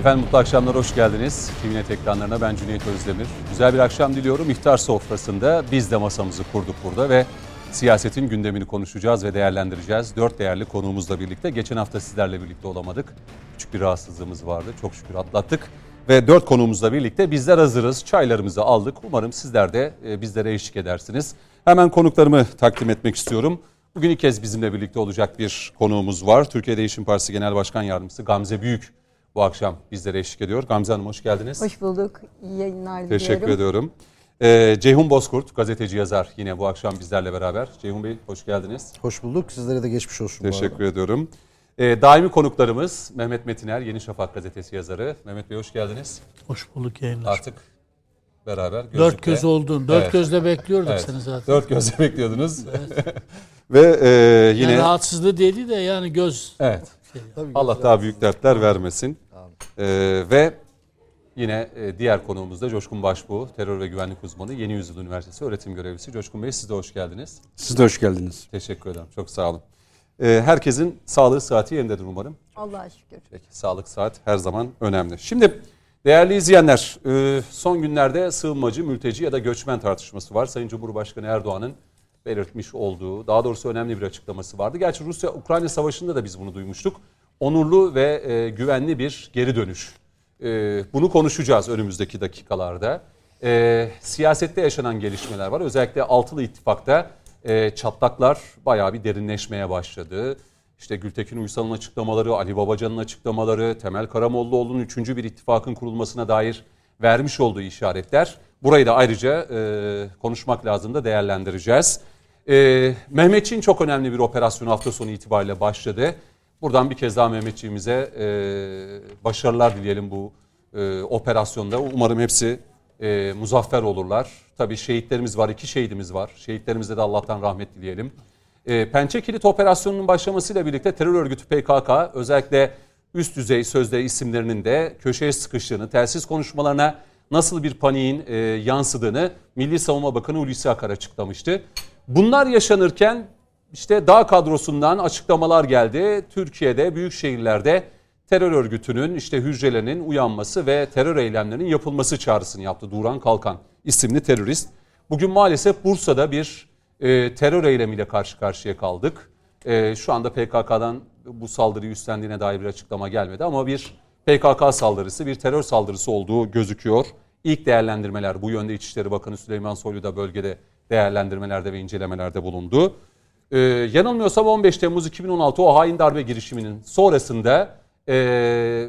Efendim mutlu akşamlar, hoş geldiniz. TVNet ekranlarına ben Cüneyt Özdemir. Güzel bir akşam diliyorum. İhtar sofrasında biz de masamızı kurduk burada ve siyasetin gündemini konuşacağız ve değerlendireceğiz. Dört değerli konuğumuzla birlikte. Geçen hafta sizlerle birlikte olamadık. Küçük bir rahatsızlığımız vardı. Çok şükür atlattık. Ve dört konuğumuzla birlikte bizler hazırız. Çaylarımızı aldık. Umarım sizler de e, bizlere eşlik edersiniz. Hemen konuklarımı takdim etmek istiyorum. Bugün ilk kez bizimle birlikte olacak bir konuğumuz var. Türkiye Değişim Partisi Genel Başkan Yardımcısı Gamze Büyük bu akşam bizlere eşlik ediyor. Gamze Hanım hoş geldiniz. Hoş bulduk. İyi yayınlar diliyorum. Teşekkür ediyorum. Ee, Ceyhun Bozkurt, gazeteci yazar yine bu akşam bizlerle beraber. Ceyhun Bey hoş geldiniz. Hoş bulduk. Sizlere de geçmiş olsun. Teşekkür ediyorum. Ee, daimi konuklarımız Mehmet Metiner, Yeni Şafak gazetesi yazarı. Mehmet Bey hoş geldiniz. Hoş bulduk yayınlar. Artık beraber gözlükle. Dört göz oldun. Dört evet. gözle bekliyorduk evet. seni zaten. Dört gözle bekliyordunuz. Evet. Ve e, yine... Yani rahatsızlığı değildi de yani göz. Evet. Şey, Allah daha büyük dertler vermesin. Ee, ve yine e, diğer konuğumuz da Coşkun Başbuğ, terör ve güvenlik uzmanı, Yeni Yüzyıl Üniversitesi öğretim görevlisi. Coşkun Bey siz de hoş geldiniz. Siz de hoş geldiniz. Teşekkür ederim. Çok sağ olun. Ee, herkesin sağlığı, saati yerindedir umarım. Allah'a şükür. Peki, sağlık, saat her zaman önemli. Şimdi değerli izleyenler, e, son günlerde sığınmacı, mülteci ya da göçmen tartışması var. Sayın Cumhurbaşkanı Erdoğan'ın belirtmiş olduğu, daha doğrusu önemli bir açıklaması vardı. Gerçi Rusya-Ukrayna savaşında da biz bunu duymuştuk onurlu ve e, güvenli bir geri dönüş. E, bunu konuşacağız önümüzdeki dakikalarda. E, siyasette yaşanan gelişmeler var. Özellikle Altılı İttifak'ta e, çatlaklar bayağı bir derinleşmeye başladı. İşte Gültekin Uysal'ın açıklamaları, Ali Babacan'ın açıklamaları, Temel Karamollaoğlu'nun üçüncü bir ittifakın kurulmasına dair vermiş olduğu işaretler. Burayı da ayrıca e, konuşmak lazım da değerlendireceğiz. E, Mehmetçiğin çok önemli bir operasyon hafta sonu itibariyle başladı. Buradan bir kez daha Mehmetçiğimize e, başarılar dileyelim bu e, operasyonda. Umarım hepsi e, muzaffer olurlar. Tabii şehitlerimiz var, iki şehidimiz var. Şehitlerimize de Allah'tan rahmet dileyelim. E, Pençe Kilit operasyonunun başlamasıyla birlikte terör örgütü PKK özellikle üst düzey sözde isimlerinin de köşeye sıkıştığını, telsiz konuşmalarına nasıl bir paniğin e, yansıdığını Milli Savunma Bakanı Hulusi Akar açıklamıştı. Bunlar yaşanırken işte dağ kadrosundan açıklamalar geldi. Türkiye'de büyük şehirlerde terör örgütünün işte hücrelerinin uyanması ve terör eylemlerinin yapılması çağrısını yaptı. Duran Kalkan isimli terörist. Bugün maalesef Bursa'da bir e, terör eylemiyle karşı karşıya kaldık. E, şu anda PKK'dan bu saldırıyı üstlendiğine dair bir açıklama gelmedi ama bir PKK saldırısı, bir terör saldırısı olduğu gözüküyor. İlk değerlendirmeler bu yönde İçişleri Bakanı Süleyman Soylu da bölgede değerlendirmelerde ve incelemelerde bulundu. Ee, yanılmıyorsam 15 Temmuz 2016 o hain darbe girişiminin sonrasında e,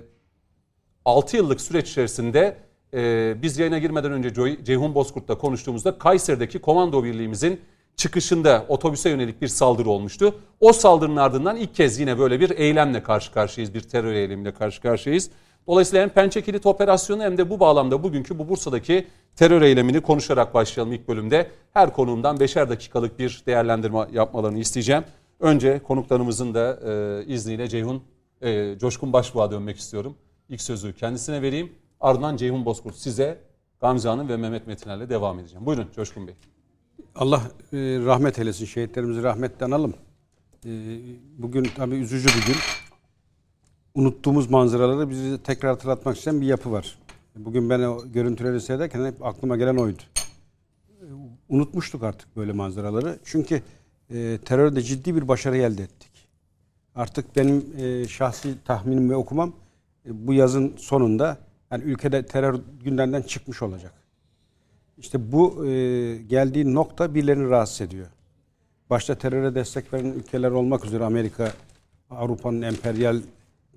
6 yıllık süreç içerisinde e, biz yayına girmeden önce Ceyhun Bozkurt'la konuştuğumuzda Kayseri'deki komando birliğimizin çıkışında otobüse yönelik bir saldırı olmuştu. O saldırının ardından ilk kez yine böyle bir eylemle karşı karşıyayız, bir terör eylemiyle karşı karşıyayız. Dolayısıyla hem Pençe Kilit operasyonu hem de bu bağlamda bugünkü bu Bursa'daki terör eylemini konuşarak başlayalım ilk bölümde. Her konuğumdan beşer dakikalık bir değerlendirme yapmalarını isteyeceğim. Önce konuklarımızın da e, izniyle Ceyhun e, Coşkun Başbuğ'a dönmek istiyorum. İlk sözü kendisine vereyim. Ardından Ceyhun Bozkurt size Gamze Hanım ve Mehmet Metiner'le devam edeceğim. Buyurun Coşkun Bey. Allah e, rahmet eylesin. Şehitlerimizi rahmetten alım. E, bugün tabii üzücü bir gün unuttuğumuz manzaraları bizi tekrar hatırlatmak isteyen bir yapı var. Bugün ben o görüntüleri seyrederken hep aklıma gelen oydu. Unutmuştuk artık böyle manzaraları. Çünkü e, terörde ciddi bir başarı elde ettik. Artık benim e, şahsi tahminim ve okumam e, bu yazın sonunda yani ülkede terör gündemden çıkmış olacak. İşte bu e, geldiği nokta birilerini rahatsız ediyor. Başta teröre destek veren ülkeler olmak üzere Amerika, Avrupa'nın emperyal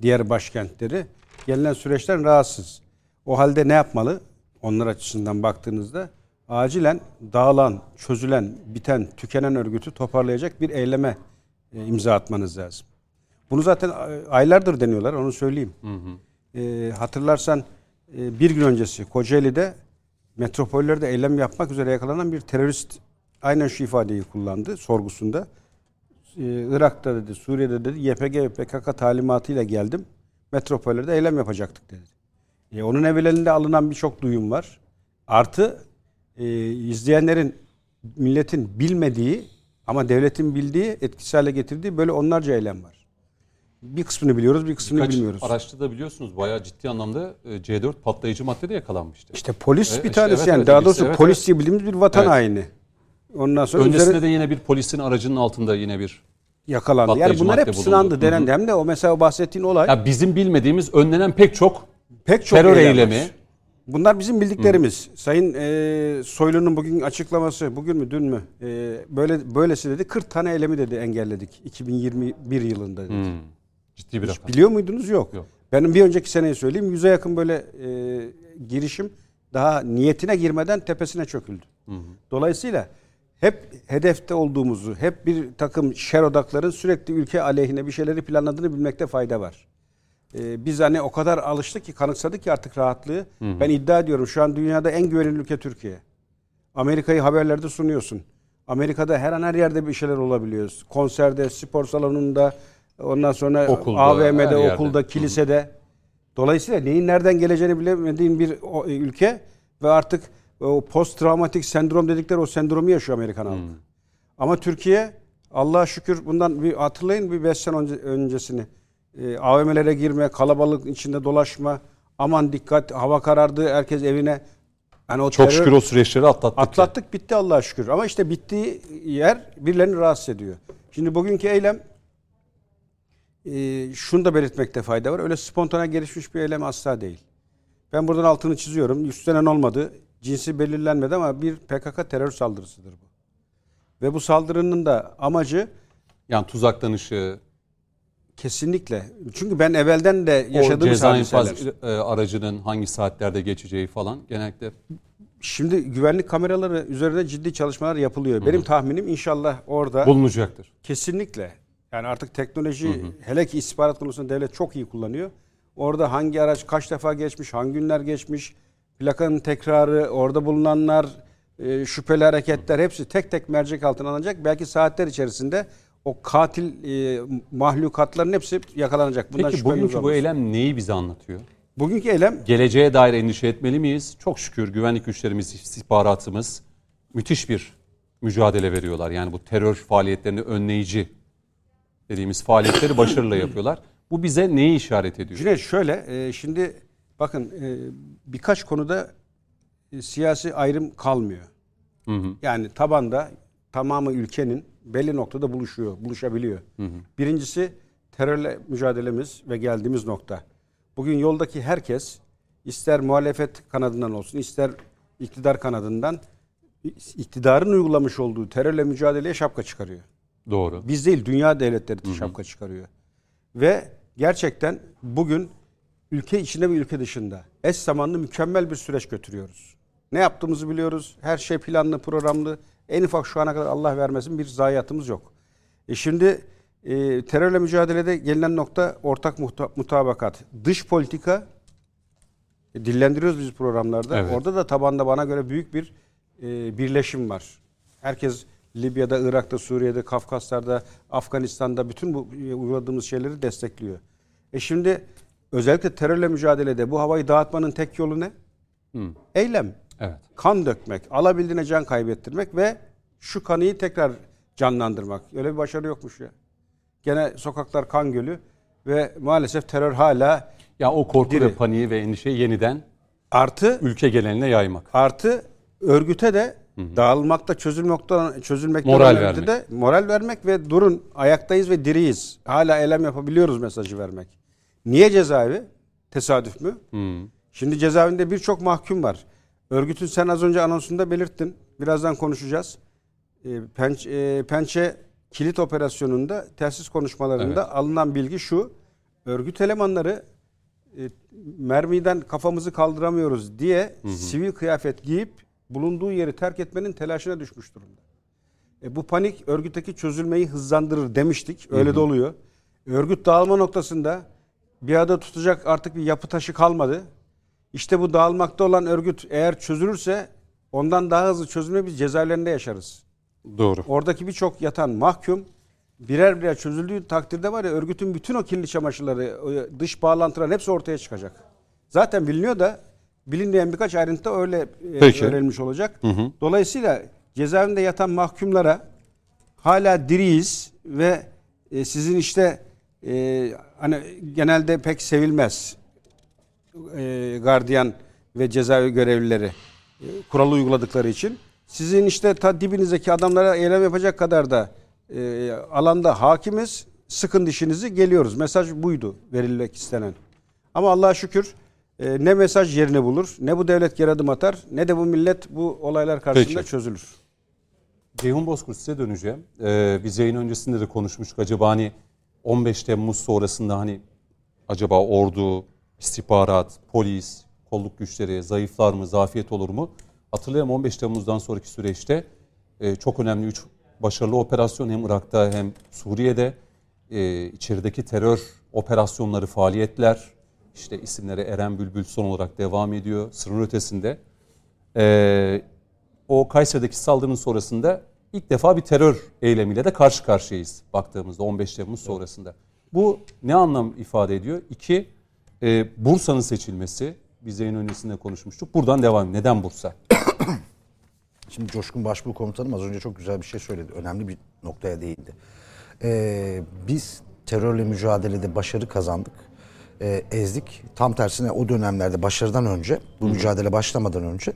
diğer başkentleri gelinen süreçten rahatsız. O halde ne yapmalı? Onlar açısından baktığınızda acilen dağılan, çözülen, biten, tükenen örgütü toparlayacak bir eyleme e, imza atmanız lazım. Bunu zaten aylardır deniyorlar onu söyleyeyim. Hı hı. E, hatırlarsan e, bir gün öncesi Kocaeli'de metropollerde eylem yapmak üzere yakalanan bir terörist aynen şu ifadeyi kullandı sorgusunda. Ee, Irak'ta dedi, Suriye'de dedi YPG ve PKK talimatıyla geldim. Metropollerde eylem yapacaktık dedi. E, onun evvelinde alınan birçok duyum var. Artı e, izleyenlerin milletin bilmediği ama devletin bildiği etkisiz hale getirdiği böyle onlarca eylem var. Bir kısmını biliyoruz, bir kısmını Birkaç bilmiyoruz. araçta da biliyorsunuz bayağı ciddi anlamda e, C4 patlayıcı madde de yakalanmıştı. İşte polis Evet, bir işte tanesi evet, yani evet, daha doğrusu evet, polis evet. bildiğimiz bir vatan Evet. haini. Ondan sonra Öncesinde üzeri de yine bir polisin aracının altında yine bir yakalandı. Yani bunlar hep sınandı, Hı hı. denendi. Hem de o mesela o bahsettiğin olay ya bizim bilmediğimiz önlenen pek çok pek çok terör eylem eylemi var. Bunlar bizim bildiklerimiz. Sayın e, Soylu'nun bugün açıklaması, bugün mü dün mü? E, böyle böylesi dedi. 40 tane eylemi dedi engelledik 2021 yılında dedi. Hmm, ciddi bir rakam. Biliyor muydunuz? Yok. Yok. Benim bir önceki seneyi söyleyeyim. Yüze yakın böyle e, girişim daha niyetine girmeden tepesine çöküldü. Dolayısıyla hep hedefte olduğumuzu, hep bir takım şer odakların sürekli ülke aleyhine bir şeyleri planladığını bilmekte fayda var. E, biz hani o kadar alıştık ki, kanıksadık ki artık rahatlığı. Ben iddia ediyorum şu an dünyada en güvenilir ülke Türkiye. Amerika'yı haberlerde sunuyorsun. Amerika'da her an her yerde bir şeyler olabiliyor. Konserde, spor salonunda, ondan sonra Okulda, AVM'de, her yerde. okulda, kilisede. Dolayısıyla neyin nereden geleceğini bilemediğin bir ülke ve artık o post travmatik sendrom dedikleri o sendromu yaşıyor Amerikan halkı. Ama Türkiye Allah'a şükür bundan bir hatırlayın bir 5 sene önce, öncesini. E, AVM'lere girme, kalabalık içinde dolaşma, aman dikkat hava karardı herkes evine. Yani o Çok terör- şükür o süreçleri atlattık. Atlattık bitti Allah'a şükür. Ama işte bittiği yer birilerini rahatsız ediyor. Şimdi bugünkü eylem e, şunu da belirtmekte fayda var. Öyle spontane gelişmiş bir eylem asla değil. Ben buradan altını çiziyorum. Üstlenen olmadı. Cinsi belirlenmedi ama bir PKK terör saldırısıdır bu. Ve bu saldırının da amacı Yani tuzaklanışı, kesinlikle. Çünkü ben evvelden de o yaşadığım ceza hadiseler. infaz e, aracının hangi saatlerde geçeceği falan genellikle Şimdi güvenlik kameraları üzerinde ciddi çalışmalar yapılıyor. Benim tahminim inşallah orada bulunacaktır. Kesinlikle. Yani artık teknoloji hele ki istihbarat konusunda devlet çok iyi kullanıyor. Orada hangi araç kaç defa geçmiş, hangi günler geçmiş, plakanın tekrarı, orada bulunanlar, e, şüpheli hareketler hepsi tek tek mercek altına alınacak. Belki saatler içerisinde o katil e, mahlukatların hepsi yakalanacak. Bundan Peki bugünkü bu olmasın. eylem neyi bize anlatıyor? Bugünkü eylem Geleceğe dair endişe etmeli miyiz? Çok şükür güvenlik güçlerimiz, istihbaratımız müthiş bir mücadele veriyorlar. Yani bu terör faaliyetlerini önleyici dediğimiz faaliyetleri başarıyla yapıyorlar. Bu bize neyi işaret ediyor? Cüneyt şöyle, e, şimdi bakın e, birkaç konuda e, siyasi ayrım kalmıyor. Yani tabanda tamamı ülkenin belli noktada buluşuyor, buluşabiliyor. Birincisi terörle mücadelemiz ve geldiğimiz nokta. Bugün yoldaki herkes ister muhalefet kanadından olsun, ister iktidar kanadından iktidarın uygulamış olduğu terörle mücadeleye şapka çıkarıyor. Doğru. Biz değil dünya devletleri şapka çıkarıyor. Ve gerçekten bugün ülke içinde ve ülke dışında eş zamanlı mükemmel bir süreç götürüyoruz. Ne yaptığımızı biliyoruz. Her şey planlı, programlı. En ufak şu ana kadar Allah vermesin bir zayiatımız yok. E şimdi e, terörle mücadelede gelinen nokta ortak muhta- mutabakat. Dış politika e, dillendiriyoruz biz programlarda. Evet. Orada da tabanda bana göre büyük bir e, birleşim var. Herkes Libya'da, Irak'ta, Suriye'de, Kafkaslar'da, Afganistan'da bütün bu e, uyguladığımız şeyleri destekliyor. E şimdi özellikle terörle mücadelede bu havayı dağıtmanın tek yolu ne? Eylem. Evet. Kan dökmek, alabildiğine can kaybettirmek ve şu kanıyı tekrar canlandırmak. Öyle bir başarı yokmuş ya. Gene sokaklar kan gölü ve maalesef terör hala Ya o korku Diri. ve paniği ve endişeyi yeniden artı ülke geneline yaymak. Artı örgüte de dağılmakta çözülmekte çözülmekte Moral örgüte de moral vermek ve durun ayaktayız ve diriyiz. Hala eylem yapabiliyoruz mesajı vermek. Niye cezaevi? Tesadüf mü? Şimdi cezaevinde birçok mahkum var. Örgütün sen az önce anonsunda belirttin. Birazdan konuşacağız. E, Penç, e, Pençe kilit operasyonunda telsiz konuşmalarında alınan bilgi şu. Örgüt elemanları e, mermiden kafamızı kaldıramıyoruz diye sivil kıyafet giyip bulunduğu yeri terk etmenin telaşına düşmüş durumda. E, bu panik örgütteki çözülmeyi hızlandırır demiştik. Öyle de oluyor. Örgüt dağılma noktasında bir arada tutacak artık bir yapı taşı kalmadı. İşte bu dağılmakta olan örgüt eğer çözülürse ondan daha hızlı çözülme biz cezaevlerinde yaşarız. Doğru. Oradaki birçok yatan mahkum birer birer çözüldüğü takdirde var ya örgütün bütün o kirli çamaşırları, dış bağlantıların hepsi ortaya çıkacak. Zaten biliniyor da bilinmeyen birkaç ayrıntı öyle e, Peki. öğrenilmiş olacak. Dolayısıyla cezaevinde yatan mahkumlara hala diriyiz ve e, sizin işte e, hani genelde pek sevilmez. E, gardiyan ve cezaevi görevlileri e, kuralı uyguladıkları için. Sizin işte ta dibinizdeki adamlara eylem yapacak kadar da e, alanda hakimiz. Sıkın dişinizi geliyoruz. Mesaj buydu verilmek istenen. Ama Allah'a şükür e, ne mesaj yerini bulur, ne bu devlet geri adım atar, ne de bu millet bu olaylar karşısında Peki. çözülür. Ceyhun Bozkurt size döneceğim. Ee, biz yayın öncesinde de konuşmuştuk. Acaba hani 15 Temmuz sonrasında hani acaba ordu, istihbarat, polis, kolluk güçleri zayıflar mı, zafiyet olur mu? Hatırlayalım 15 Temmuz'dan sonraki süreçte e, çok önemli 3 başarılı operasyon hem Irak'ta hem Suriye'de e, içerideki terör operasyonları, faaliyetler, işte isimleri Eren Bülbül son olarak devam ediyor sınır ötesinde. E, o Kayseri'deki saldırının sonrasında ilk defa bir terör eylemiyle de karşı karşıyayız baktığımızda 15 Temmuz sonrasında. Bu ne anlam ifade ediyor? İki, e, Bursa'nın seçilmesi. Biz yayın öncesinde konuşmuştuk. Buradan devam. Neden Bursa? Şimdi Coşkun Başbuğ Komutanım az önce çok güzel bir şey söyledi. Önemli bir noktaya değindi. Ee, biz terörle mücadelede başarı kazandık. Ee, ezdik. Tam tersine o dönemlerde başarıdan önce, bu mücadele başlamadan önce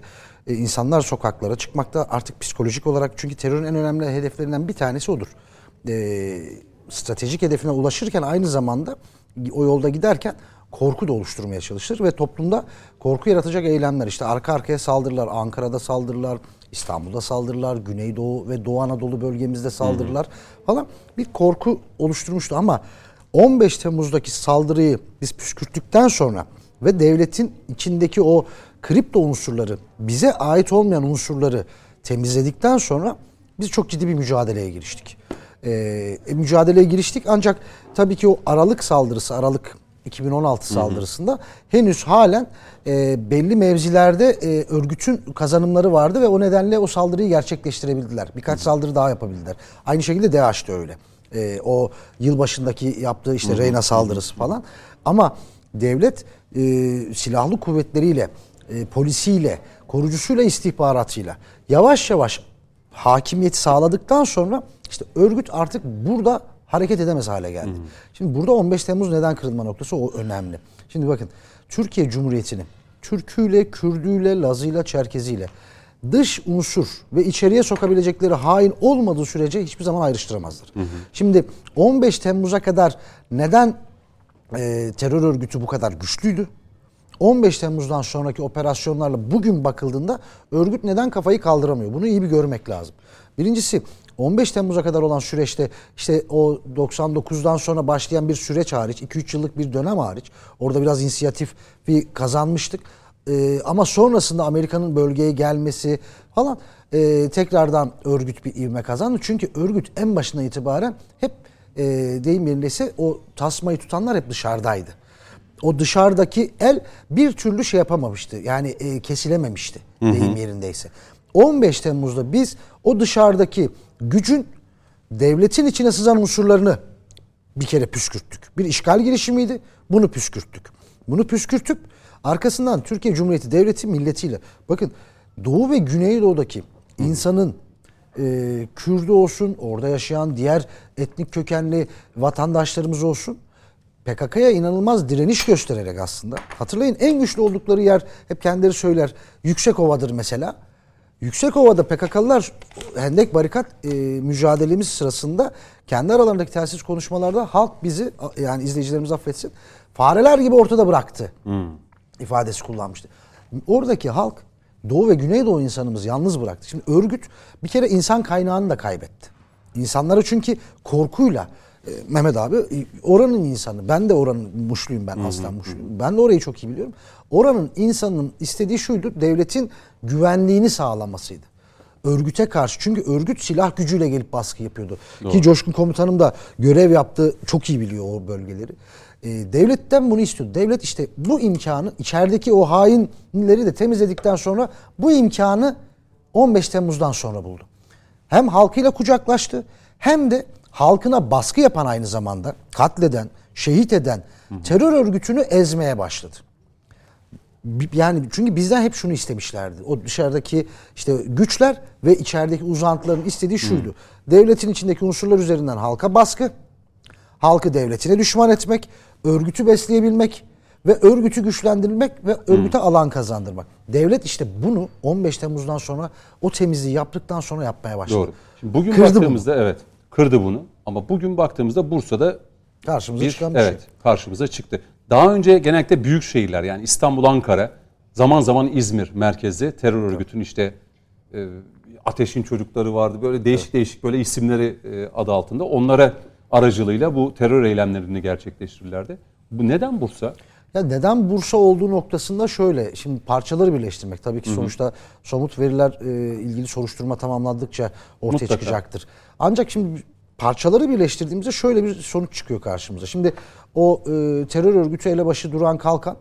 e, insanlar sokaklara çıkmakta artık psikolojik olarak çünkü terörün en önemli hedeflerinden bir tanesi odur. Ee, stratejik hedefine ulaşırken aynı zamanda o yolda giderken korku da oluşturmaya çalışır ve toplumda korku yaratacak eylemler işte arka arkaya saldırılar, Ankara'da saldırılar, İstanbul'da saldırılar, Güneydoğu ve Doğu Anadolu bölgemizde saldırılar falan bir korku oluşturmuştu ama 15 Temmuz'daki saldırıyı biz püskürttükten sonra ve devletin içindeki o kripto unsurları, bize ait olmayan unsurları temizledikten sonra biz çok ciddi bir mücadeleye giriştik. Ee, e, mücadeleye giriştik ancak tabii ki o Aralık saldırısı, Aralık 2016 saldırısında henüz halen e, belli mevzilerde e, örgütün kazanımları vardı ve o nedenle o saldırıyı gerçekleştirebildiler. Birkaç saldırı daha yapabildiler. Aynı şekilde DAEŞ de öyle. E, o yılbaşındaki yaptığı işte Reyna saldırısı falan. Ama devlet e, silahlı kuvvetleriyle, e, polisiyle, korucusuyla, istihbaratıyla yavaş yavaş hakimiyeti sağladıktan sonra işte örgüt artık burada hareket edemez hale geldi. Şimdi burada 15 Temmuz neden kırılma noktası o önemli. Şimdi bakın Türkiye Cumhuriyeti'ni Türküyle, Kürdüyle, Lazıyla, Çerkeziyle dış unsur ve içeriye sokabilecekleri hain olmadığı sürece hiçbir zaman ayrıştıramazlar. Şimdi 15 Temmuz'a kadar neden e, terör örgütü bu kadar güçlüydü? 15 Temmuz'dan sonraki operasyonlarla bugün bakıldığında örgüt neden kafayı kaldıramıyor? Bunu iyi bir görmek lazım. Birincisi 15 Temmuz'a kadar olan süreçte işte o 99'dan sonra başlayan bir süreç hariç, 2-3 yıllık bir dönem hariç orada biraz inisiyatif bir kazanmıştık. Ee, ama sonrasında Amerika'nın bölgeye gelmesi falan e, tekrardan örgüt bir ivme kazandı. Çünkü örgüt en başından itibaren hep e, deyim yerindeyse o tasmayı tutanlar hep dışarıdaydı o dışarıdaki el bir türlü şey yapamamıştı. Yani e, kesilememişti deyim yerindeyse. 15 Temmuz'da biz o dışarıdaki gücün devletin içine sızan unsurlarını bir kere püskürttük. Bir işgal girişimiydi. Bunu püskürttük. Bunu püskürtüp arkasından Türkiye Cumhuriyeti Devleti milletiyle bakın Doğu ve Güneydoğu'daki insanın e, Kürdü olsun, orada yaşayan diğer etnik kökenli vatandaşlarımız olsun PKK'ya inanılmaz direniş göstererek aslında. Hatırlayın en güçlü oldukları yer hep kendileri söyler. Yüksekova'dır mesela. Yüksekova'da PKK'lılar hendek barikat e, mücadelemiz sırasında kendi aralarındaki telsiz konuşmalarda halk bizi yani izleyicilerimiz affetsin fareler gibi ortada bıraktı ifadesi kullanmıştı. Oradaki halk Doğu ve Güneydoğu insanımız yalnız bıraktı. Şimdi örgüt bir kere insan kaynağını da kaybetti. İnsanları çünkü korkuyla Mehmet abi e, oranın insanı ben de oranın Muşluyum ben aslan Muşluyum. Ben de orayı çok iyi biliyorum. Oranın insanının istediği şuydu devletin güvenliğini sağlamasıydı. Örgüte karşı çünkü örgüt silah gücüyle gelip baskı yapıyordu. Ki Coşkun komutanım da görev yaptı çok iyi biliyor o bölgeleri. E, devletten bunu istiyordu. Devlet işte bu imkanı içerideki o hainleri de temizledikten sonra bu imkanı 15 Temmuz'dan sonra buldu. Hem halkıyla kucaklaştı hem de halkına baskı yapan aynı zamanda katleden, şehit eden terör örgütünü ezmeye başladı. Yani çünkü bizden hep şunu istemişlerdi. O dışarıdaki işte güçler ve içerideki uzantıların istediği şuydu. Devletin içindeki unsurlar üzerinden halka baskı, halkı devletine düşman etmek, örgütü besleyebilmek ve örgütü güçlendirmek ve örgüte alan kazandırmak. Devlet işte bunu 15 Temmuz'dan sonra o temizliği yaptıktan sonra yapmaya başladı. Doğru. Şimdi bugün Kırdı baktığımızda evet kırdı bunu ama bugün baktığımızda Bursa'da Karşımıza bir çıkan bir evet şey. karşımıza çıktı. Daha önce genellikle büyük şehirler yani İstanbul, Ankara, zaman zaman İzmir merkezli terör örgütünün işte e, Ateşin çocukları vardı. Böyle değişik değişik böyle isimleri e, adı altında onlara aracılığıyla bu terör eylemlerini gerçekleştirirlerdi. Bu neden Bursa? Ya neden Bursa olduğu noktasında şöyle. Şimdi parçaları birleştirmek tabii ki sonuçta somut veriler e, ilgili soruşturma tamamlandıkça ortaya Mutlaka. çıkacaktır. Ancak şimdi parçaları birleştirdiğimizde şöyle bir sonuç çıkıyor karşımıza. Şimdi o e, terör örgütü elebaşı Duran Kalkan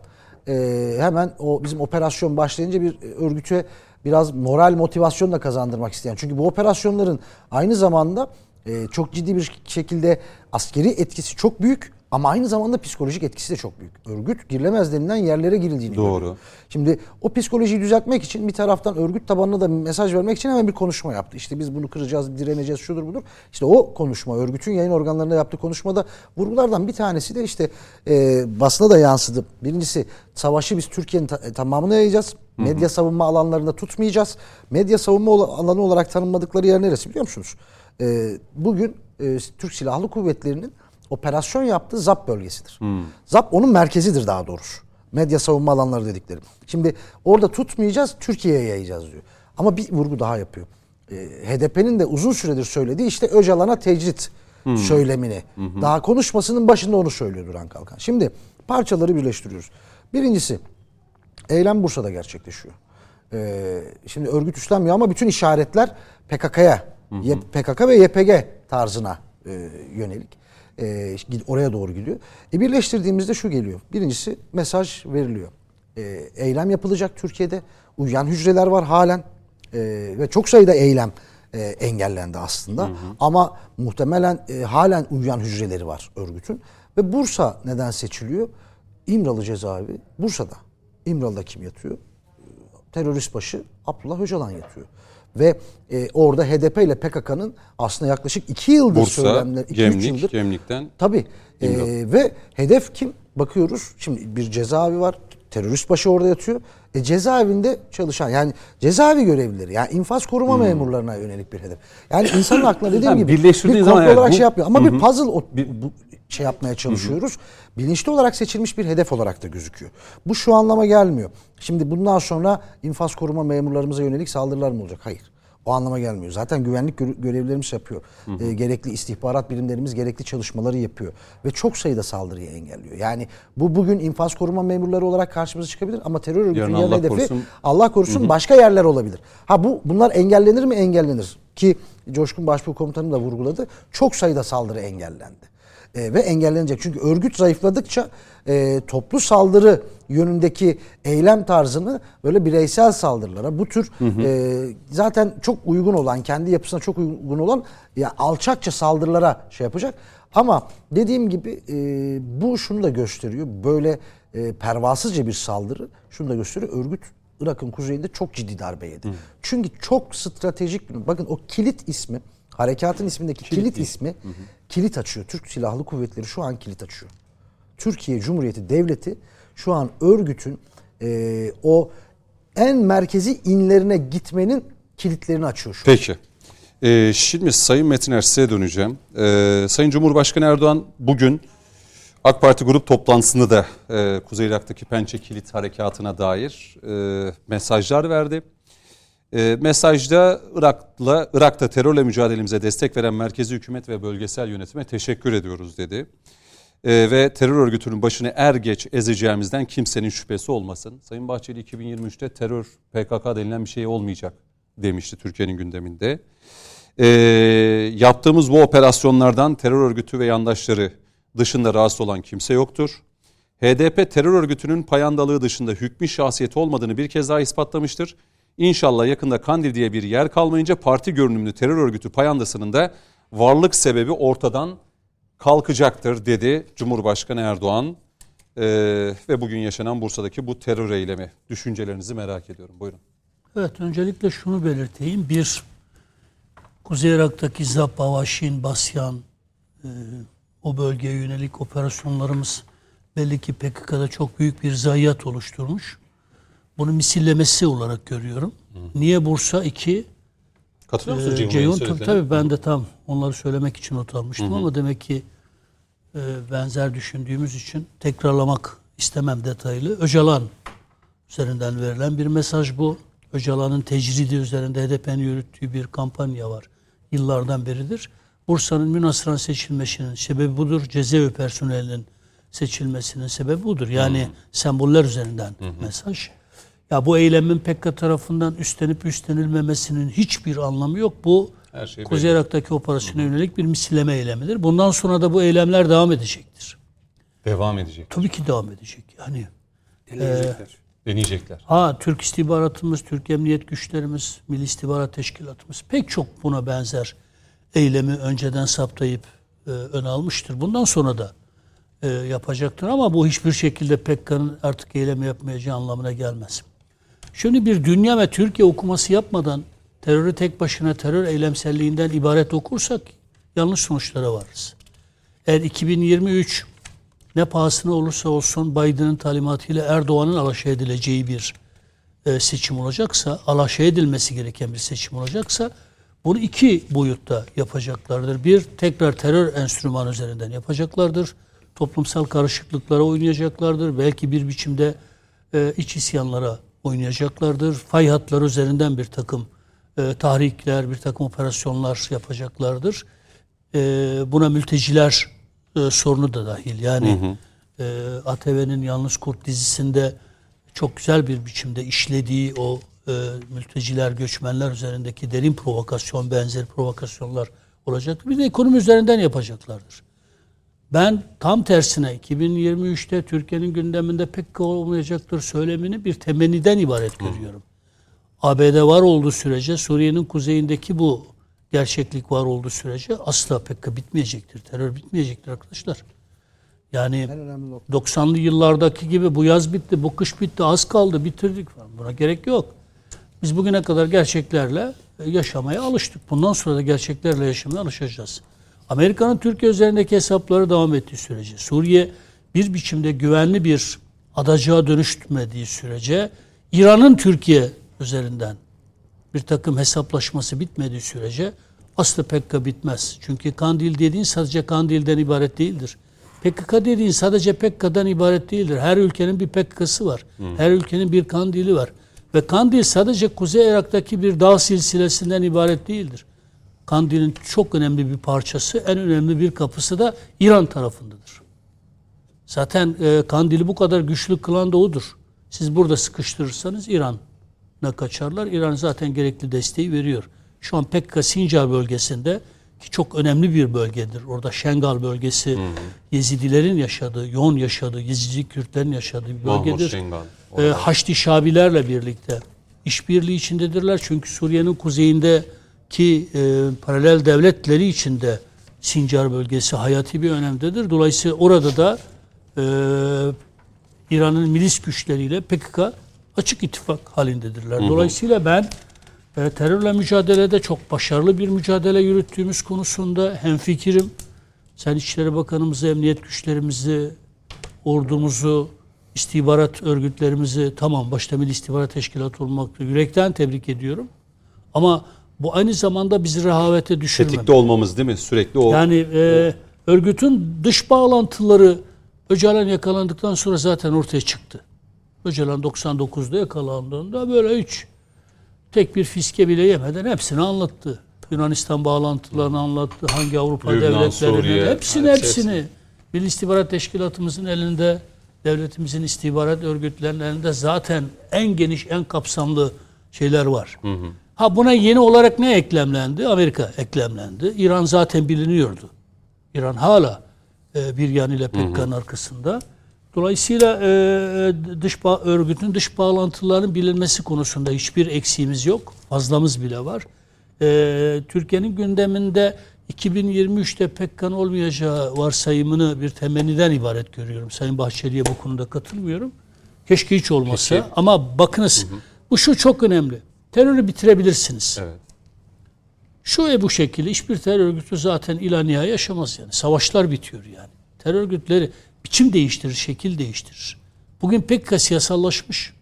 e, hemen o bizim operasyon başlayınca bir e, örgüte biraz moral motivasyon da kazandırmak isteyen. Çünkü bu operasyonların aynı zamanda e, çok ciddi bir şekilde askeri etkisi çok büyük ama aynı zamanda psikolojik etkisi de çok büyük. Örgüt girilemez denilen yerlere girildiğini Doğru. görüyor. Şimdi o psikolojiyi düzeltmek için bir taraftan örgüt tabanına da mesaj vermek için hemen bir konuşma yaptı. İşte biz bunu kıracağız, direneceğiz, şudur budur. İşte o konuşma, örgütün yayın organlarında yaptığı konuşmada vurgulardan bir tanesi de işte e, basına da yansıdı. Birincisi savaşı biz Türkiye'nin ta- e, tamamına yayacağız. Medya savunma alanlarında tutmayacağız. Medya savunma alanı olarak tanımladıkları yer neresi biliyor musunuz? E, bugün e, Türk Silahlı Kuvvetleri'nin operasyon yaptığı ZAP bölgesidir. ZAP onun merkezidir daha doğrusu. Medya savunma alanları dedikleri. Şimdi orada tutmayacağız, Türkiye'ye yayacağız diyor. Ama bir vurgu daha yapıyor. Ee, HDP'nin de uzun süredir söylediği işte Öcalan'a tecrit söylemini. Daha konuşmasının başında onu söylüyor Duran Kalkan. Şimdi parçaları birleştiriyoruz. Birincisi eylem Bursa'da gerçekleşiyor. Ee, şimdi örgüt üstlenmiyor ama bütün işaretler PKK'ya, PKK ve YPG tarzına e, yönelik. E, oraya doğru gidiyor. E, birleştirdiğimizde şu geliyor. Birincisi mesaj veriliyor. E, eylem yapılacak Türkiye'de. Uyuyan hücreler var halen. E, ve çok sayıda eylem e, engellendi aslında. Ama muhtemelen e, halen uyuyan hücreleri var örgütün. Ve Bursa neden seçiliyor? İmralı cezaevi Bursa'da. İmralı'da kim yatıyor? terörist başı Abdullah Öcalan yatıyor. Ve e, orada HDP ile PKK'nın aslında yaklaşık iki yıldır Bursa, söylemler, iki üç Gemlik, yıldır. Gemlik'ten Tabii. E, ve hedef kim? Bakıyoruz şimdi bir cezaevi var. Terörist başı orada yatıyor. E, cezaevinde çalışan yani cezaevi görevlileri yani infaz koruma memurlarına yönelik bir hedef. Yani insanın aklına dediğim Yani gibi bir zaman komplo olarak bu- şey yapmıyor. Ama bir puzzle o, bir, bu şey yapmaya çalışıyoruz. Bilinçli olarak seçilmiş bir hedef olarak da gözüküyor. Bu şu anlama gelmiyor. Şimdi bundan sonra infaz koruma memurlarımıza yönelik saldırılar mı olacak? Hayır. O anlama gelmiyor. Zaten güvenlik gö- görevlilerimiz yapıyor. Ee, gerekli istihbarat birimlerimiz gerekli çalışmaları yapıyor. Ve çok sayıda saldırıyı engelliyor. Yani bu bugün infaz koruma memurları olarak karşımıza çıkabilir ama terör örgütünün Allah hedefi korusun. Allah korusun başka yerler olabilir. Ha bu bunlar engellenir mi? Engellenir. Ki Coşkun Başbuğ Komutanım da vurguladı. Çok sayıda saldırı engellendi. E, ve engellenecek. Çünkü örgüt zayıfladıkça e, toplu saldırı yönündeki eylem tarzını böyle bireysel saldırılara bu tür e, zaten çok uygun olan kendi yapısına çok uygun olan ya alçakça saldırılara şey yapacak. Ama dediğim gibi e, bu şunu da gösteriyor. Böyle e, pervasızca bir saldırı şunu da gösteriyor. Örgüt Irak'ın kuzeyinde çok ciddi darbe yedi. Çünkü çok stratejik bir bakın o kilit ismi harekatın ismindeki kilit, ismi kilit açıyor. Türk Silahlı Kuvvetleri şu an kilit açıyor. Türkiye Cumhuriyeti Devleti şu an örgütün e, o en merkezi inlerine gitmenin kilitlerini açıyor şu. Peki. Ee, şimdi Sayın Metiner size döneceğim. Ee, Sayın Cumhurbaşkanı Erdoğan bugün AK Parti grup toplantısında da e, Kuzey Irak'taki Pençe Kilit Harekatı'na dair e, mesajlar verdi. E, mesajda Irak'la Irak'ta terörle mücadelemize destek veren merkezi hükümet ve bölgesel yönetime teşekkür ediyoruz dedi. E, ve terör örgütünün başını er geç ezeceğimizden kimsenin şüphesi olmasın. Sayın Bahçeli 2023'te terör PKK denilen bir şey olmayacak demişti Türkiye'nin gündeminde. E, yaptığımız bu operasyonlardan terör örgütü ve yandaşları dışında rahatsız olan kimse yoktur. HDP terör örgütünün payandalığı dışında hükmü şahsiyeti olmadığını bir kez daha ispatlamıştır. İnşallah yakında Kandil diye bir yer kalmayınca parti görünümlü terör örgütü payandasının da varlık sebebi ortadan kalkacaktır dedi Cumhurbaşkanı Erdoğan. Ee, ve bugün yaşanan Bursa'daki bu terör eylemi. Düşüncelerinizi merak ediyorum. Buyurun. Evet öncelikle şunu belirteyim. Bir Kuzey Irak'taki Zap, Avaşin, Basyan e, o bölgeye yönelik operasyonlarımız belli ki PKK'da çok büyük bir zayiat oluşturmuş. Bunu misillemesi olarak görüyorum. Niye Bursa 2? Katılıyor musun Ee, Ceyhun'un Ceyhun tabii, tabii ben de tam onları söylemek için not almıştım ama demek ki e, benzer düşündüğümüz için tekrarlamak istemem detaylı. Öcalan üzerinden verilen bir mesaj bu. Öcalan'ın tecridi üzerinde HDP'nin yürüttüğü bir kampanya var. Yıllardan beridir. Bursa'nın münasıran seçilmesinin sebebi budur. Cezaevi personelinin seçilmesinin sebebi budur. Yani semboller üzerinden mesaj. Ya bu eylemin PKK tarafından üstlenip üstlenilmemesinin hiçbir anlamı yok. Bu Her şey Kuzey. Irak'taki operasyona yönelik bir misilleme eylemidir. Bundan sonra da bu eylemler devam edecektir. Devam edecek. Tabii ki devam edecek. Yani Deneyecekler. Deneyecekler. Ha Türk istihbaratımız, Türk emniyet güçlerimiz, Milli İstihbarat Teşkilatımız pek çok buna benzer eylemi önceden saptayıp e, ön almıştır. Bundan sonra da e, yapacaktır ama bu hiçbir şekilde PKK'nın artık eylemi yapmayacağı anlamına gelmez. Şimdi bir dünya ve Türkiye okuması yapmadan terörü tek başına terör eylemselliğinden ibaret okursak yanlış sonuçlara varırız. Eğer 2023 ne pahasına olursa olsun Biden'ın talimatıyla Erdoğan'ın alaşağı edileceği bir e, seçim olacaksa, alaşağı edilmesi gereken bir seçim olacaksa bunu iki boyutta yapacaklardır. Bir, tekrar terör enstrümanı üzerinden yapacaklardır. Toplumsal karışıklıklara oynayacaklardır. Belki bir biçimde e, iç isyanlara oynayacaklardır. Fay hatları üzerinden bir takım e, tahrikler, bir takım operasyonlar yapacaklardır. E, buna mülteciler e, sorunu da dahil. Yani e, ATV'nin Yalnız Kurt dizisinde çok güzel bir biçimde işlediği o e, mülteciler, göçmenler üzerindeki derin provokasyon, benzeri provokasyonlar olacaktır. Bir de ekonomi üzerinden yapacaklardır. Ben tam tersine 2023'te Türkiye'nin gündeminde pek olmayacaktır söylemini bir temenniden ibaret görüyorum. ABD var olduğu sürece Suriye'nin kuzeyindeki bu gerçeklik var olduğu sürece asla PKK bitmeyecektir. Terör bitmeyecektir arkadaşlar. Yani 90'lı yıllardaki gibi bu yaz bitti, bu kış bitti, az kaldı, bitirdik falan. Buna gerek yok. Biz bugüne kadar gerçeklerle yaşamaya alıştık. Bundan sonra da gerçeklerle yaşamaya alışacağız. Amerika'nın Türkiye üzerindeki hesapları devam ettiği sürece, Suriye bir biçimde güvenli bir adacığa dönüşmediği sürece, İran'ın Türkiye üzerinden bir takım hesaplaşması bitmediği sürece aslı PKK bitmez. Çünkü Kandil dediğin sadece Kandil'den ibaret değildir. PKK dediğin sadece PKK'dan ibaret değildir. Her ülkenin bir PKK'sı var. Her ülkenin bir Kandil'i var. Ve Kandil sadece Kuzey Irak'taki bir dağ silsilesinden ibaret değildir. Kandil'in çok önemli bir parçası, en önemli bir kapısı da İran tarafındadır. Zaten e, Kandil'i bu kadar güçlü kılan da odur. Siz burada sıkıştırırsanız İran'a kaçarlar. İran zaten gerekli desteği veriyor. Şu an PKK Sincar bölgesinde ki çok önemli bir bölgedir. Orada Şengal bölgesi Yezidilerin yaşadığı, yoğun yaşadığı, Yezidi Kürtlerin yaşadığı bir bölgedir. Şengal. E, Haçlı Şabilerle birlikte işbirliği içindedirler. Çünkü Suriye'nin kuzeyindeki e, paralel devletleri içinde Sincar bölgesi hayati bir önemdedir. Dolayısıyla orada da e, İran'ın milis güçleriyle PKK açık ittifak halindedirler. Dolayısıyla ben e, terörle mücadelede çok başarılı bir mücadele yürüttüğümüz konusunda hemfikirim. Sen İçişleri Bakanımızı, emniyet güçlerimizi, ordumuzu, istihbarat örgütlerimizi tamam başta Milli İstihbarat Teşkilatı olmakla yürekten tebrik ediyorum. Ama bu aynı zamanda bizi rehavete düşürmemeli. Tetikte olmamız değil mi? Sürekli o Yani e, örgütün dış bağlantıları Öcalan yakalandıktan sonra zaten ortaya çıktı. Öcalan 99'da yakalandığında böyle hiç tek bir fiske bile yemeden hepsini anlattı. Yunanistan bağlantılarını anlattı. Hangi Avrupa Lübnan, devletlerinin Suriye, hepsini hepsi, hepsini. Milli İstihbarat Teşkilatımızın elinde, devletimizin istihbarat örgütlerinin elinde zaten en geniş, en kapsamlı şeyler var. Ha buna yeni olarak ne eklemlendi? Amerika eklemlendi. İran zaten biliniyordu. İran hala e, bir yanıyla PKK'nın arkasında. Dolayısıyla e, dış ba- örgütün dış bağlantılarının bilinmesi konusunda hiçbir eksiğimiz yok. Fazlamız bile var. E, Türkiye'nin gündeminde 2023'te PKK'nın olmayacağı varsayımını bir temenniden ibaret görüyorum. Sayın Bahçeli'ye bu konuda katılmıyorum. Keşke hiç olmasa. Peki. Ama bakınız bu şu çok önemli. Terörü bitirebilirsiniz. Evet. Şu ve bu şekilde hiçbir terör örgütü zaten ilaniya yaşamaz yani. Savaşlar bitiyor yani. Terör örgütleri biçim değiştirir, şekil değiştirir. Bugün PKK siyasallaşmış.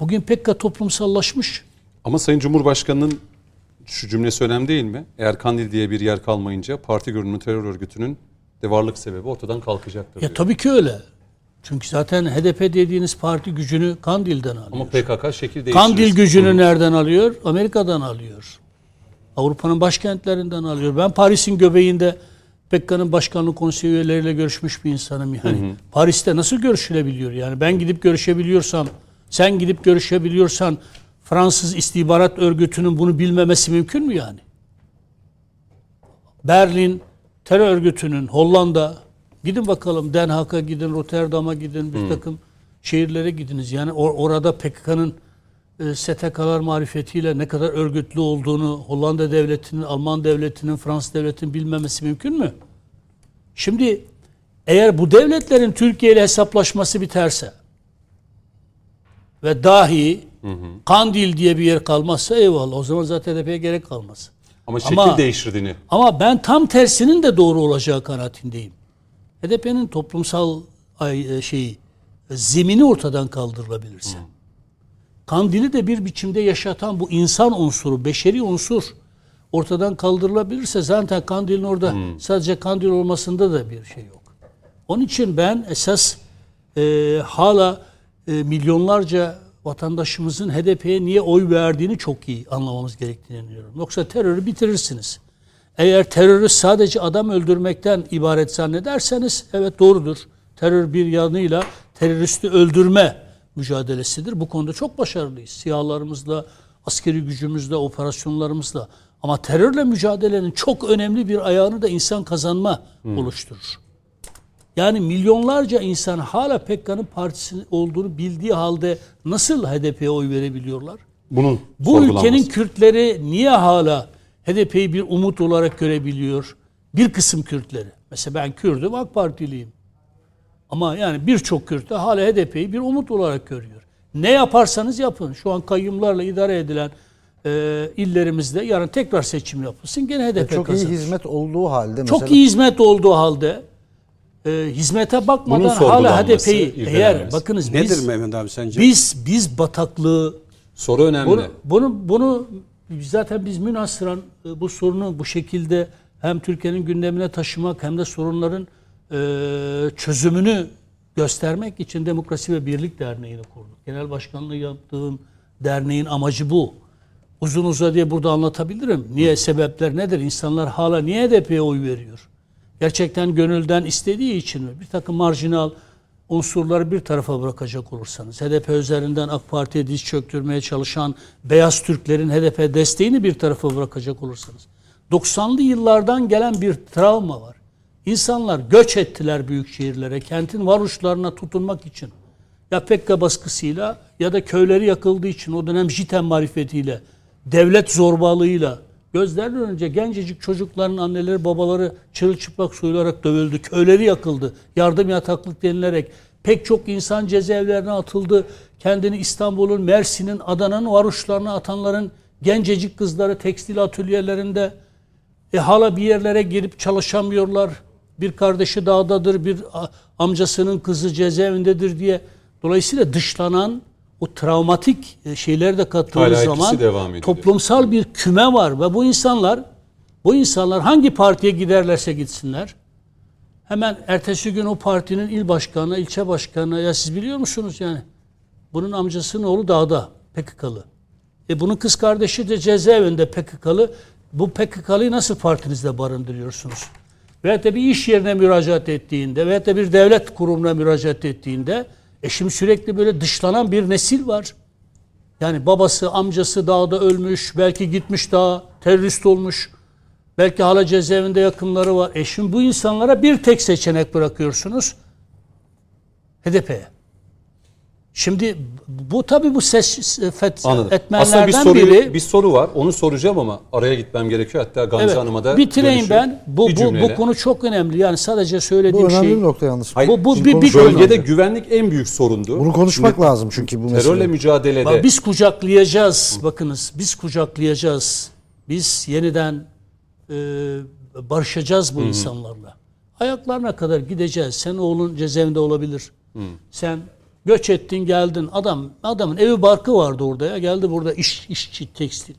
Bugün PKK toplumsallaşmış. Ama Sayın Cumhurbaşkanı'nın şu cümlesi önemli değil mi? Eğer Kandil diye bir yer kalmayınca parti görünümlü terör örgütünün de varlık sebebi ortadan kalkacaktır. Ya diyor. tabii ki öyle. Çünkü zaten HDP dediğiniz parti gücünü Kandil'den alıyor. Ama PKK şekil değiştirir. Kandil gücünü nereden alıyor? Amerika'dan alıyor. Avrupa'nın başkentlerinden alıyor. Ben Paris'in göbeğinde PKK'nın başkanlık konseyi üyeleriyle görüşmüş bir insanım yani. Paris'te nasıl görüşülebiliyor? Yani ben gidip görüşebiliyorsam, sen gidip görüşebiliyorsan Fransız istihbarat örgütünün bunu bilmemesi mümkün mü yani? Berlin terör örgütünün Hollanda gidin bakalım Den Haag'a gidin Rotterdam'a gidin bir takım şehirlere gidiniz. Yani or- orada PKK'nın e, STK'lar marifetiyle ne kadar örgütlü olduğunu Hollanda devletinin, Alman devletinin, Fransız devletinin bilmemesi mümkün mü? Şimdi eğer bu devletlerin Türkiye ile hesaplaşması biterse ve dahi Kandil diye bir yer kalmazsa eyvallah o zaman zaten HDP'ye gerek kalmaz. Ama şekil Ama- değiştirdiğini. Ama ben tam tersinin de doğru olacağı kanaatindeyim. HDP'nin toplumsal e, zemini ortadan kaldırılabilirse. Kandili de bir biçimde yaşatan bu insan unsuru, beşeri unsur ortadan kaldırılabilirse zaten kandilin orada sadece kandil olmasında da bir şey yok. Onun için ben esas e, hala e, milyonlarca vatandaşımızın HDP'ye niye oy verdiğini çok iyi anlamamız gerektiğini inanıyorum. Yoksa terörü bitirirsiniz. Eğer terörü sadece adam öldürmekten ibaret zannederseniz evet doğrudur. Terör bir yanıyla teröristi öldürme mücadelesidir. Bu konuda çok başarılıyız. Siyahlarımızla, askeri gücümüzle, operasyonlarımızla. Ama terörle mücadelenin çok önemli bir ayağını da insan kazanma oluşturur. Yani milyonlarca insan hala PKK'nın partisi olduğunu bildiği halde nasıl HDP'ye oy verebiliyorlar? Bunun Bu ülkenin Kürtleri niye hala HDP'yi bir umut olarak görebiliyor? Bir kısım Kürtleri. Mesela ben Kürdüm, AK Partiliyim. Ama yani birçok Kürt de hala HDP'yi bir umut olarak görüyor. Ne yaparsanız yapın. Şu an kayyumlarla idare edilen e, illerimizde yarın tekrar seçim yapılsın. Gene HDP Çok iyi kazanır. hizmet olduğu halde Çok mesela iyi hizmet olduğu halde e, hizmete bakmadan hala HDP'yi eğer bakınız Nedir biz, Mehmet abi sence? biz biz bataklığı Soru önemli. bunu, bunu, bunu zaten biz münhasıran e, bu sorunu bu şekilde hem Türkiye'nin gündemine taşımak hem de sorunların e, çözümünü göstermek için Demokrasi ve Birlik Derneği'ni kurduk. Genel başkanlığı yaptığım derneğin amacı bu. Uzun uzadıya burada anlatabilirim. Niye sebepler nedir? İnsanlar hala niye HDP'ye oy veriyor? Gerçekten gönülden istediği için mi? Bir takım marjinal unsurları bir tarafa bırakacak olursanız, HDP üzerinden AK Parti'ye diz çöktürmeye çalışan beyaz Türklerin HDP desteğini bir tarafa bırakacak olursanız, 90'lı yıllardan gelen bir travma var. İnsanlar göç ettiler büyük şehirlere, kentin varoluşlarına tutunmak için. Ya Pekka baskısıyla ya da köyleri yakıldığı için o dönem JITEM marifetiyle, devlet zorbalığıyla gözlerinin önce gencecik çocukların anneleri babaları çırılçıplak soyularak dövüldü. Köyleri yakıldı. Yardım yataklık denilerek pek çok insan cezaevlerine atıldı. Kendini İstanbul'un, Mersin'in, Adana'nın varoşlarına atanların gencecik kızları tekstil atölyelerinde e, hala bir yerlere girip çalışamıyorlar. Bir kardeşi dağdadır, bir amcasının kızı cezaevindedir diye. Dolayısıyla dışlanan o travmatik e, şeyler de kattığımız zaman devam toplumsal bir küme var ve bu insanlar bu insanlar hangi partiye giderlerse gitsinler hemen ertesi gün o partinin il başkanı, ilçe başkanı ya siz biliyor musunuz yani bunun amcasının oğlu dağda PKK'lı. E bunun kız kardeşi de cezaevinde PKK'lı. Bu PKK'lıyı nasıl partinizde barındırıyorsunuz? Veyahut da bir iş yerine müracaat ettiğinde veyahut da bir devlet kurumuna müracaat ettiğinde e şimdi sürekli böyle dışlanan bir nesil var. Yani babası, amcası dağda ölmüş, belki gitmiş dağa, terörist olmuş. Belki hala cezaevinde yakınları var. E şimdi bu insanlara bir tek seçenek bırakıyorsunuz. HDP'ye. Şimdi bu tabii bu ses fet, Anladım. Aslında etmenlerden bir soru biri. bir soru var. Onu soracağım ama araya gitmem gerekiyor. Hatta Gamze evet, Hanım'a da bitireyim dönüşüm. ben. Bu, Bir bu, cümleyle. bu konu çok önemli. Yani sadece bu söylediğim önemli şey. bir nokta yalnız. Hayır, Bu, bu Şimdi bir, bir konuşalım. konu. Bölgede güvenlik en büyük sorundu. Bunu konuşmak Şimdi lazım çünkü bu Terörle mesele. mücadelede Bak Biz kucaklayacağız. Bakınız biz kucaklayacağız. Biz yeniden e, barışacağız bu insanlarla. Ayaklarına kadar gideceğiz. Sen oğlun cezaevinde olabilir. Sen göç ettin geldin. Adam adamın evi barkı vardı orada ya. Geldi burada iş işçi tekstil.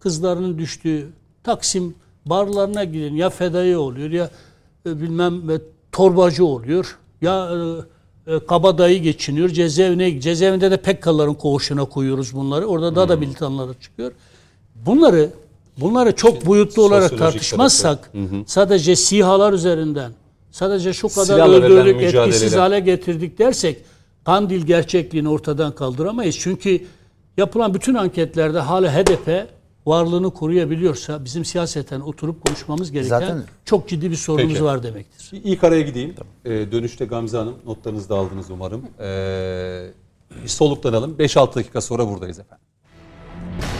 Kızlarının düştüğü Taksim barlarına gidin. Ya fedai oluyor ya e, bilmem e, torbacı oluyor. Ya e, e, kabadayı geçiniyor. Cezaevine cezaevinde de Pekkaların koğuşuna koyuyoruz bunları. Orada daha da militanları çıkıyor. Bunları bunları çok boyutlu olarak tartışmazsak sadece sihalar üzerinden sadece şu kadar Silahla öldürdük etkisiz hale getirdik dersek Kandil gerçekliğini ortadan kaldıramayız. Çünkü yapılan bütün anketlerde hala HDP varlığını koruyabiliyorsa bizim siyaseten oturup konuşmamız gereken Zaten- çok ciddi bir sorunumuz Peki. var demektir. İlk araya gideyim. Ee, dönüşte Gamze Hanım notlarınızı da aldınız umarım. Ee, bir soluklanalım. 5-6 dakika sonra buradayız efendim.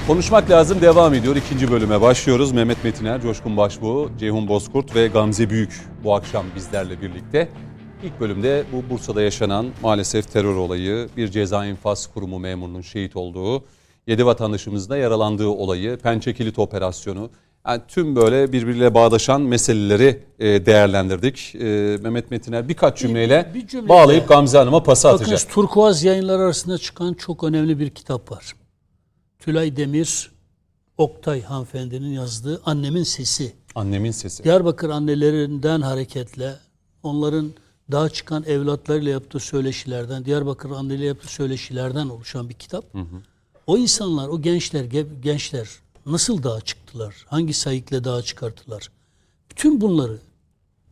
Konuşmak lazım devam ediyor. İkinci bölüme başlıyoruz. Mehmet Metiner, Coşkun Başbuğ, Ceyhun Bozkurt ve Gamze Büyük bu akşam bizlerle birlikte. İlk bölümde bu Bursa'da yaşanan maalesef terör olayı, bir ceza infaz kurumu memurunun şehit olduğu, 7 vatandaşımızın da yaralandığı olayı, Pençe Kilit operasyonu, yani tüm böyle birbiriyle bağdaşan meseleleri e, değerlendirdik. E, Mehmet Metiner birkaç cümleyle bir cümleyle- bağlayıp Gamze Hanım'a pası atacak. Bakınız Turkuaz yayınları arasında çıkan çok önemli bir kitap var. Tülay Demir, Oktay hanımefendinin yazdığı Annemin Sesi. Annemin sesi. Diyarbakır annelerinden hareketle onların daha çıkan evlatlarıyla yaptığı söyleşilerden, Diyarbakır anneleriyle yaptığı söyleşilerden oluşan bir kitap. O insanlar, o gençler, ge- gençler nasıl dağa çıktılar? Hangi sayıkla dağa çıkarttılar? Bütün bunları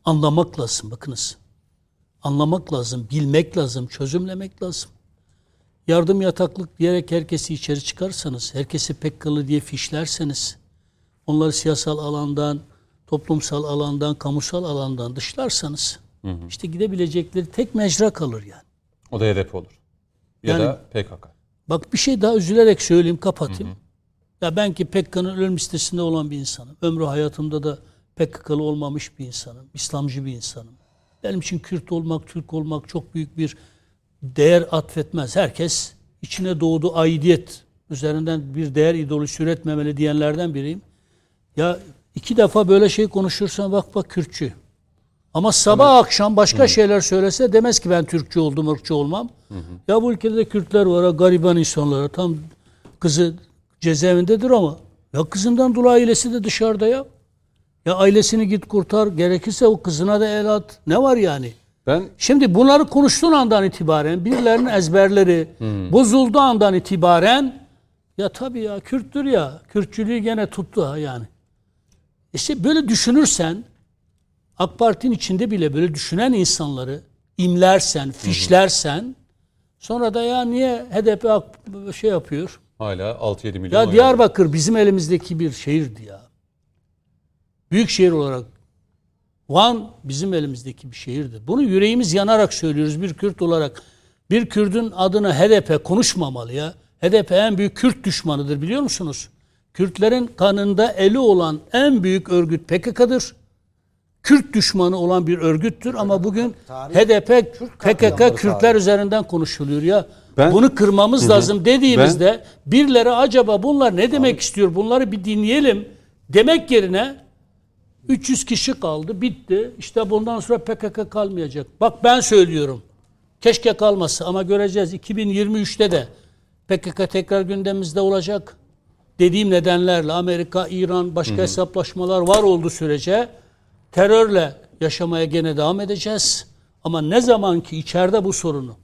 anlamak lazım bakınız. Anlamak lazım, bilmek lazım, çözümlemek lazım. Yardım yataklık diyerek herkesi içeri çıkarsanız, herkesi pekkalı diye fişlerseniz, onları siyasal alandan, toplumsal alandan, kamusal alandan dışlarsanız işte gidebilecekleri tek mecra kalır yani. O da hedef olur. Ya Yani- da PKK. Bak bir şey daha üzülerek söyleyeyim kapatayım. Ya ben ki Pekka'nın ölüm listesinde olan bir insanım. Ömrü hayatımda da PKK'lı olmamış bir insanım. İslamcı bir insanım. Benim için Kürt olmak, Türk olmak çok büyük bir değer atfetmez. Herkes içine doğduğu aidiyet üzerinden bir değer ideolojisi üretmemeli diyenlerden biriyim. Ya iki defa böyle şey konuşursan bak bak Kürtçü. Ama sabah akşam başka şeyler söylese demez ki ben Türkçü oldum, ırkçı olmam. Ya bu ülkede de Kürtler var, gariban insanlar. Tam kızı cezaevindedir ama ya kızından dolayı ailesi de dışarıda ya. Ya ailesini git kurtar, gerekirse o kızına da el at. Ne var yani? Ben Şimdi bunları konuştuğun andan itibaren birilerinin ezberleri bozulduğu andan itibaren ya tabii ya Kürttür ya. Kürtçülüğü gene tuttu ha yani. İşte böyle düşünürsen AK Parti'nin içinde bile böyle düşünen insanları imlersen, fişlersen sonra da ya niye HDP şey yapıyor? hala 6-7 milyon Ya Diyarbakır bizim elimizdeki bir şehirdi ya. Büyük şehir olarak. Van bizim elimizdeki bir şehirdi. Bunu yüreğimiz yanarak söylüyoruz bir Kürt olarak. Bir Kürt'ün adına HDP konuşmamalı ya. HDP en büyük Kürt düşmanıdır biliyor musunuz? Kürtlerin kanında eli olan en büyük örgüt PKK'dır. Kürt düşmanı olan bir örgüttür ama bugün HDP, PKK Kürtler üzerinden konuşuluyor ya. Ben- Bunu kırmamız lazım dediğimizde birileri acaba bunlar ne demek istiyor? Bunları bir dinleyelim demek yerine 300 kişi kaldı, bitti. İşte bundan sonra PKK kalmayacak. Bak ben söylüyorum. Keşke kalmasa ama göreceğiz 2023'te de PKK tekrar gündemimizde olacak. Dediğim nedenlerle Amerika, İran, başka hesaplaşmalar var olduğu sürece terörle yaşamaya gene devam edeceğiz. Ama ne zaman ki içeride bu sorunu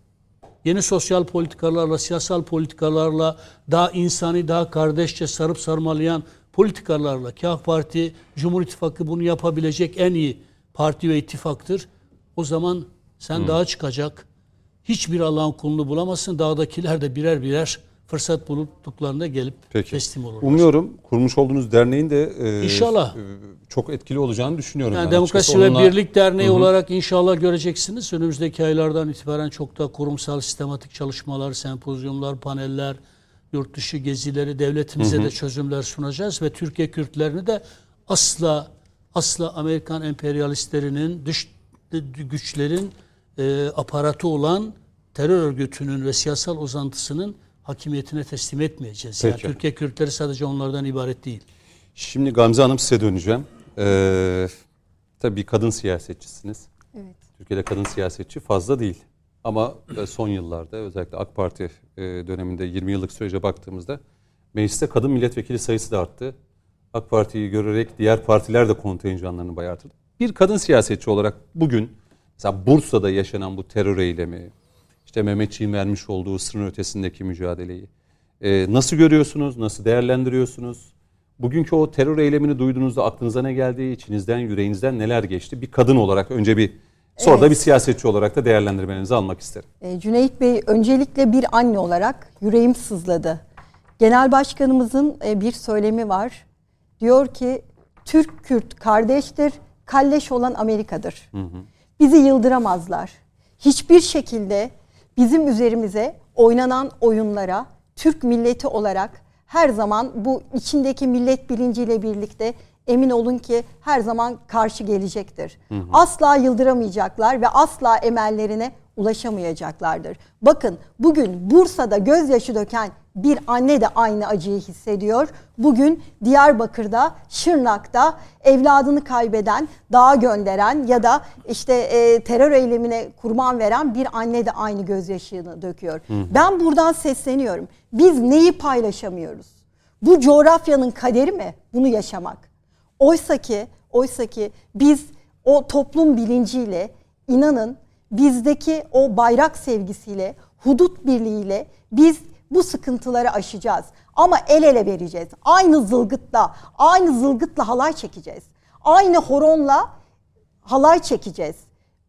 yeni sosyal politikalarla, siyasal politikalarla, daha insani, daha kardeşçe sarıp sarmalayan politikalarla ki AK Parti, Cumhur İttifakı bunu yapabilecek en iyi parti ve ittifaktır. O zaman sen dağa çıkacak, hiçbir Allah'ın kulunu bulamazsın. Dağdakiler de birer birer fırsat bulduklarında gelip Peki. teslim olurlar. Umuyorum kurmuş olduğunuz derneğin de e, İnşallah. e, çok etkili olacağını düşünüyorum. Yani Demokrasi açıkçası. ve Onunla- Birlik Derneği olarak inşallah göreceksiniz. Önümüzdeki aylardan itibaren çok da kurumsal sistematik çalışmalar, sempozyumlar, paneller, yurt dışı gezileri devletimize de çözümler sunacağız ve Türkiye Kürtlerini de asla asla Amerikan emperyalistlerinin dış güçlerin e, aparatı olan terör örgütünün ve siyasal uzantısının hakimiyetine teslim etmeyeceğiz. Yani Peki. Türkiye Kürtleri sadece onlardan ibaret değil. Şimdi Gamze Hanım size döneceğim. Ee, tabii bir kadın siyasetçisiniz. Evet. Türkiye'de kadın siyasetçi fazla değil. Ama e, son yıllarda özellikle AK Parti e, döneminde 20 yıllık sürece baktığımızda mecliste kadın milletvekili sayısı da arttı. AK Parti'yi görerek diğer partiler de kontenjanlarını bayağı arttırdı. Bir kadın siyasetçi olarak bugün mesela Bursa'da yaşanan bu terör eylemi, işte Mehmetçiğin vermiş olduğu sınır ötesindeki mücadeleyi e, nasıl görüyorsunuz, nasıl değerlendiriyorsunuz? Bugünkü o terör eylemini duyduğunuzda aklınıza ne geldi, içinizden, yüreğinizden neler geçti? Bir kadın olarak önce bir, sonra da Evet. bir siyasetçi olarak da değerlendirmenizi almak isterim. E, Cüneyt Bey öncelikle bir anne olarak yüreğim sızladı. Genel Başkanımızın e, bir söylemi var. Diyor ki Türk-Kürt kardeştir, kalleş olan Amerika'dır. Bizi yıldıramazlar. Hiçbir şekilde bizim üzerimize oynanan oyunlara Türk milleti olarak her zaman bu içindeki millet bilinciyle birlikte emin olun ki her zaman karşı gelecektir. Asla yıldıramayacaklar ve asla emellerine ulaşamayacaklardır. Bakın bugün Bursa'da gözyaşı döken bir anne de aynı acıyı hissediyor. Bugün Diyarbakır'da, Şırnak'ta evladını kaybeden, dağa gönderen ya da işte e, terör eylemine kurban veren bir anne de aynı gözyaşını döküyor. Ben buradan sesleniyorum. Biz neyi paylaşamıyoruz? Bu coğrafyanın kaderi mi? Bunu yaşamak. Oysa ki, oysa ki biz o toplum bilinciyle inanın bizdeki o bayrak sevgisiyle, hudut birliğiyle biz bu sıkıntıları aşacağız. Ama el ele vereceğiz. Aynı zılgıtla, aynı zılgıtla halay çekeceğiz. Aynı horonla halay çekeceğiz.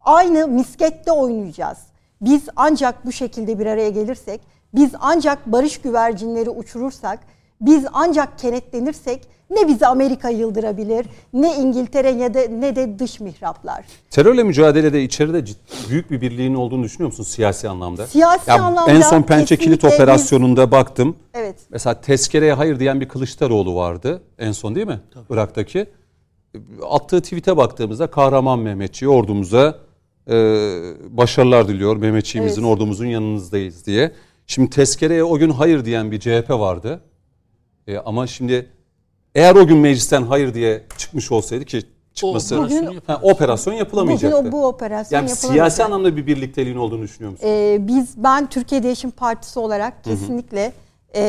Aynı miskette oynayacağız. Biz ancak bu şekilde bir araya gelirsek, biz ancak barış güvercinleri uçurursak, biz ancak kenetlenirsek ne bizi Amerika yıldırabilir, ne İngiltere ya da ne de dış mihraplar. Terörle mücadelede içeride cid- büyük bir birliğin olduğunu düşünüyor musunuz siyasi anlamda? Siyasi anlamda En son Pençe Kilit kesinlikle biz- operasyonunda baktım. Evet. Mesela tezkereye hayır diyen bir Kılıçdaroğlu vardı. En son değil mi? Irak'taki. Attığı tweet'e baktığımızda kahraman Mehmetçi ordumuza e, başarılar diliyor. Mehmetçiğimizin Evet. ordumuzun yanınızdayız diye. Şimdi tezkereye o gün hayır diyen bir CHP vardı. E, ama şimdi eğer o gün meclisten hayır diye çıkmış olsaydı ki çıkması operasyon Bugün, ha, operasyon Bugün yapılamayacaktı. o, bu operasyon yani siyasi anlamda bir birlikteliğin olduğunu düşünüyor musunuz? Ee, biz ben Türkiye Değişim Partisi olarak kesinlikle e,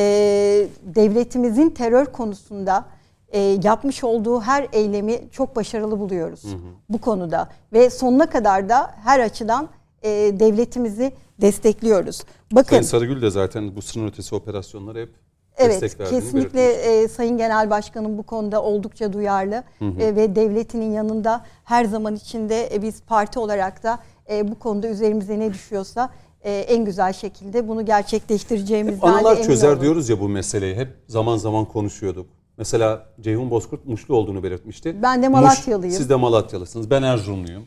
devletimizin terör konusunda e, yapmış olduğu her eylemi çok başarılı buluyoruz bu konuda ve sonuna kadar da her açıdan e, devletimizi destekliyoruz. Bakın Sayın Sarıgül de zaten bu sınır ötesi operasyonlara hep Evet, kesinlikle e, Sayın Genel Başkanım bu konuda oldukça duyarlı E, ve devletinin yanında her zaman içinde e, biz parti olarak da e, bu konuda üzerimize ne düşüyorsa e, en güzel şekilde bunu gerçekleştireceğimizden de Analar emin çözer olun. diyoruz ya bu meseleyi. Hep zaman zaman konuşuyorduk. Mesela Ceyhun Bozkurt Muşlu olduğunu belirtmişti. Ben de Muş- Malatyalıyım. siz de Malatyalısınız. Ben Erzurumluyum.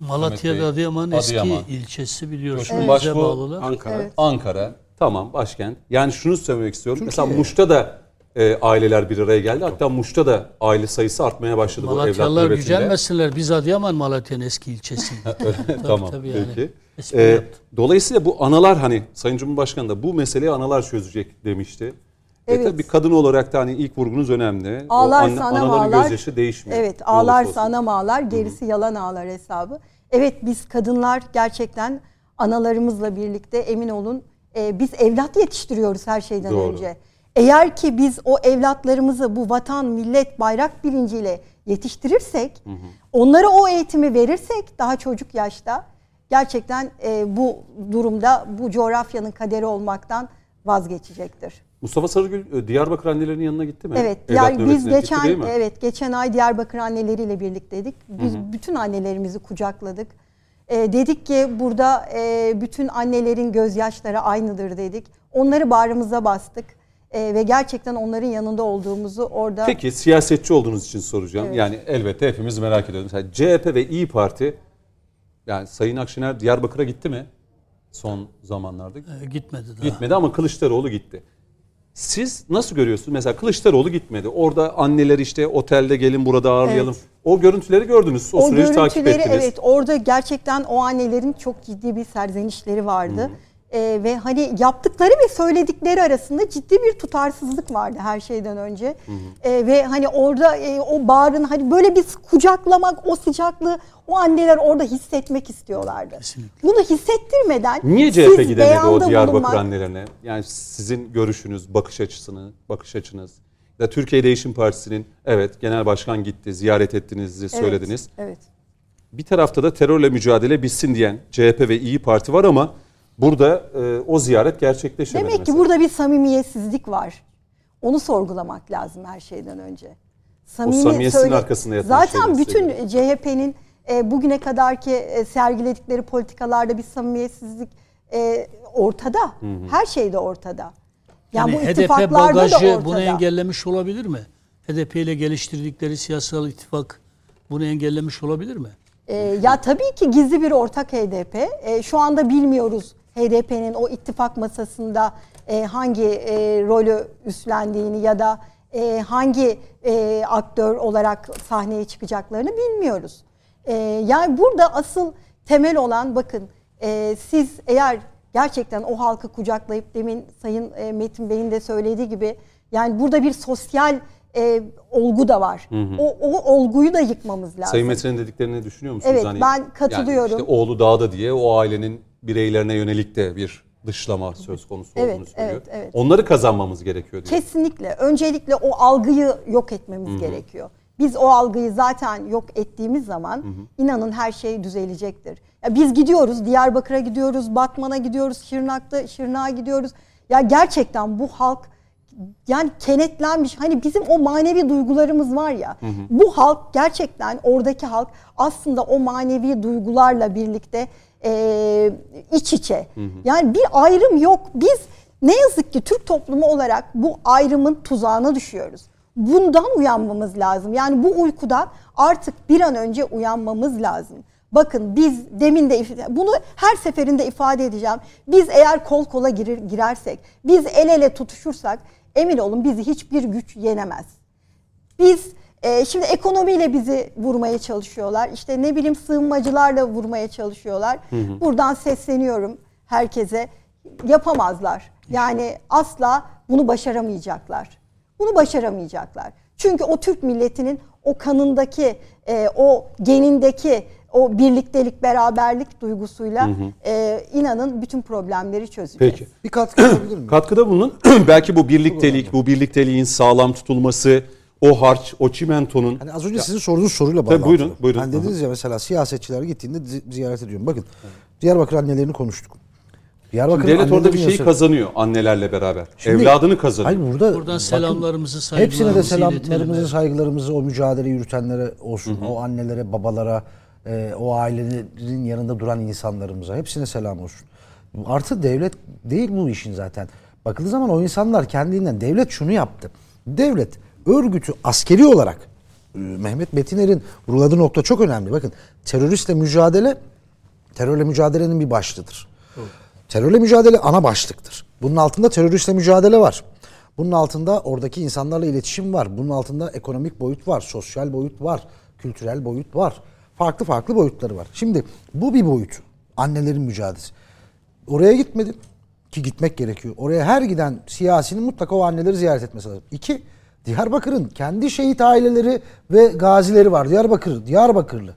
Malatya'da Adıyaman eski Adıyaman. ilçesi biliyorsunuz. Başbuğ, bağlılar. Ankara. Evet. Ankara. Tamam başkent. Yani şunu söylemek istiyorum. Türkiye. Mesela Muş'ta da e, aileler bir araya geldi. Hatta Muş'ta da aile sayısı artmaya başladı bu evlat Malatyalılar nöbetinde. gücenmesinler. Biz Adıyaman Malatya'nın eski ilçesi. tamam tabii yani. peki. Ee, yaptım. dolayısıyla bu analar hani Sayın Cumhurbaşkanı da bu meseleyi analar çözecek demişti. Evet. E tabii kadın olarak da hani ilk vurgunuz önemli. O Ağlarsa anne- anam anaların ağlar. gözyaşı değişmiyor. Evet ağlarsa anam ağlar gerisi yalan ağlar hesabı. Evet biz kadınlar gerçekten analarımızla birlikte emin olun e, biz evlat yetiştiriyoruz her şeyden Doğru. önce. Eğer ki biz o evlatlarımızı bu vatan, millet, bayrak bilinciyle yetiştirirsek, onlara o eğitimi verirsek daha çocuk yaşta gerçekten e, bu durumda bu coğrafyanın kaderi olmaktan vazgeçecektir. Mustafa Sarıgül e, Diyarbakır annelerinin yanına gitti mi? Evet, Evlat yani biz gitti geçen mi? evet geçen ay Diyarbakır anneleriyle birlikteydik. Biz bütün annelerimizi kucakladık. Ee, dedik ki burada e, bütün annelerin gözyaşları aynıdır dedik. Onları bağrımıza bastık Ee, ve gerçekten onların yanında olduğumuzu orada Peki siyasetçi olduğunuz için soracağım. Evet. Yani elbette hepimiz merak ediyoruz. Mesela CHP ve İyi Parti yani Sayın Akşener Diyarbakır'a gitti mi? Son zamanlarda. Ee, gitmedi daha. Gitmedi ama Kılıçdaroğlu gitti. Siz nasıl görüyorsunuz? Mesela Kılıçdaroğlu gitmedi. Orada anneler işte otelde gelin burada ağırlayalım. Evet. O görüntüleri gördünüz. O, o süreci takip görüntüleri ettiniz. evet orada gerçekten o annelerin çok ciddi bir serzenişleri vardı. Ee, ve hani yaptıkları ve söyledikleri arasında ciddi bir tutarsızlık vardı her şeyden önce. Ee, ve hani orada e, o bağrın hani böyle bir kucaklamak, o sıcaklığı o anneler orada hissetmek istiyorlardı. Kesinlikle. Bunu hissettirmeden Niye CHP gidemedi o Diyarbakır bulunmak- annelerine? Yani sizin görüşünüz, bakış açısını, bakış açınız. Ya Türkiye Değişim Partisi'nin evet genel başkan gitti, ziyaret ettiğinizi Evet, söylediniz. Evet. Bir tarafta da terörle mücadele bitsin diyen CHP ve İyi Parti var ama burada e, o ziyaret gerçekleşemedi. Demek ki mesela. burada bir samimiyetsizlik var. Onu sorgulamak lazım her şeyden önce. samimiyetin arkasında yatan Zaten bütün. CHP'nin e, bugüne kadarki e, sergiledikleri politikalarda bir samimiyetsizlik e, ortada. Her şeyde ortada. Yani Yani bu HDP bagajı bunu engellemiş olabilir mi? HDP ile geliştirdikleri siyasal ittifak bunu engellemiş olabilir mi? E, ya tabii ki gizli bir ortak HDP. E, şu anda bilmiyoruz HDP'nin o ittifak masasında e, hangi e, rolü üstlendiğini ya da e, hangi e, aktör olarak sahneye çıkacaklarını bilmiyoruz. E, yani burada asıl temel olan bakın e, siz eğer gerçekten o halkı kucaklayıp demin Sayın e, Metin Bey'in de söylediği gibi yani burada bir sosyal e, olgu da var. O, o olguyu da yıkmamız lazım. Sayın Metin'in dediklerini düşünüyor musunuz? Evet, ben katılıyorum. Yani işte oğlu dağda diye o ailenin bireylerine yönelik de bir dışlama söz konusu Evet, olduğunu söylüyor. evet, evet. Onları kazanmamız gerekiyor diyor. Kesinlikle. Öncelikle o algıyı yok etmemiz gerekiyor. Biz o algıyı zaten yok ettiğimiz zaman inanın her şey düzelecektir. Ya biz gidiyoruz, Diyarbakır'a gidiyoruz, Batman'a gidiyoruz, Şırnak'ta Şırnak'a gidiyoruz. Ya gerçekten bu halk yani kenetlenmiş. Hani bizim o manevi duygularımız var ya. Bu halk gerçekten oradaki halk aslında o manevi duygularla birlikte e, iç içe. Yani bir ayrım yok. Biz ne yazık ki Türk toplumu olarak bu ayrımın tuzağına düşüyoruz. Bundan uyanmamız lazım. Yani bu uykudan artık bir an önce uyanmamız lazım. Bakın biz demin de bunu her seferinde ifade edeceğim. Biz eğer kol kola girir, girersek, biz el ele tutuşursak emin olun bizi hiçbir güç yenemez. Biz e, şimdi ekonomiyle bizi vurmaya çalışıyorlar. İşte ne bileyim sığınmacılarla vurmaya çalışıyorlar. Buradan sesleniyorum herkese. Yapamazlar. Yani asla bunu başaramayacaklar. Bunu başaramayacaklar. Çünkü o Türk milletinin o kanındaki, e, o genindeki o birliktelik, beraberlik duygusuyla e, inanın bütün problemleri çözeceğiz. Peki. Bir katkı yapabilir miyim? Katkıda bulunun. Belki bu birliktelik, bu birlikteliğin sağlam tutulması, o harç, o çimentonun Hani az önce sizin sorduğunuz soruyla Tabii, bağlantılı. buyurun, buyurun. Hani dediniz ya mesela siyasetçiler gittiğinde zi- ziyaret ediyorum. Bakın Diyarbakır annelerini konuştuk. Diyarbakır devlet orada bir şeyi kazanıyor annelerle beraber. Şimdi- Evladını kazanıyor. Hayır burada Buradan bakın, selamlarımızı, Hepsine de saygılarımızı selamlarımızı, saygılarımızı o mücadele yürütenlere olsun. O annelere, babalara, e, o ailelerin yanında duran insanlarımıza hepsine selam olsun. Artı devlet değil bu işin zaten. Bakıldığı zaman o insanlar kendinden devlet şunu yaptı. Devlet örgütü askeri olarak e, Mehmet Metiner'in vurguladığı nokta çok önemli. Bakın teröristle mücadele terörle mücadelenin bir başlığıdır. Terörle mücadele ana başlıktır. Bunun altında teröristle mücadele var. Bunun altında oradaki insanlarla iletişim var. Bunun altında ekonomik boyut var, sosyal boyut var, kültürel boyut var. Farklı farklı boyutları var. Şimdi bu bir boyut. Annelerin mücadelesi. Oraya gitmedim ki gitmek gerekiyor. Oraya her giden siyasinin mutlaka o anneleri ziyaret etmesi lazım. İki, Diyarbakır'ın kendi şehit aileleri ve gazileri var. Diyarbakır, Diyarbakırlı.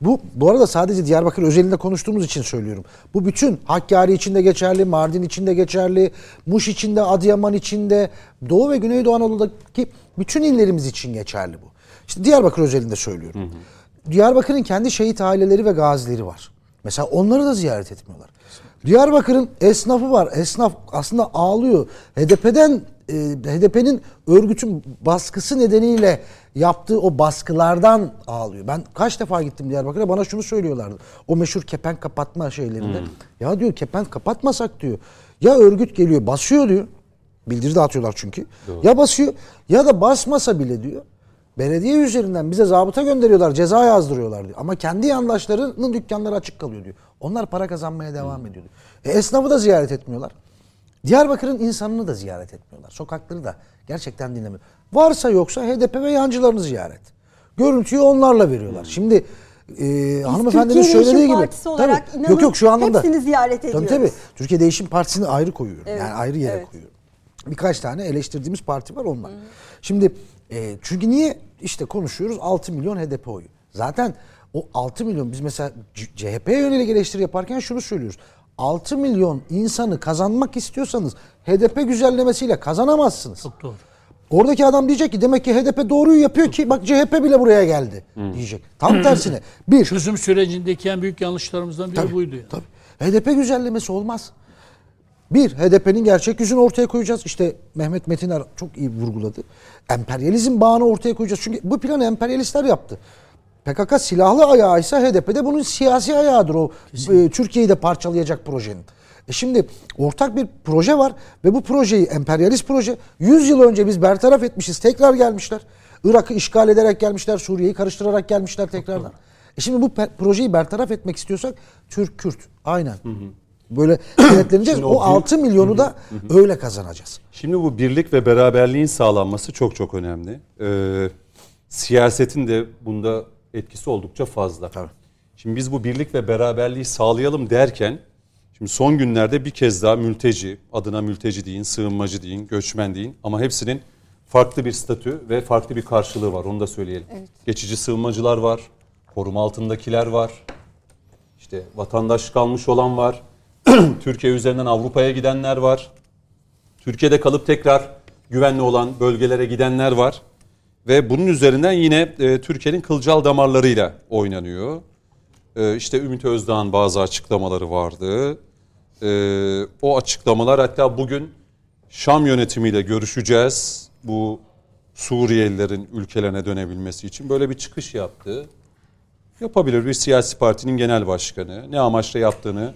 Bu bu arada sadece Diyarbakır özelinde konuştuğumuz için söylüyorum. Bu bütün Hakkari için de geçerli, Mardin için de geçerli, Muş için de, Adıyaman için de, Doğu ve Güneydoğu Anadolu'daki bütün illerimiz için geçerli bu. İşte Diyarbakır özelinde söylüyorum. Diyarbakır'ın kendi şehit aileleri ve gazileri var. Mesela onları da ziyaret etmiyorlar. Diyarbakır'ın esnafı var. Esnaf aslında ağlıyor. HDP'den e, HDP'nin örgütün baskısı nedeniyle yaptığı o baskılardan ağlıyor. Ben kaç defa gittim Diyarbakır'a bana şunu söylüyorlardı. O meşhur kepenk kapatma şeylerinde. Ya diyor kepenk kapatmasak diyor. Ya örgüt geliyor basıyor diyor. Bildiri dağıtıyorlar çünkü. Ya basıyor ya da basmasa bile diyor. Belediye üzerinden bize zabıta gönderiyorlar, ceza yazdırıyorlar diyor. Ama kendi yandaşlarının dükkanları açık kalıyor diyor. Onlar para kazanmaya devam ediyor diyor. E, esnafı da ziyaret etmiyorlar. Diyarbakır'ın insanını da ziyaret etmiyorlar. Sokakları da gerçekten dinlemiyor. Varsa yoksa HDP ve yancılarını ziyaret. Görüntüyü onlarla veriyorlar. Şimdi e, hanımefendinin Türkiye söylediği Değişim gibi. Partisi olarak tabii, inanın yok yok şu anlamda. hepsini ziyaret Tabii ediyoruz. tabii. Türkiye Değişim Partisi'ni ayrı koyuyorum. Evet, Yani ayrı yere evet. koyuyorum. Birkaç tane eleştirdiğimiz parti var onlar. Şimdi e, çünkü niye işte konuşuyoruz 6 milyon HDP oyu. Zaten o 6 milyon biz mesela CHP'ye yönelik eleştiri yaparken şunu söylüyoruz. 6 milyon insanı kazanmak istiyorsanız HDP güzellemesiyle kazanamazsınız. Çok doğru. Oradaki adam diyecek ki demek ki HDP doğruyu yapıyor ki bak CHP bile buraya geldi diyecek. Tam tersine. Bir, Çözüm sürecindeki en büyük yanlışlarımızdan biri buydu. Yani. Tabii. HDP güzellemesi olmaz. Bir, HDP'nin gerçek yüzünü ortaya koyacağız. İşte Mehmet Metiner çok iyi vurguladı. Emperyalizm bağını ortaya koyacağız. Çünkü bu planı emperyalistler yaptı. PKK silahlı ayağıysa HDP de bunun siyasi ayağıdır o e, Türkiye'yi de parçalayacak projenin. E şimdi ortak bir proje var ve bu projeyi emperyalist proje 100 yıl önce biz bertaraf etmişiz. Tekrar gelmişler. Irak'ı işgal ederek gelmişler. Suriye'yi karıştırarak gelmişler tekrardan. E şimdi bu projeyi bertaraf etmek istiyorsak Türk-Kürt aynen. Böyle kenetleneceğiz. Şimdi o o bir- 6 milyonu da öyle kazanacağız. Şimdi bu birlik ve beraberliğin sağlanması çok çok önemli. Ee, siyasetin de bunda etkisi oldukça fazla. Şimdi biz bu birlik ve beraberliği sağlayalım derken şimdi son günlerde bir kez daha mülteci, adına mülteci deyin, sığınmacı deyin, göçmen deyin ama hepsinin farklı bir statü ve farklı bir karşılığı var. Onu da söyleyelim. Geçici sığınmacılar var, koruma altındakiler var, işte vatandaş kalmış olan var, Türkiye üzerinden Avrupa'ya gidenler var. Türkiye'de kalıp tekrar güvenli olan bölgelere gidenler var. Ve bunun üzerinden yine e, Türkiye'nin kılcal damarlarıyla oynanıyor. E, işte Ümit Özdağ'ın bazı açıklamaları vardı. E, o açıklamalar hatta bugün Şam yönetimiyle görüşeceğiz. Bu Suriyelilerin ülkelerine dönebilmesi için böyle bir çıkış yaptı. Yapabilir bir siyasi partinin genel başkanı. Ne amaçla yaptığını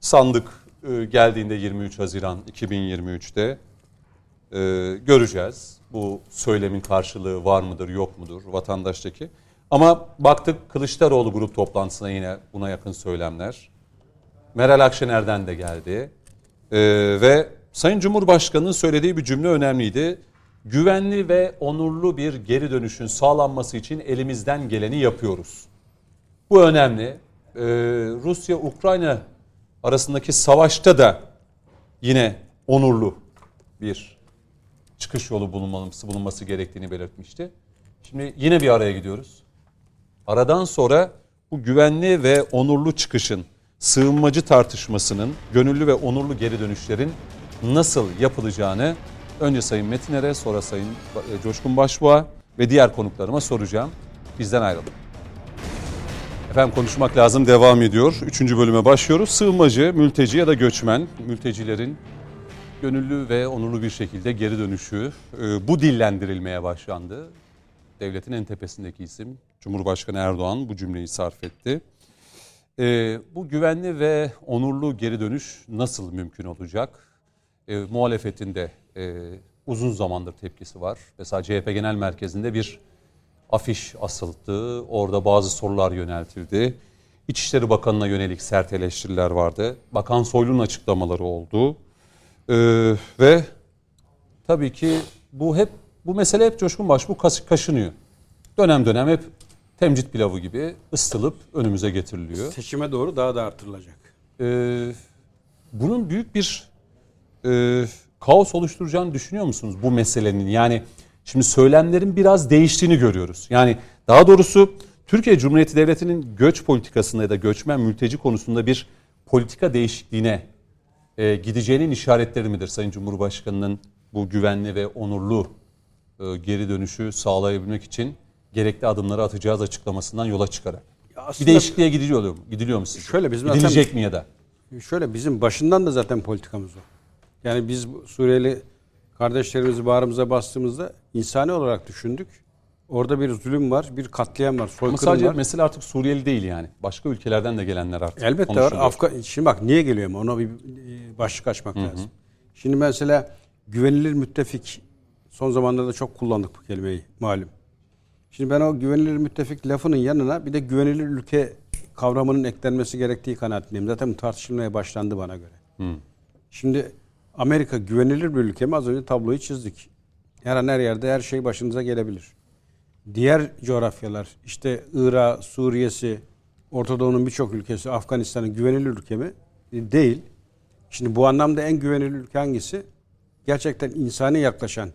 sandık e, geldiğinde 23 Haziran 2023'te e, göreceğiz. Bu söylemin karşılığı var mıdır yok mudur vatandaştaki. Ama baktık Kılıçdaroğlu grup toplantısına yine buna yakın söylemler. Meral Akşener'den de geldi. E, ve Sayın Cumhurbaşkanı'nın söylediği bir cümle önemliydi. Güvenli ve onurlu bir geri dönüşün sağlanması için elimizden geleni yapıyoruz. Bu önemli. Ee, Rusya-Ukrayna arasındaki savaşta da yine onurlu bir çıkış yolu bulunması, bulunması gerektiğini belirtmişti. Şimdi yine bir araya gidiyoruz. Aradan sonra bu güvenli ve onurlu çıkışın, sığınmacı tartışmasının, gönüllü ve onurlu geri dönüşlerin nasıl yapılacağını önce Sayın Metiner'e, sonra Sayın e, Coşkun Başbuğ'a ve diğer konuklarıma soracağım. Bizden ayrılın. Efendim konuşmak lazım devam ediyor. Üçüncü bölüme başlıyoruz. Sığınmacı, mülteci ya da göçmen, mültecilerin gönüllü ve onurlu bir şekilde geri dönüşü e, bu dillendirilmeye başlandı. Devletin en tepesindeki isim Cumhurbaşkanı Erdoğan bu cümleyi sarf etti. E, bu güvenli ve onurlu geri dönüş nasıl mümkün olacak? E, muhalefetin de e, uzun zamandır tepkisi var. Mesela CHP Genel Merkezi'nde bir afiş asıldı. Orada bazı sorular yöneltildi. İçişleri Bakanı'na yönelik sert eleştiriler vardı. Bakan Soylu'nun açıklamaları oldu. Ee, ve tabii ki bu hep bu mesele hep Coşkun Başbuğ kas- kaşınıyor. Dönem dönem hep temcit pilavı gibi ısıtılıp önümüze getiriliyor. Seçime doğru daha da artırılacak. Ee, bunun büyük bir e, kaos oluşturacağını düşünüyor musunuz bu meselenin? Yani şimdi söylemlerin biraz değiştiğini görüyoruz. Yani daha doğrusu Türkiye Cumhuriyeti Devleti'nin göç politikasında ya da göçmen mülteci konusunda bir politika değişikliğine e, gideceğinin işaretleri midir Sayın Cumhurbaşkanı'nın bu güvenli ve onurlu e, geri dönüşü sağlayabilmek için gerekli adımları atacağız açıklamasından yola çıkarak? Ya Bir aslında- değişikliğe gidiliyor mu? Gidiliyor mu sizce? Şöyle bizim zaten- Gidilecek mi ya da? Şöyle bizim başından da zaten politikamız o. Yani biz Suriyeli kardeşlerimizi bağrımıza bastığımızda insani olarak düşündük. Orada bir zulüm var, bir katliam var, Ama soykırım sadece var. mesele artık Suriyeli değil yani. Başka ülkelerden de gelenler artık. Elbette var. Afgan, şimdi bak niye geliyor ama ona bir başlık açmak lazım. Şimdi mesela güvenilir müttefik son zamanlarda çok kullandık bu kelimeyi malum. Şimdi ben o güvenilir müttefik lafının yanına bir de güvenilir ülke kavramının eklenmesi gerektiği kanaatindeyim. Zaten tartışılmaya başlandı bana göre. Şimdi Amerika güvenilir bir ülke mi? Az önce tabloyu çizdik. Her an her yerde her şey başınıza gelebilir. diğer coğrafyalar işte Irak, Suriye'si, Orta Doğu'nun birçok ülkesi, Afganistan'ın güvenilir ülke mi? E, Değil. Şimdi bu anlamda en güvenilir ülke hangisi? Gerçekten insani yaklaşan,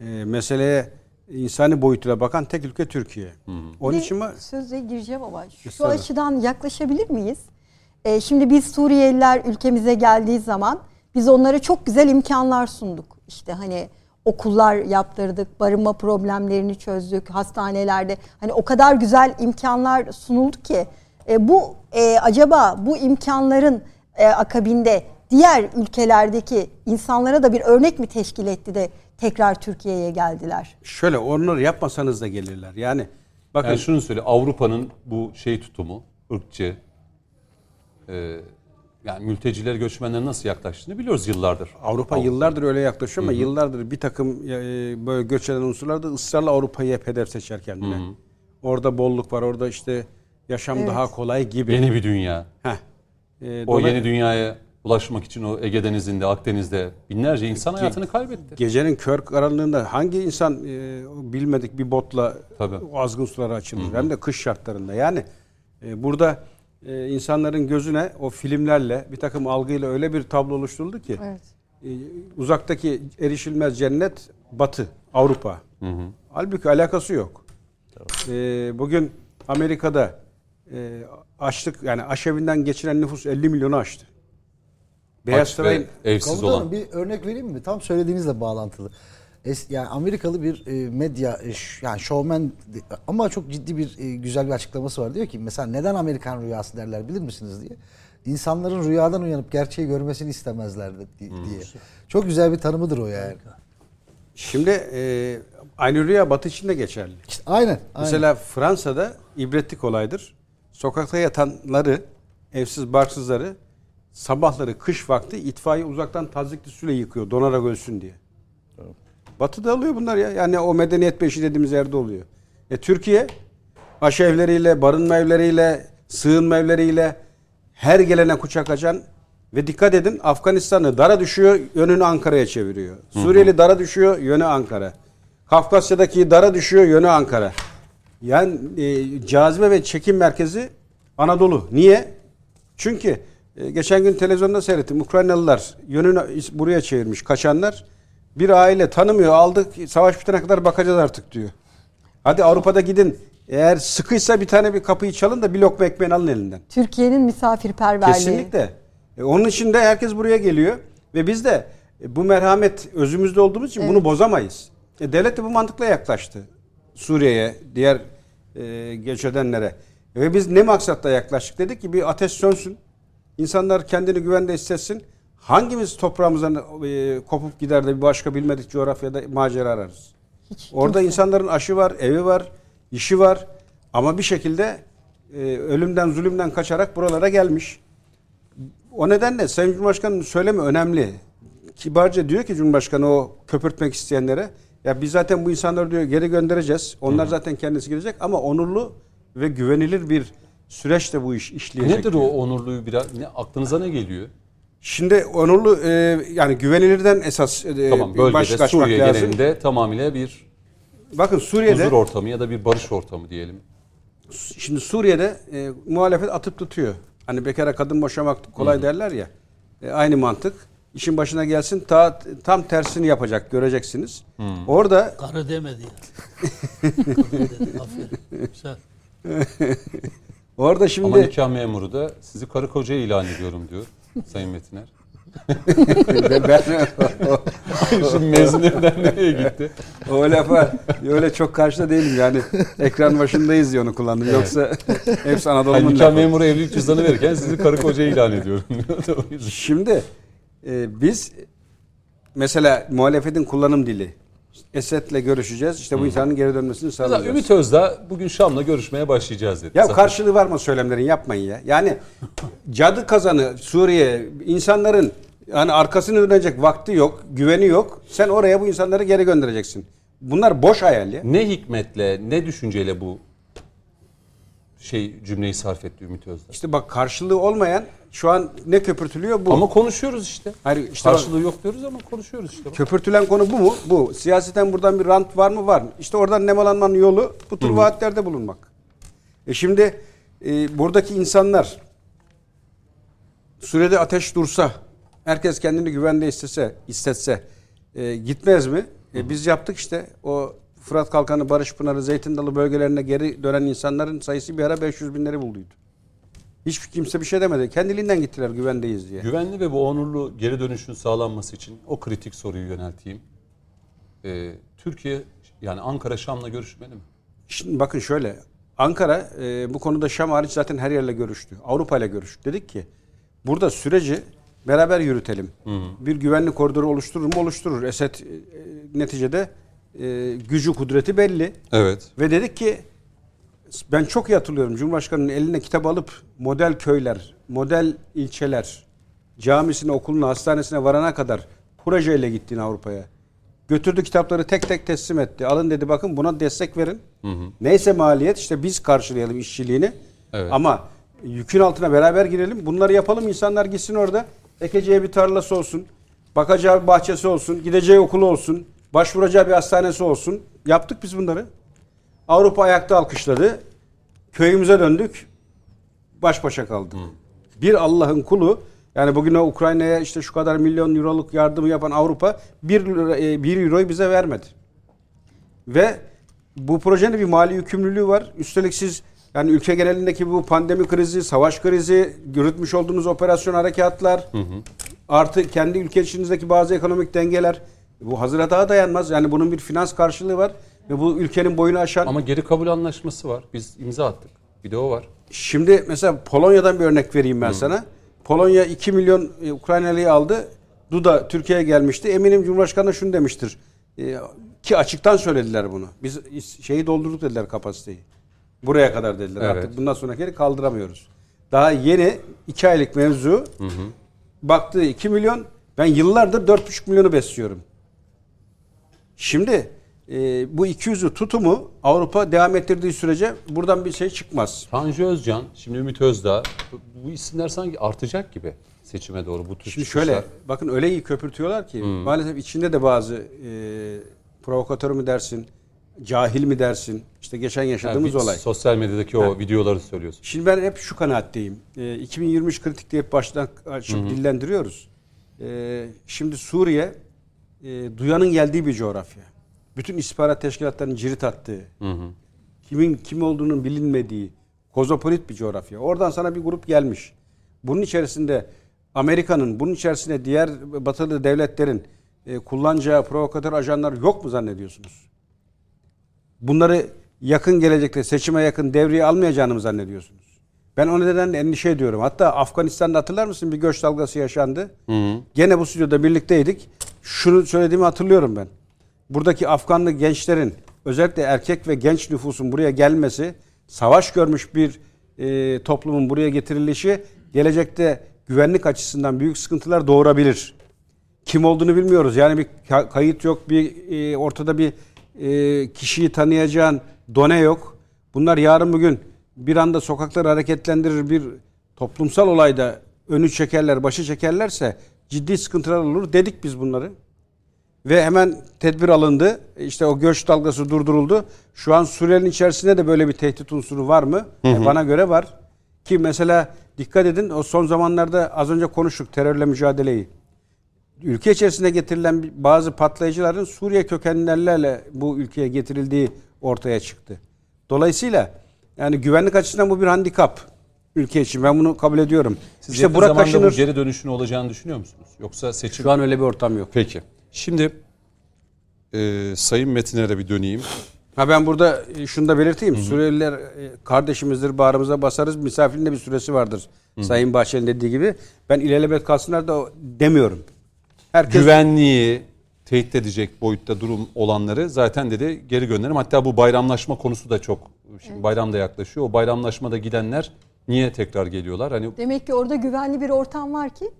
e, meseleye insani boyutuyla bakan tek ülke Türkiye. Onun Bir için var. Söze gireceğim ama şu Estağfurullah. açıdan yaklaşabilir miyiz? Ee, şimdi biz Suriyeliler ülkemize geldiği zaman biz onlara çok güzel imkanlar sunduk. İşte hani okullar yaptırdık, barınma problemlerini çözdük, hastanelerde hani o kadar güzel imkanlar sunuldu ki e, bu e, acaba bu imkanların e, akabinde diğer ülkelerdeki insanlara da bir örnek mi teşkil etti de tekrar Türkiye'ye geldiler? Şöyle onları yapmasanız da gelirler. Yani bakın Yani şunu söyle Avrupa'nın bu şey tutumu, ırkçı, e, yani mülteciler göçmenlere nasıl yaklaştığını biliyoruz yıllardır. Avrupa yıllardır öyle yaklaşıyor ama yıllardır bir takım e, böyle göç eden unsurlar da ısrarla Avrupa'yı hep hedef seçer kendine. Orada bolluk var, orada işte yaşam daha kolay gibi. Yeni bir dünya. Heh. E, O yeni dünyaya ulaşmak için o Ege Denizi'nde, Akdeniz'de binlerce insan hayatını kaybetti. Gecenin kör karanlığında hangi insan e, bilmedik bir botla Tabii. o azgın sulara açılır hem de kış şartlarında. Yani e, burada e, insanların gözüne o filmlerle bir takım algıyla öyle bir tablo oluşturuldu ki Evet. e, uzaktaki erişilmez cennet Batı, Avrupa. Halbuki alakası yok. E, bugün Amerika'da e, açlık yani aşevinden geçiren nüfus 50 milyonu aştı. Beyaz Aç ve Saray'ın evsiz olan. bir örnek vereyim mi? Tam söylediğinizle bağlantılı. Es, yani Amerikalı bir e, medya e, yani şovmen ama çok ciddi bir e, güzel bir açıklaması var. Diyor ki mesela neden Amerikan rüyası derler bilir misiniz diye. İnsanların rüyadan uyanıp gerçeği görmesini istemezlerdi di- diye. Çok güzel bir tanımıdır o yani. Şimdi e, aynı rüya Batı için de geçerli. İşte aynen. aynen. Mesela Fransa'da ibretlik olaydır. Sokakta yatanları, evsiz barksızları sabahları kış vakti itfaiye uzaktan tazikli suyla yıkıyor donarak ölsün diye. Batı'da oluyor bunlar ya. Yani o medeniyet beşi dediğimiz yerde oluyor. E Türkiye aşı evleriyle, barınma evleriyle, sığınma evleriyle her gelene kucak açan ve dikkat edin Afganistan'ı dara düşüyor, yönünü Ankara'ya çeviriyor. Suriyeli dara düşüyor, yönü Ankara. Kafkasya'daki dara düşüyor, yönü Ankara. Yani e, cazibe ve çekim merkezi Anadolu. Niye? Çünkü e, geçen gün televizyonda seyrettim. Ukraynalılar yönünü buraya çevirmiş kaçanlar. Bir aile tanımıyor aldık savaş bitene kadar bakacağız artık diyor. Hadi Avrupa'da gidin. Eğer sıkıysa bir tane bir kapıyı çalın da bir lokma ekmeğini alın elinden. Türkiye'nin misafirperverliği. Kesinlikle. E, onun için de herkes buraya geliyor ve biz de e, bu merhamet özümüzde olduğumuz için bunu bozamayız. E, devlet de bu mantıkla yaklaştı. Suriye'ye, diğer e, göç edenlere. Ve biz ne maksatla yaklaştık? Dedik ki bir ateş sönsün. İnsanlar kendini güvende hissetsin. Hangimiz toprağımızdan e, kopup gider de bir başka bilmedik coğrafyada macera ararız? Hiç Orada kimse- insanların aşı var, evi var, işi var. Ama bir şekilde e, ölümden, zulümden kaçarak buralara gelmiş. O nedenle Sayın Cumhurbaşkanı'nın söylemi önemli. Kibarca diyor ki Cumhurbaşkanı o köpürtmek isteyenlere ya biz zaten bu insanları diyor geri göndereceğiz. Onlar zaten kendisi gidecek ama onurlu ve güvenilir bir süreçte bu iş işleyecek. Nedir diyor. o onurluyu biraz ne, aklınıza ne geliyor? Şimdi onurlu e, yani güvenilirden esas e, Tamam bölgede Suriye lazım. genelinde tamamıyla bir Bakın Suriye'de huzur ortamı ya da bir barış ortamı diyelim. Şimdi Suriye'de e, muhalefet atıp tutuyor. Hani bekara kadın boşamak kolay derler ya. E, aynı mantık. İşin başına gelsin ta, tam tersini yapacak göreceksiniz. Orada Karı demedi ya. Aferin. Güzel. orada Ama şimdi nikah memuru da sizi karı koca ilan ediyorum diyor Sayın Metiner. ben, Şimdi mezuniyetler nereye gitti? o lafa öyle çok karşıda değilim yani ekran başındayız diye onu kullandım. Yoksa hepsi Hani Anadolu'nun nikah lafı. memuru evlilik cüzdanı verirken sizi karı koca ilan ediyorum. Şimdi e, biz mesela muhalefetin kullanım dili. Esed'le görüşeceğiz. İşte bu insanın geri dönmesini sağlayacağız. Ümit Özdağ bugün Şam'la görüşmeye başlayacağız dedi. Ya Zaten karşılığı var mı söylemlerin yapmayın ya. Yani cadı kazanı Suriye insanların yani arkasını dönecek vakti yok, güveni yok. Sen oraya bu insanları geri göndereceksin. Bunlar boş hayal ya. Ne hikmetle, ne düşünceyle bu şey cümleyi sarf etti Ümit Özdağ. İşte bak karşılığı olmayan şu an ne köpürtülüyor bu. Ama konuşuyoruz işte. Hayır, işte bak- Karşılığı yok diyoruz ama konuşuyoruz işte. bak. Köpürtülen konu bu mu? Bu. Siyaseten buradan bir rant var mı? Var. İşte oradan nemalanmanın yolu bu tür vaatlerde bulunmak. E şimdi e, buradaki insanlar sürede ateş dursa, herkes kendini güvende istese, istetse e, gitmez mi? E, biz yaptık işte. O Fırat Kalkanı, Barış Pınarı, Zeytin Dalı bölgelerine geri dönen insanların sayısı bir ara 500 binleri bulduydu. Hiçbir kimse bir şey demedi. Kendiliğinden gittiler güvendeyiz diye. Güvenli ve bu onurlu geri dönüşün sağlanması için o kritik soruyu yönelteyim. Ee, Türkiye yani Ankara Şam'la görüşmeli mi? Şimdi bakın şöyle. Ankara e, bu konuda Şam hariç zaten her yerle görüştü. Avrupa ile görüştü. Dedik ki burada süreci beraber yürütelim. Bir güvenli koridoru oluşturur mu? Oluşturur. Esed e, neticede e, gücü kudreti belli. Evet. Ve dedik ki ben çok iyi hatırlıyorum Cumhurbaşkanı'nın eline kitap alıp model köyler, model ilçeler, camisine, okuluna, hastanesine varana kadar projeyle gittiğini Avrupa'ya. Götürdü kitapları tek tek teslim etti. Alın dedi bakın buna destek verin. Neyse maliyet işte biz karşılayalım işçiliğini. Evet. Ama yükün altına beraber girelim. Bunları yapalım. insanlar gitsin orada. Ekeceği bir tarlası olsun. Bakacağı bir bahçesi olsun. Gideceği okulu olsun. Başvuracağı bir hastanesi olsun. Yaptık biz bunları. Avrupa ayakta alkışladı. Köyümüze döndük. Baş başa kaldık. Bir Allah'ın kulu yani bugün o Ukrayna'ya işte şu kadar milyon euroluk yardımı yapan Avrupa 1 lira, e, 1 euroyu bize vermedi. Ve bu projenin bir mali yükümlülüğü var. Üstelik siz yani ülke genelindeki bu pandemi krizi, savaş krizi, yürütmüş olduğunuz operasyon harekatlar, artı kendi ülke içinizdeki bazı ekonomik dengeler bu hazıra daha dayanmaz. Yani bunun bir finans karşılığı var ve bu ülkenin boyunu aşan Ama geri kabul anlaşması var. Biz imza attık. Bir de o var. Şimdi mesela Polonya'dan bir örnek vereyim ben sana. Polonya 2 milyon e, Ukraynalıyı aldı. Duda Türkiye'ye gelmişti. Eminim Cumhurbaşkanı da şunu demiştir. E, ki açıktan söylediler bunu. Biz şeyi doldurduk dediler kapasiteyi. Buraya kadar dediler. Evet. Artık bundan sonraki kaldıramıyoruz. Daha yeni 2 aylık mevzu. Baktığı 2 milyon. Ben yıllardır 4,5 milyonu besliyorum. Şimdi e, bu 200'ü tutumu Avrupa devam ettirdiği sürece buradan bir şey çıkmaz. Tanju Özcan, şimdi Ümit Özdağ. Bu, bu isimler sanki artacak gibi seçime doğru bu tür Şimdi çıkışlar. şöyle bakın öyle iyi köpürtüyorlar ki maalesef içinde de bazı e, provokatör mü dersin, cahil mi dersin? İşte geçen Yani yaşadığımız bir olay. Sosyal medyadaki o videoları söylüyorsun. Şimdi ben hep şu kanaatteyim. E, 2023 kritik diye hep baştan açıp dillendiriyoruz. E, şimdi Suriye e, duyanın geldiği bir coğrafya. Bütün istihbarat teşkilatlarının cirit attığı, kimin kim olduğunun bilinmediği, kozmopolit bir coğrafya. Oradan sana bir grup gelmiş. Bunun içerisinde Amerika'nın, bunun içerisinde diğer batılı devletlerin e, kullanacağı provokatör ajanlar yok mu zannediyorsunuz? Bunları yakın gelecekte seçime yakın devreye almayacağını mı zannediyorsunuz? Ben o nedenle endişe ediyorum. Hatta Afganistan'da hatırlar mısın bir göç dalgası yaşandı. Gene bu stüdyoda birlikteydik. Şunu söylediğimi hatırlıyorum ben. Buradaki Afganlı gençlerin özellikle erkek ve genç nüfusun buraya gelmesi, savaş görmüş bir e, toplumun buraya getirilişi gelecekte güvenlik açısından büyük sıkıntılar doğurabilir. Kim olduğunu bilmiyoruz. Yani bir ka- kayıt yok, bir e, ortada bir e, kişiyi tanıyacağın done yok. Bunlar yarın bugün bir anda sokakları hareketlendirir bir toplumsal olayda önü çekerler, başı çekerlerse ciddi sıkıntılar olur. Dedik biz bunları. Ve hemen tedbir alındı. İşte o göç dalgası durduruldu. Şu an Suriye'nin içerisinde de böyle bir tehdit unsuru var mı? E, bana göre var. Ki mesela dikkat edin o son zamanlarda az önce konuştuk terörle mücadeleyi. Ülke içerisinde getirilen bazı patlayıcıların Suriye kökenlilerle bu ülkeye getirildiği ortaya çıktı. Dolayısıyla yani güvenlik açısından bu bir handikap ülke için. Ben bunu kabul ediyorum. Siz işte Burak zamanda bu geri dönüşün olacağını düşünüyor musunuz? Yoksa seçim... şu an öyle bir ortam yok. Peki. Şimdi e, Sayın Metin'e bir döneyim. Ha ben burada e, şunu da belirteyim. Suriyeliler e, kardeşimizdir, bağrımıza basarız. Misafirinde bir süresi vardır. Sayın Bahçeli'nin dediği gibi. Ben ilelebet kalsınlar da demiyorum. Herkes Güvenliği tehdit edecek boyutta durum olanları zaten dedi geri gönderim. Hatta bu bayramlaşma konusu da çok, şimdi bayram da yaklaşıyor. O bayramlaşmada gidenler Niye tekrar geliyorlar? Hani Demek ki orada güvenli bir ortam var ki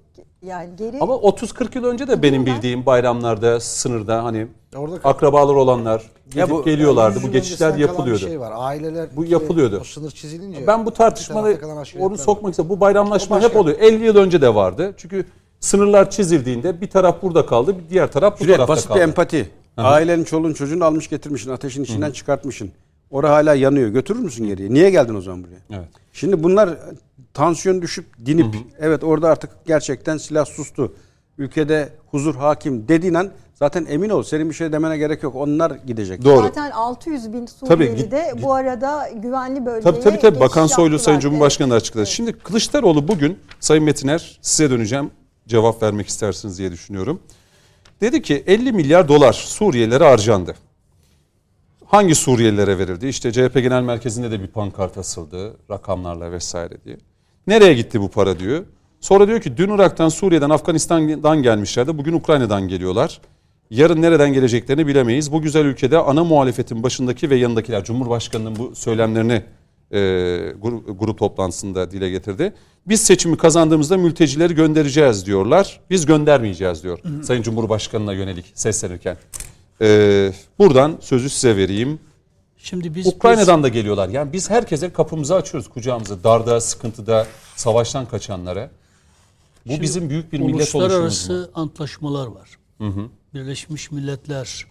yani geri ama 30-40 yıl önce de benim Gidiyorlar. bildiğim bayramlarda sınırda hani Orada akrabalar olanlar gidip Ya bu- geliyorlardı. Bu geçişler öncesinden kalan yapılıyordu. Bir şey var. Aileler Bu yapılıyordu. O sınır çizilince. Ben bu bir tartışmaları tarafta kalan aşiretler onu var. sokmak istiyorum. Bu bayramlaşma başka. hep oluyor. 50 yıl önce de vardı. Çünkü sınırlar çizildiğinde bir taraf burada kaldı, bir diğer taraf bu Cüneyt tarafta basit kaldı. bir empati. Ailenin çoluğun çocuğunu almış getirmişsin. Ateşin içinden çıkartmışsın. Ora hala yanıyor. Götürür müsün geriye? Niye geldin o zaman buraya? Evet. Şimdi bunlar tansiyon düşüp dinip evet orada artık gerçekten silah sustu. Ülkede huzur hakim dediğin an zaten emin ol senin bir şey demene gerek yok. Onlar gidecek. Doğru. zaten 600 bin Tabii, Suriyeli git- de bu arada güvenli bölgeye Tabii tabii tabii Bakan Soylu. Sayın Cumhurbaşkanı da Evet. açıkladı. Şimdi Kılıçdaroğlu bugün Sayın Metiner size döneceğim. Cevap vermek istersiniz diye düşünüyorum. Dedi ki 50 milyar dolar Suriyelilere harcandı. Hangi Suriyelilere verildi? İşte CHP Genel Merkezi'nde de bir pankart asıldı rakamlarla vesaire diye. Nereye gitti bu para diyor. Sonra diyor ki dün Irak'tan, Suriye'den, Afganistan'dan gelmişlerdi. Bugün Ukrayna'dan geliyorlar. Yarın nereden geleceklerini bilemeyiz. Bu güzel ülkede ana muhalefetin başındaki ve yanındakiler Cumhurbaşkanı'nın bu söylemlerini e, grup, grup toplantısında dile getirdi. Biz seçimi kazandığımızda mültecileri göndereceğiz diyorlar. Biz göndermeyeceğiz diyor Sayın Cumhurbaşkanı'na yönelik seslenirken. E, buradan sözü size vereyim. Şimdi biz Ukrayna'dan da geliyorlar. Yani biz herkese kapımızı açıyoruz kucağımızı. Darda, sıkıntıda, savaştan kaçanlara. Bu Şimdi bizim büyük bir millet oluşumuz mu? uluslararası antlaşmalar var. Birleşmiş Milletler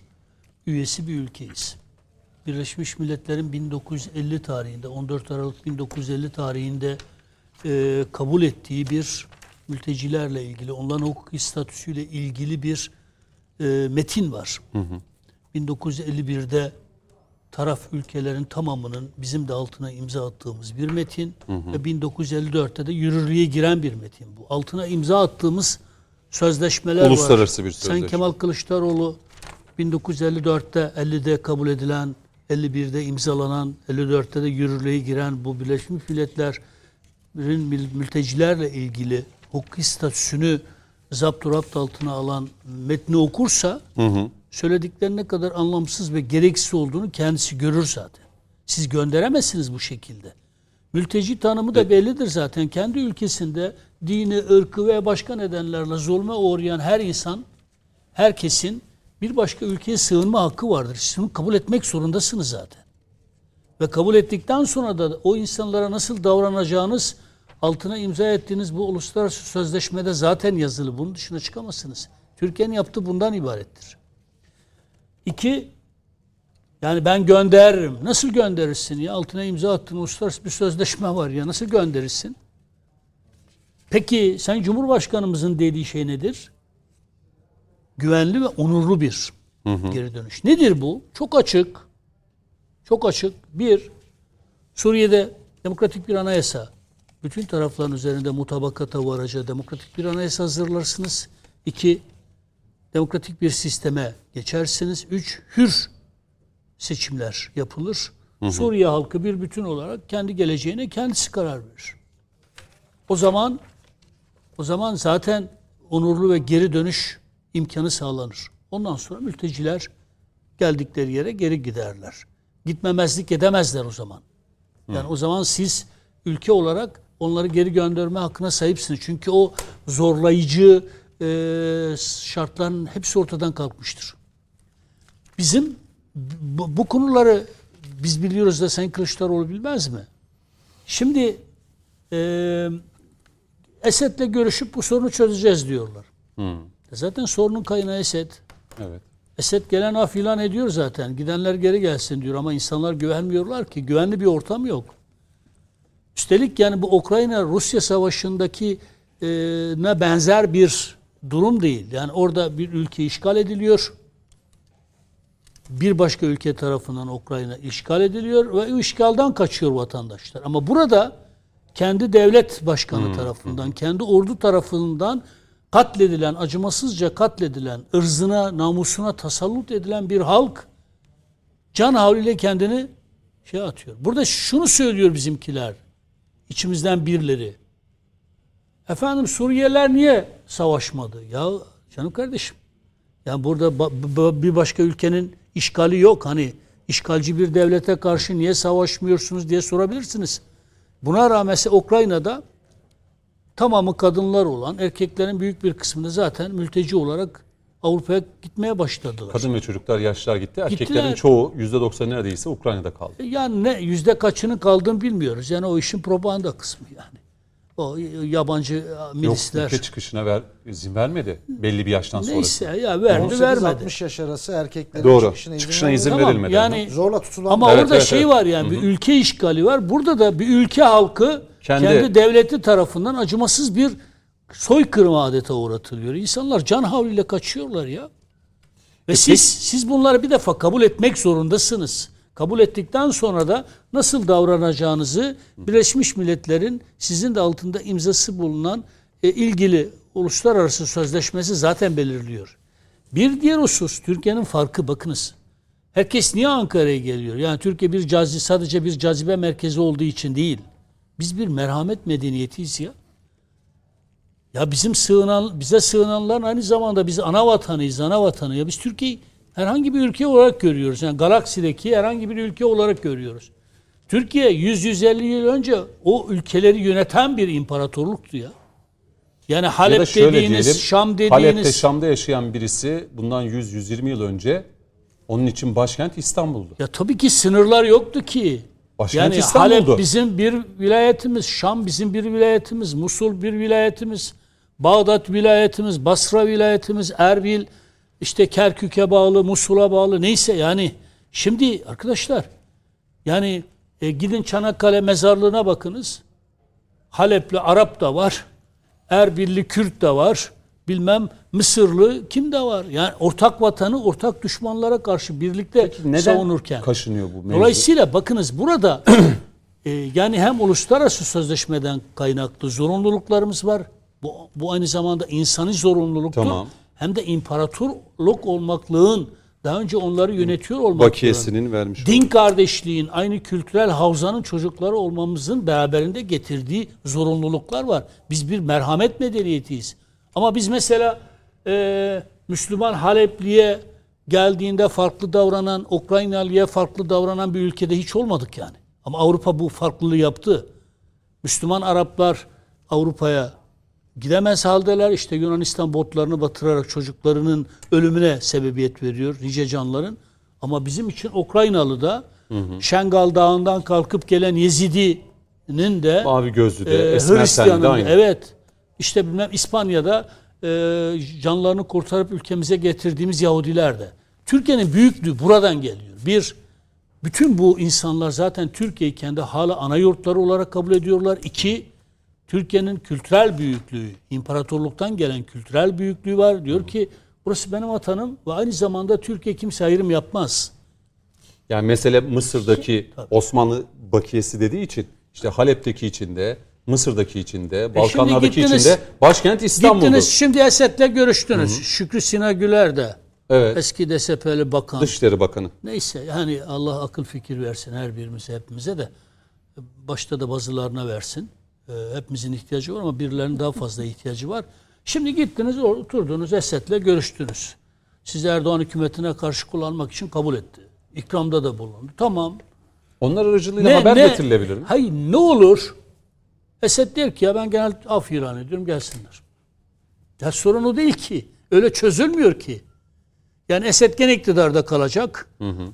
üyesi bir ülkeyiz. Birleşmiş Milletler'in 1950 tarihinde 14 Aralık 1950 tarihinde e, kabul ettiği bir mültecilerle ilgili onların hukuki statüsüyle ilgili bir e, metin var. 1951'de taraf ülkelerin tamamının bizim de altına imza attığımız bir metin ve 1954'te de yürürlüğe giren bir metin bu. Altına imza attığımız sözleşmeler var. Uluslararası bir Sayın sözleşme. Kemal Kılıçdaroğlu 1954'te 50'de kabul edilen, 51'de imzalanan, 54'te de yürürlüğe giren bu Birleşmiş Milletler'in mül- mültecilerle ilgili hukuki statüsünü zapturapt altına alan metni okursa söyledikleri ne kadar anlamsız ve gereksiz olduğunu kendisi görür zaten. Siz gönderemezsiniz bu şekilde. Mülteci tanımı da bellidir zaten. Kendi ülkesinde dini, ırkı ve başka nedenlerle zulme uğrayan her insan, herkesin bir başka ülkeye sığınma hakkı vardır. Siz bunu kabul etmek zorundasınız zaten. Ve kabul ettikten sonra da o insanlara nasıl davranacağınız altına imza ettiğiniz bu uluslararası sözleşmede zaten yazılı. Bunun dışına çıkamazsınız. Türkiye'nin yaptığı bundan ibarettir. İki, yani ben gönderirim. Nasıl gönderirsin ya? Altına imza attığın uluslararası bir sözleşme var ya. Nasıl gönderirsin? Peki sen Cumhurbaşkanımızın dediği şey nedir? Güvenli ve onurlu bir geri dönüş. Nedir bu? Çok açık. Çok açık. Bir, Suriye'de demokratik bir anayasa. Bütün tarafların üzerinde mutabakata varacağı demokratik bir anayasa hazırlarsınız. İki, demokratik bir sisteme geçersiniz. Üç, hür seçimler yapılır. Suriye halkı bir bütün olarak kendi geleceğine kendisi karar verir. O zaman o zaman zaten onurlu ve geri dönüş imkanı sağlanır. Ondan sonra mülteciler geldikleri yere geri giderler. Gitmemezlik edemezler o zaman. Yani o zaman siz ülke olarak onları geri gönderme hakkına sahipsiniz. Çünkü o zorlayıcı e, şartların hepsi ortadan kalkmıştır. Bizim bu, bu konuları biz biliyoruz da Sayın Kılıçdaroğlu bilmez mi? Şimdi e, Esed'le görüşüp bu sorunu çözeceğiz diyorlar. E Zaten sorunun kaynağı Esed. Evet. Esed gelen af ilan ediyor zaten. Gidenler geri gelsin diyor ama insanlar güvenmiyorlar ki. Güvenli bir ortam yok. Üstelik yani bu Ukrayna-Rusya savaşındaki e, ne benzer bir durum değil. Yani orada bir ülke işgal ediliyor. Bir başka ülke tarafından Ukrayna işgal ediliyor ve o işgalden kaçıyor vatandaşlar. Ama burada kendi devlet başkanı tarafından, kendi ordu tarafından katledilen, acımasızca katledilen, ırzına, namusuna tasallut edilen bir halk can havliyle kendini şey atıyor. Burada şunu söylüyor bizimkiler, içimizden birileri. Efendim Suriyeliler niye savaşmadı? Ya canım kardeşim. Yani burada bir başka ülkenin işgali yok. Hani işgalci bir devlete karşı niye savaşmıyorsunuz diye sorabilirsiniz. Buna rağmen Ukrayna'da tamamı kadınlar olan erkeklerin büyük bir kısmını zaten mülteci olarak Avrupa'ya gitmeye başladılar. Kadın ve çocuklar, yaşlılar gitti. Erkeklerin Gittiler. çoğu %90 neredeyse Ukrayna'da kaldı. Yani ne yüzde kaçının kaldığını bilmiyoruz. Yani o işin propaganda kısmı yani. O yabancı Yok milisler. ülke çıkışına ver, izin vermedi belli bir yaştan sonra. Neyse ya verdi vermedi. 18-60 yaş arası erkeklerin Doğru. çıkışına izin, Çıkışına izin Tamam, verilmedi. yani Zorla tutulan ama Evet, orada evet, şey evet. var yani bir ülke işgali var. Burada da bir ülke halkı Kendi- kendi, devleti tarafından acımasız bir soykırım adeta uğratılıyor. İnsanlar can havliyle kaçıyorlar ya. Ve siz siz bunları bir defa kabul etmek zorundasınız. Kabul ettikten sonra da nasıl davranacağınızı Birleşmiş Milletler'in sizin de altında imzası bulunan e, ilgili uluslararası sözleşmesi zaten belirliyor. Bir diğer husus Türkiye'nin farkı bakınız. Herkes niye Ankara'ya geliyor? Yani Türkiye bir cazi sadece bir cazibe merkezi olduğu için değil. Biz bir merhamet medeniyetiyiz ya. Ya bizim sığınan bize sığınanların aynı zamanda biz ana vatanıyız, ana vatanı. Ya biz Türkiye'yi herhangi bir ülke olarak görüyoruz. Yani galaksideki herhangi bir ülke olarak görüyoruz. Türkiye 100-150 yıl önce o ülkeleri yöneten bir imparatorluktu ya. Yani Ya da Halep şöyle dediğiniz, diyelim, Şam dediğiniz Halep'te Şam'da yaşayan birisi bundan 100-120 yıl önce onun için başkent İstanbul'du. Ya tabii ki sınırlar yoktu ki. Başkent yani İstanbul'du. Halep bizim bir vilayetimiz, Şam bizim bir vilayetimiz, Musul bir vilayetimiz, Bağdat vilayetimiz, Basra vilayetimiz, Erbil, işte Kerkük'e bağlı, Musul'a bağlı neyse yani. Şimdi arkadaşlar yani e, gidin Çanakkale mezarlığına bakınız. Halepli Arap da var. Erbilli Kürt de var. Bilmem Mısırlı kim de var. Yani ortak vatanı ortak düşmanlara karşı birlikte Neden savunurken. kaşınıyor bu mevzu? Dolayısıyla bakınız burada e, yani hem uluslararası sözleşmeden kaynaklı zorunluluklarımız var. Bu, bu aynı zamanda insani zorunluluktur. Tamam. Hem de imparatorluk olmaklığın daha önce onları yönetiyor olmaklığın. Bakiyesinin vermiş Din kardeşliğin, aynı kültürel havzanın çocukları olmamızın beraberinde getirdiği zorunluluklar var. Biz bir merhamet medeniyetiyiz. Ama biz mesela e, Müslüman Halepli'ye geldiğinde farklı davranan, Ukraynalı'ya farklı davranan bir ülkede hiç olmadık yani. Ama Avrupa bu farklılığı yaptı. Müslüman Araplar Avrupa'ya gidemez haldeler. İşte Yunanistan botlarını batırarak çocuklarının ölümüne sebebiyet veriyor nice canların. Ama bizim için Ukraynalı da Şengal Dağı'ndan kalkıp gelen Yezidi'nin de Mavi gözlü de, e, tenli de Hristiyan'ın aynı. evet işte bilmem İspanya'da e, canlarını kurtarıp ülkemize getirdiğimiz Yahudiler de. Türkiye'nin büyüklüğü buradan geliyor. Bir, bütün bu insanlar zaten Türkiye'yi kendi hala ana yurtları olarak kabul ediyorlar. İki, Türkiye'nin kültürel büyüklüğü, imparatorluktan gelen kültürel büyüklüğü var. Diyor ki burası benim vatanım ve aynı zamanda Türkiye kimse ayrım yapmaz. Yani mesele Mısır'daki Osmanlı bakiyesi dediği için işte Halep'teki içinde, Mısır'daki içinde, Balkanlardaki E gittiniz- içinde başkent İstanbul'du. Gittiniz şimdi Esed'le görüştünüz. Şükrü Sina Güler de Evet. eski DSP'li bakan. Dışişleri Bakanı. Neyse yani Allah akıl fikir versin her birimize hepimize de başta da bazılarına versin. Ee, hepimizin ihtiyacı var ama birilerinin daha fazla ihtiyacı var. Şimdi gittiniz oturdunuz Esed'le görüştünüz. Siz Erdoğan hükümetine karşı kullanmak için kabul etti. İkramda da bulundu. Tamam. Onlar aracılığıyla haber getirilebilir mi? Hayır ne olur? Esed der ki ya ben genel af ilan ediyorum gelsinler. Ya sorun o değil ki. Öyle çözülmüyor ki. Yani Esed gene iktidarda kalacak.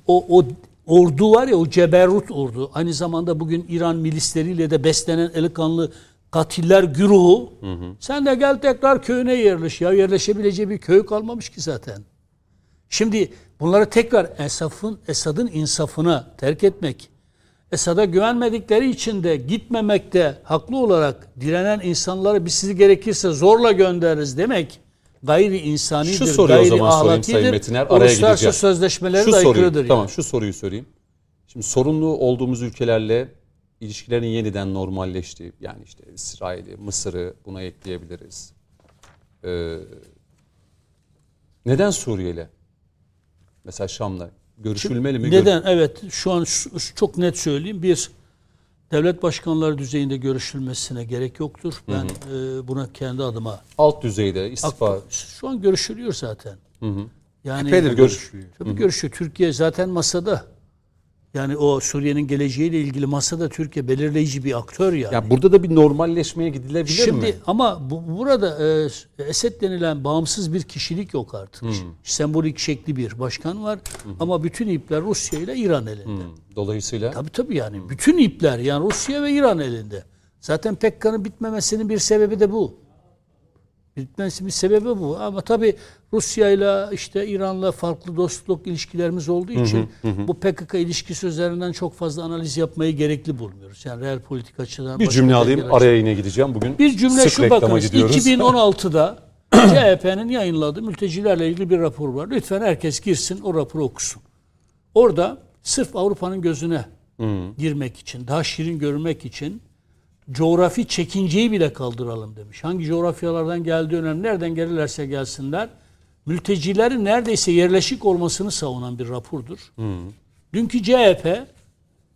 O, o ordu var ya o ceberrut ordu. Aynı zamanda bugün İran milisleriyle de beslenen eli kanlı katiller güruhu. Sen de gel tekrar köyüne yerleş. Ya yerleşebileceği bir köy kalmamış ki zaten. Şimdi bunları tekrar Esaf'ın, Esad'ın insafına terk etmek, Esad'a güvenmedikleri için de gitmemekte haklı olarak direnen insanları biz sizi gerekirse zorla göndeririz demek gayri insanidir, Şu soruyu o gayri zaman sorayım ahlatidir, Sayın Metiner. Araya uluslararası sözleşmelere Şu de soruyu, aykırıdır. tamam yani. şu soruyu sorayım. Şimdi sorunlu olduğumuz ülkelerle ilişkilerin yeniden normalleştiği yani işte İsrail'i, Mısır'ı buna ekleyebiliriz. Ee, neden Suriye'yle? Mesela Şam'la görüşülmeli mi? Neden? Evet şu an şu- çok net söyleyeyim. Bir, devlet başkanları düzeyinde görüşülmesine gerek yoktur. Ben e, buna kendi adıma Alt düzeyde istifa. Ak- Şu an görüşülüyor zaten. Yani Epeydir görüşülüyor. Tabii görüşüyor. Türkiye zaten masada. Yani o Suriye'nin geleceğiyle ilgili masada Türkiye belirleyici bir aktör yani. Ya burada da bir normalleşmeye gidilebilir Şimdi mi? ama bu, burada e, Esed denilen bağımsız bir kişilik yok artık. Sembolik şekli bir başkan var ama bütün ipler Rusya ile İran elinde. Hmm, Dolayısıyla Tabii tabii yani bütün ipler yani Rusya ve İran elinde. Zaten PKK'nın bitmemesinin bir sebebi de bu. Bitmesi bir sebebi bu. Ama tabii Rusya ile işte İran'la farklı dostluk ilişkilerimiz olduğu için bu PKK ilişkisi üzerinden çok fazla analiz yapmayı gerekli bulmuyoruz. Yani real politik açıdan. bir cümle alayım dengeler araya yine gideceğim. Bugün bir cümle sık şu bakınız. gidiyoruz. 2016'da CHP'nin yayınladığı mültecilerle ilgili bir rapor var. Lütfen herkes girsin o raporu okusun. Orada sırf Avrupa'nın gözüne girmek için, daha şirin görmek için coğrafi çekinceyi bile kaldıralım demiş. Hangi coğrafyalardan geldiği önemli. Nereden gelirlerse gelsinler. Mültecilerin neredeyse yerleşik olmasını savunan bir rapordur. Dünkü CHP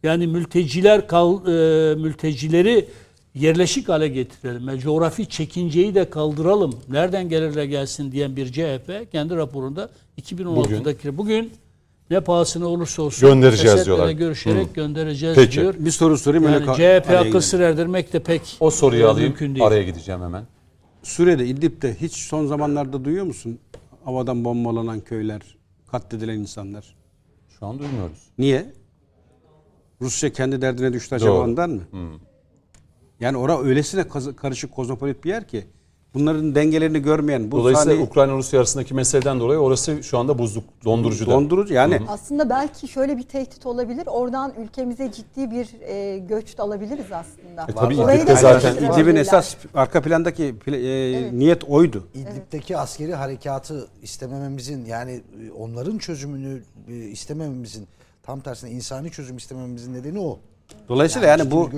yani mülteciler kal, e, mültecileri yerleşik hale getirelim ve coğrafi çekinceyi de kaldıralım. Nereden gelirler gelsin diyen bir CHP kendi raporunda 2016'daki bugün, ne pahasına olursa olsun Göndereceğiz Esed'le diyorlar. görüşerek göndereceğiz Peki. diyor. Bir soru sorayım Yani öyle ka- CHP girelim. sır erdirmek de pek O soruyu alayım. mümkün değil. Araya gideceğim hemen. Suriye'de İdlib'de hiç son zamanlarda duyuyor musun? Havadan bombalanan köyler, katledilen insanlar. Şu an duymuyoruz. Niye? Rusya kendi derdine düştü acaba Doğru. ondan mı? Yani ora öylesine karışık kozmopolit bir yer ki bunların dengelerini görmeyen bu Dolayısıyla sahneyi- Ukrayna Rusya arasındaki meseleden dolayı orası şu anda buzluk dondurucuda. dondurucu yani Aslında belki şöyle bir tehdit olabilir. Oradan ülkemize ciddi bir e, göç de alabiliriz aslında. E tabii İdlib'de da zaten-. İdlib'in esas arka plandaki pla- e, niyet oydu. İdlib'deki askeri harekatı istemememizin yani e, onların çözümünü e, istemememizin tam tersine insani çözüm istemememizin nedeni o. Dolayısıyla Yani yani, bu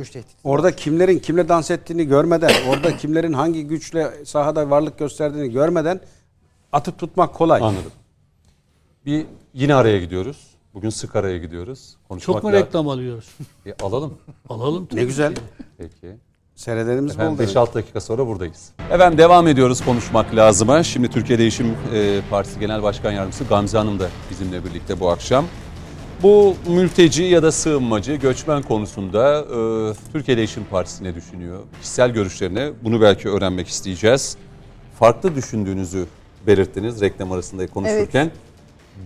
orada kimlerin kimle dans ettiğini görmeden, orada kimlerin hangi güçle sahada varlık gösterdiğini görmeden atıp tutmak kolay. Anladım. Bir yine araya gidiyoruz. Bugün sık araya gidiyoruz. Konuşmak Çok mu reklam alıyoruz? E, alalım. Alalım. Ne güzel. Peki. Seyredenimiz Efendim demek. 5-6 dakika sonra buradayız. Efendim devam ediyoruz konuşmak lazıma. Şimdi Türkiye Değişim e, Partisi Genel Başkan Yardımcısı Gamze Hanım da bizimle birlikte bu akşam. Bu mülteci ya da sığınmacı, göçmen konusunda e, Türkiye Değişim Partisi ne düşünüyor? Kişisel görüşlerini bunu belki öğrenmek isteyeceğiz. Farklı düşündüğünüzü belirttiniz reklam arasında konuşurken.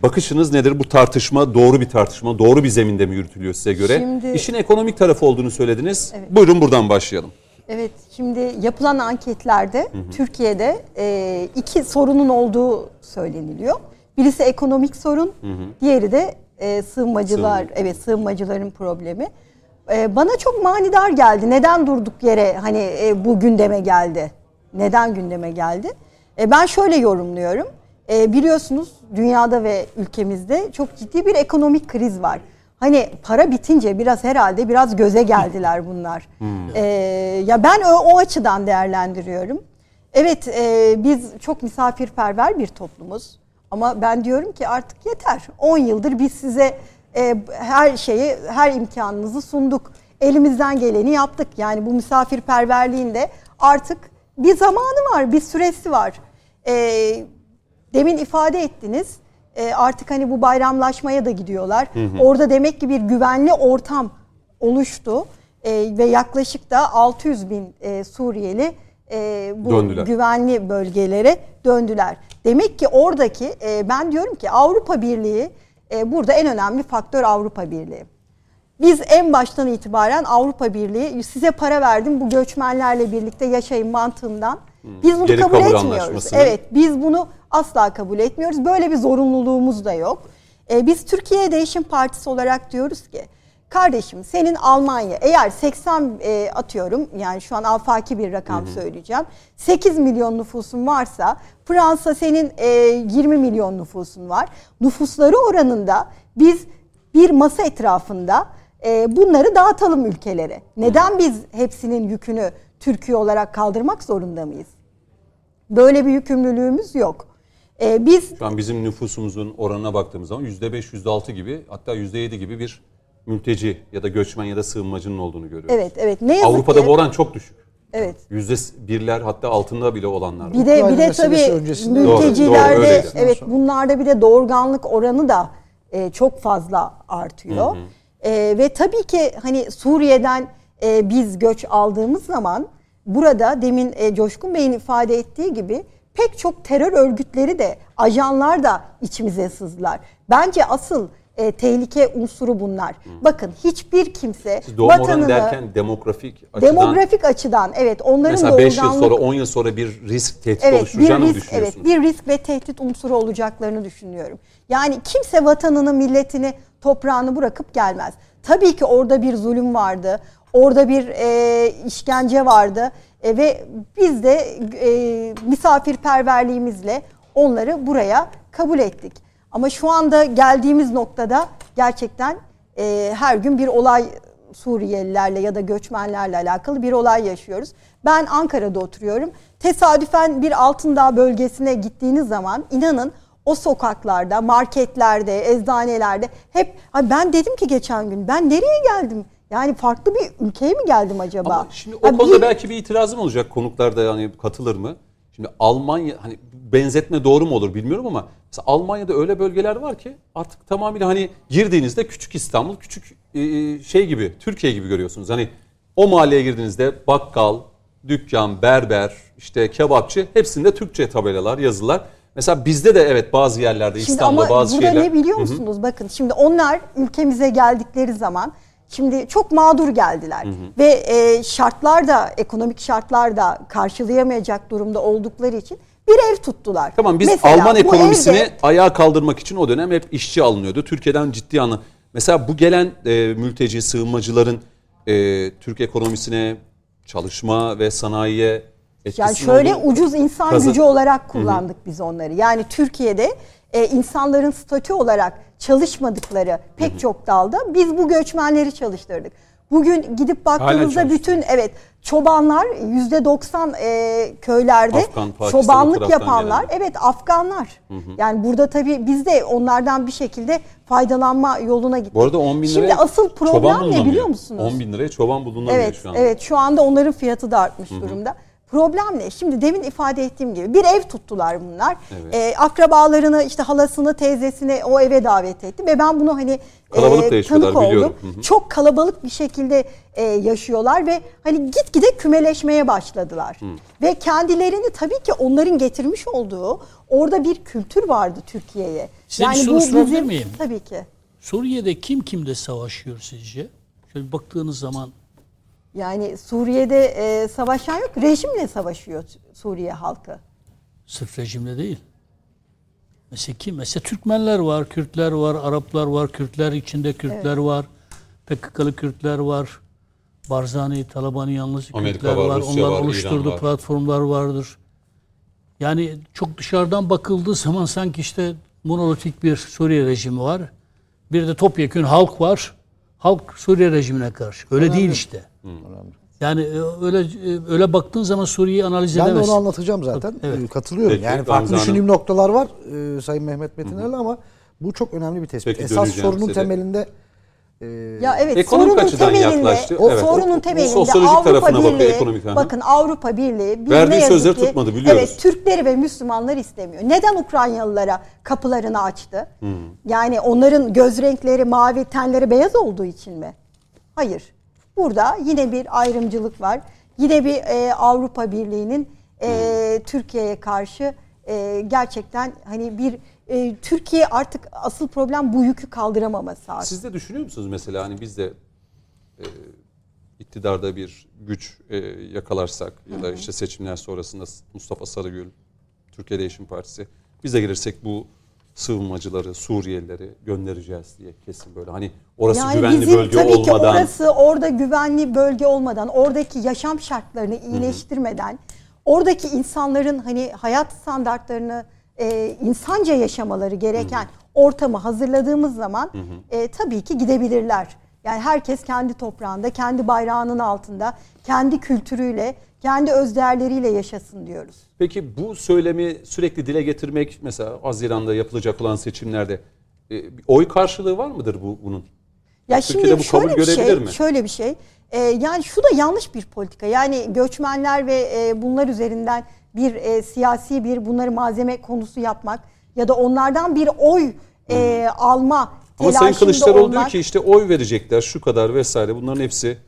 Bakışınız nedir? Bu tartışma doğru bir tartışma, doğru bir zeminde mi yürütülüyor size göre? Şimdi- İşin ekonomik tarafı olduğunu söylediniz. Buyurun buradan başlayalım. Evet, şimdi yapılan anketlerde Türkiye'de e, iki sorunun olduğu söyleniliyor. Birisi ekonomik sorun, diğeri de e, sığınmacılar, evet sığınmacıların problemi. E, bana çok manidar geldi. Neden durduk yere hani e, bu gündeme geldi? Neden gündeme geldi? E, ben şöyle yorumluyorum. E, biliyorsunuz dünyada ve ülkemizde çok ciddi bir ekonomik kriz var. Hani para bitince biraz herhalde biraz göze geldiler bunlar. E, ya ben o, o açıdan değerlendiriyorum. Evet e, biz çok misafirperver bir toplumuz. Ama ben diyorum ki artık yeter. 10 yıldır biz size e, her şeyi, her imkanınızı sunduk. Elimizden geleni yaptık. Yani bu misafirperverliğin de artık bir zamanı var, bir süresi var. E, demin ifade ettiniz. E, artık hani bu bayramlaşmaya da gidiyorlar. Orada demek ki bir güvenli ortam oluştu. E, ve yaklaşık da 600 bin e, Suriyeli e, bu Döndüler. güvenli bölgelere döndüler. Demek ki oradaki e, ben diyorum ki Avrupa Birliği e, burada en önemli faktör Avrupa Birliği. Biz en baştan itibaren Avrupa Birliği size para verdim bu göçmenlerle birlikte yaşayın mantığından. Biz bunu Geri kabul kabul etmiyoruz. Evet biz bunu asla kabul etmiyoruz. Böyle bir zorunluluğumuz da yok. E, biz Türkiye Değişim Partisi olarak diyoruz ki kardeşim senin Almanya eğer 80 e, atıyorum yani şu an afaki bir rakam söyleyeceğim. 8 milyon nüfusun varsa Fransa senin e, 20 milyon nüfusun var. Nüfusları oranında biz bir masa etrafında e, bunları dağıtalım ülkelere. Neden biz hepsinin yükünü Türkiye olarak kaldırmak zorunda mıyız? Böyle bir yükümlülüğümüz yok. E, biz Şu an bizim nüfusumuzun oranına baktığımız zaman %5, %6 gibi hatta %7 gibi bir mülteci ya da göçmen ya da sığınmacının olduğunu görüyoruz. evet evet ne yazık Avrupa'da ki bu oran çok düşük. evet Yüzde birler hatta altında bile olanlar var. Bir de bir de tabii Doğru, mültecilerde doğru, öyleydi. evet bunlarda bir de doğurganlık oranı da e, çok fazla artıyor. E, ve tabii ki hani Suriye'den e, biz göç aldığımız zaman burada demin e, Coşkun Bey'in ifade ettiği gibi pek çok terör örgütleri de ajanlar da içimize sızdılar. Bence asıl e, tehlike unsuru bunlar. Bakın hiçbir kimse Siz doğum vatanını derken demografik açıdan demografik açıdan evet onların mesela 5 yıl sonra 10 yıl sonra bir risk tehdit evet bir oluşturacağını mı risk düşünüyorsunuz? evet bir risk ve tehdit unsuru olacaklarını düşünüyorum. Yani kimse vatanını, milletini, toprağını bırakıp gelmez. Tabii ki orada bir zulüm vardı. Orada bir e, işkence vardı. E, ve biz de e, misafirperverliğimizle onları buraya kabul ettik. Ama şu anda geldiğimiz noktada gerçekten e, her gün bir olay Suriyelilerle ya da göçmenlerle alakalı bir olay yaşıyoruz. Ben Ankara'da oturuyorum. Tesadüfen bir Altındağ bölgesine gittiğiniz zaman inanın o sokaklarda, marketlerde, eczanelerde hep ben dedim ki geçen gün ben nereye geldim? Yani farklı bir ülkeye mi geldim acaba? Ama şimdi o Ya konuda bir- belki bir itirazım olacak konuklar da yani katılır mı? Şimdi Almanya hani benzetme doğru mu olur bilmiyorum ama mesela Almanya'da öyle bölgeler var ki artık tamamıyla hani girdiğinizde küçük İstanbul, küçük e, şey gibi, Türkiye gibi görüyorsunuz. Hani o mahalleye girdiğinizde bakkal, dükkan, berber, işte kebapçı hepsinde Türkçe tabelalar, yazılar. Mesela bizde de evet bazı yerlerde Şimdi İstanbul'da ama bazı burada şeyler. ne biliyor musunuz? Bakın şimdi onlar ülkemize geldikleri zaman şimdi çok mağdur geldiler ve e, şartlar da ekonomik şartlar da karşılayamayacak durumda oldukları için bir ev tuttular. Tamam biz Mesela Alman ekonomisini evde- ayağa kaldırmak için o dönem hep işçi alınıyordu. Türkiye'den ciddi anlamda. Mesela bu gelen e, mülteci, sığınmacıların e, Türk ekonomisine, çalışma ve sanayiye etkisi Yani şöyle oldu. ucuz insan Kazan- gücü olarak kullandık biz onları. Yani Türkiye'de e, insanların statü olarak çalışmadıkları pek çok dalda biz bu göçmenleri çalıştırdık. Bugün gidip baktığımızda bütün evet çobanlar yüzde 90 e, köylerde Afgan, Pakistan, çobanlık yapanlar gelen. evet Afganlar. Yani burada tabii biz de onlardan bir şekilde faydalanma yoluna gittik. Bu arada 10 bin liraya Şimdi asıl problem ne biliyor musunuz? 10 bin liraya çoban bulunamıyor Evet, şu anda. evet şu anda onların fiyatı da artmış durumda. Problem ne? Şimdi demin ifade ettiğim gibi bir ev tuttular bunlar. Evet. Ee, akrabalarını işte halasını teyzesini o eve davet etti ve ben bunu hani Kalabalık yaşıyorlar, tanık biliyorum. oldum. Hı hı. Çok kalabalık bir şekilde e, yaşıyorlar ve hani gitgide kümeleşmeye başladılar. Ve kendilerini tabii ki onların getirmiş olduğu orada bir kültür vardı Türkiye'ye. Size bir soru sorabilir miyim? Tabii ki. Suriye'de kim kimde savaşıyor sizce? Şöyle baktığınız zaman Yani Suriye'de e, savaşan yok. Rejimle savaşıyor Suriye halkı. sırf rejimle değil. Mesela kim? Mesela Türkmenler var, Kürtler var, Araplar var, Kürtler içinde Kürtler var, PKK'lı Kürtler var, Barzani, yanlısı Amerika Kürtler var, var, Rusya onlar var, oluşturduğu İran var. platformlar vardır. Yani çok dışarıdan bakıldığı zaman sanki işte monolitik bir Suriye rejimi var. Bir de topyekün halk var. Halk Suriye rejimine karşı. Öyle değil işte. Yani e, öyle e, öyle baktığın zaman Suriye'yi analiz Ben de edemezsin. onu anlatacağım zaten. Evet. Ee, Katılıyorum. Peki, yani farklı Hanım. düşündüğüm noktalar var e, Sayın Mehmet Metiner'le ama bu çok önemli bir tespit. Peki, Esas sorunun size. temelinde e, Ya evet Ekonomik sorunun açıdan temelinde, yaklaştı. o Evet, sorunun o- o temelinde sosyolojik Avrupa tarafına bakıyor Birliği, ekonomik, aha. bakın Avrupa Birliği biz Verdiği ne yazık sözleri ki, tutmadı, biliyoruz. Evet Türkleri ve Müslümanlar istemiyor. Neden Ukraynalılara kapılarını açtı? Hmm. Yani onların göz renkleri mavi, tenleri beyaz olduğu için mi? Hayır. Burada yine bir ayrımcılık var. Yine bir e, Avrupa Birliği'nin e, Hmm. Türkiye'ye karşı e, gerçekten hani bir e, Türkiye artık asıl problem bu yükü kaldıramaması artık. Siz de düşünüyor musunuz mesela hani biz de e, iktidarda bir güç e, yakalarsak ya da işte seçimler sonrasında Mustafa Sarıgül, Türkiye Değişim Partisi biz de gelirsek bu sığınmacıları, Suriyelileri göndereceğiz diye kesin böyle. Hani orası güvenli bizim bölge tabii ki olmadan orası orada güvenli bölge olmadan, oradaki yaşam şartlarını iyileştirmeden, oradaki insanların hani hayat standartlarını e, insanca yaşamaları gereken ortamı hazırladığımız zaman e, tabii ki gidebilirler. Yani herkes kendi toprağında, kendi bayrağının altında, kendi kültürüyle, kendi özdeğerleriyle yaşasın diyoruz. Peki bu söylemi sürekli dile getirmek mesela Haziran'da yapılacak olan seçimlerde e, bir oy karşılığı var mıdır bu bunun? Ya Türkiye'de şimdi bu kabul şöyle bir görebilir şey, mi? şöyle bir şey. Ee, yani şu da yanlış bir politika. Yani göçmenler ve e, bunlar üzerinden bir e, siyasi bir bunları malzeme konusu yapmak ya da onlardan bir oy e, alma Ama Sayın Kılıçdaroğlu diyor olmak- ki işte oy verecekler şu kadar vesaire bunların hepsi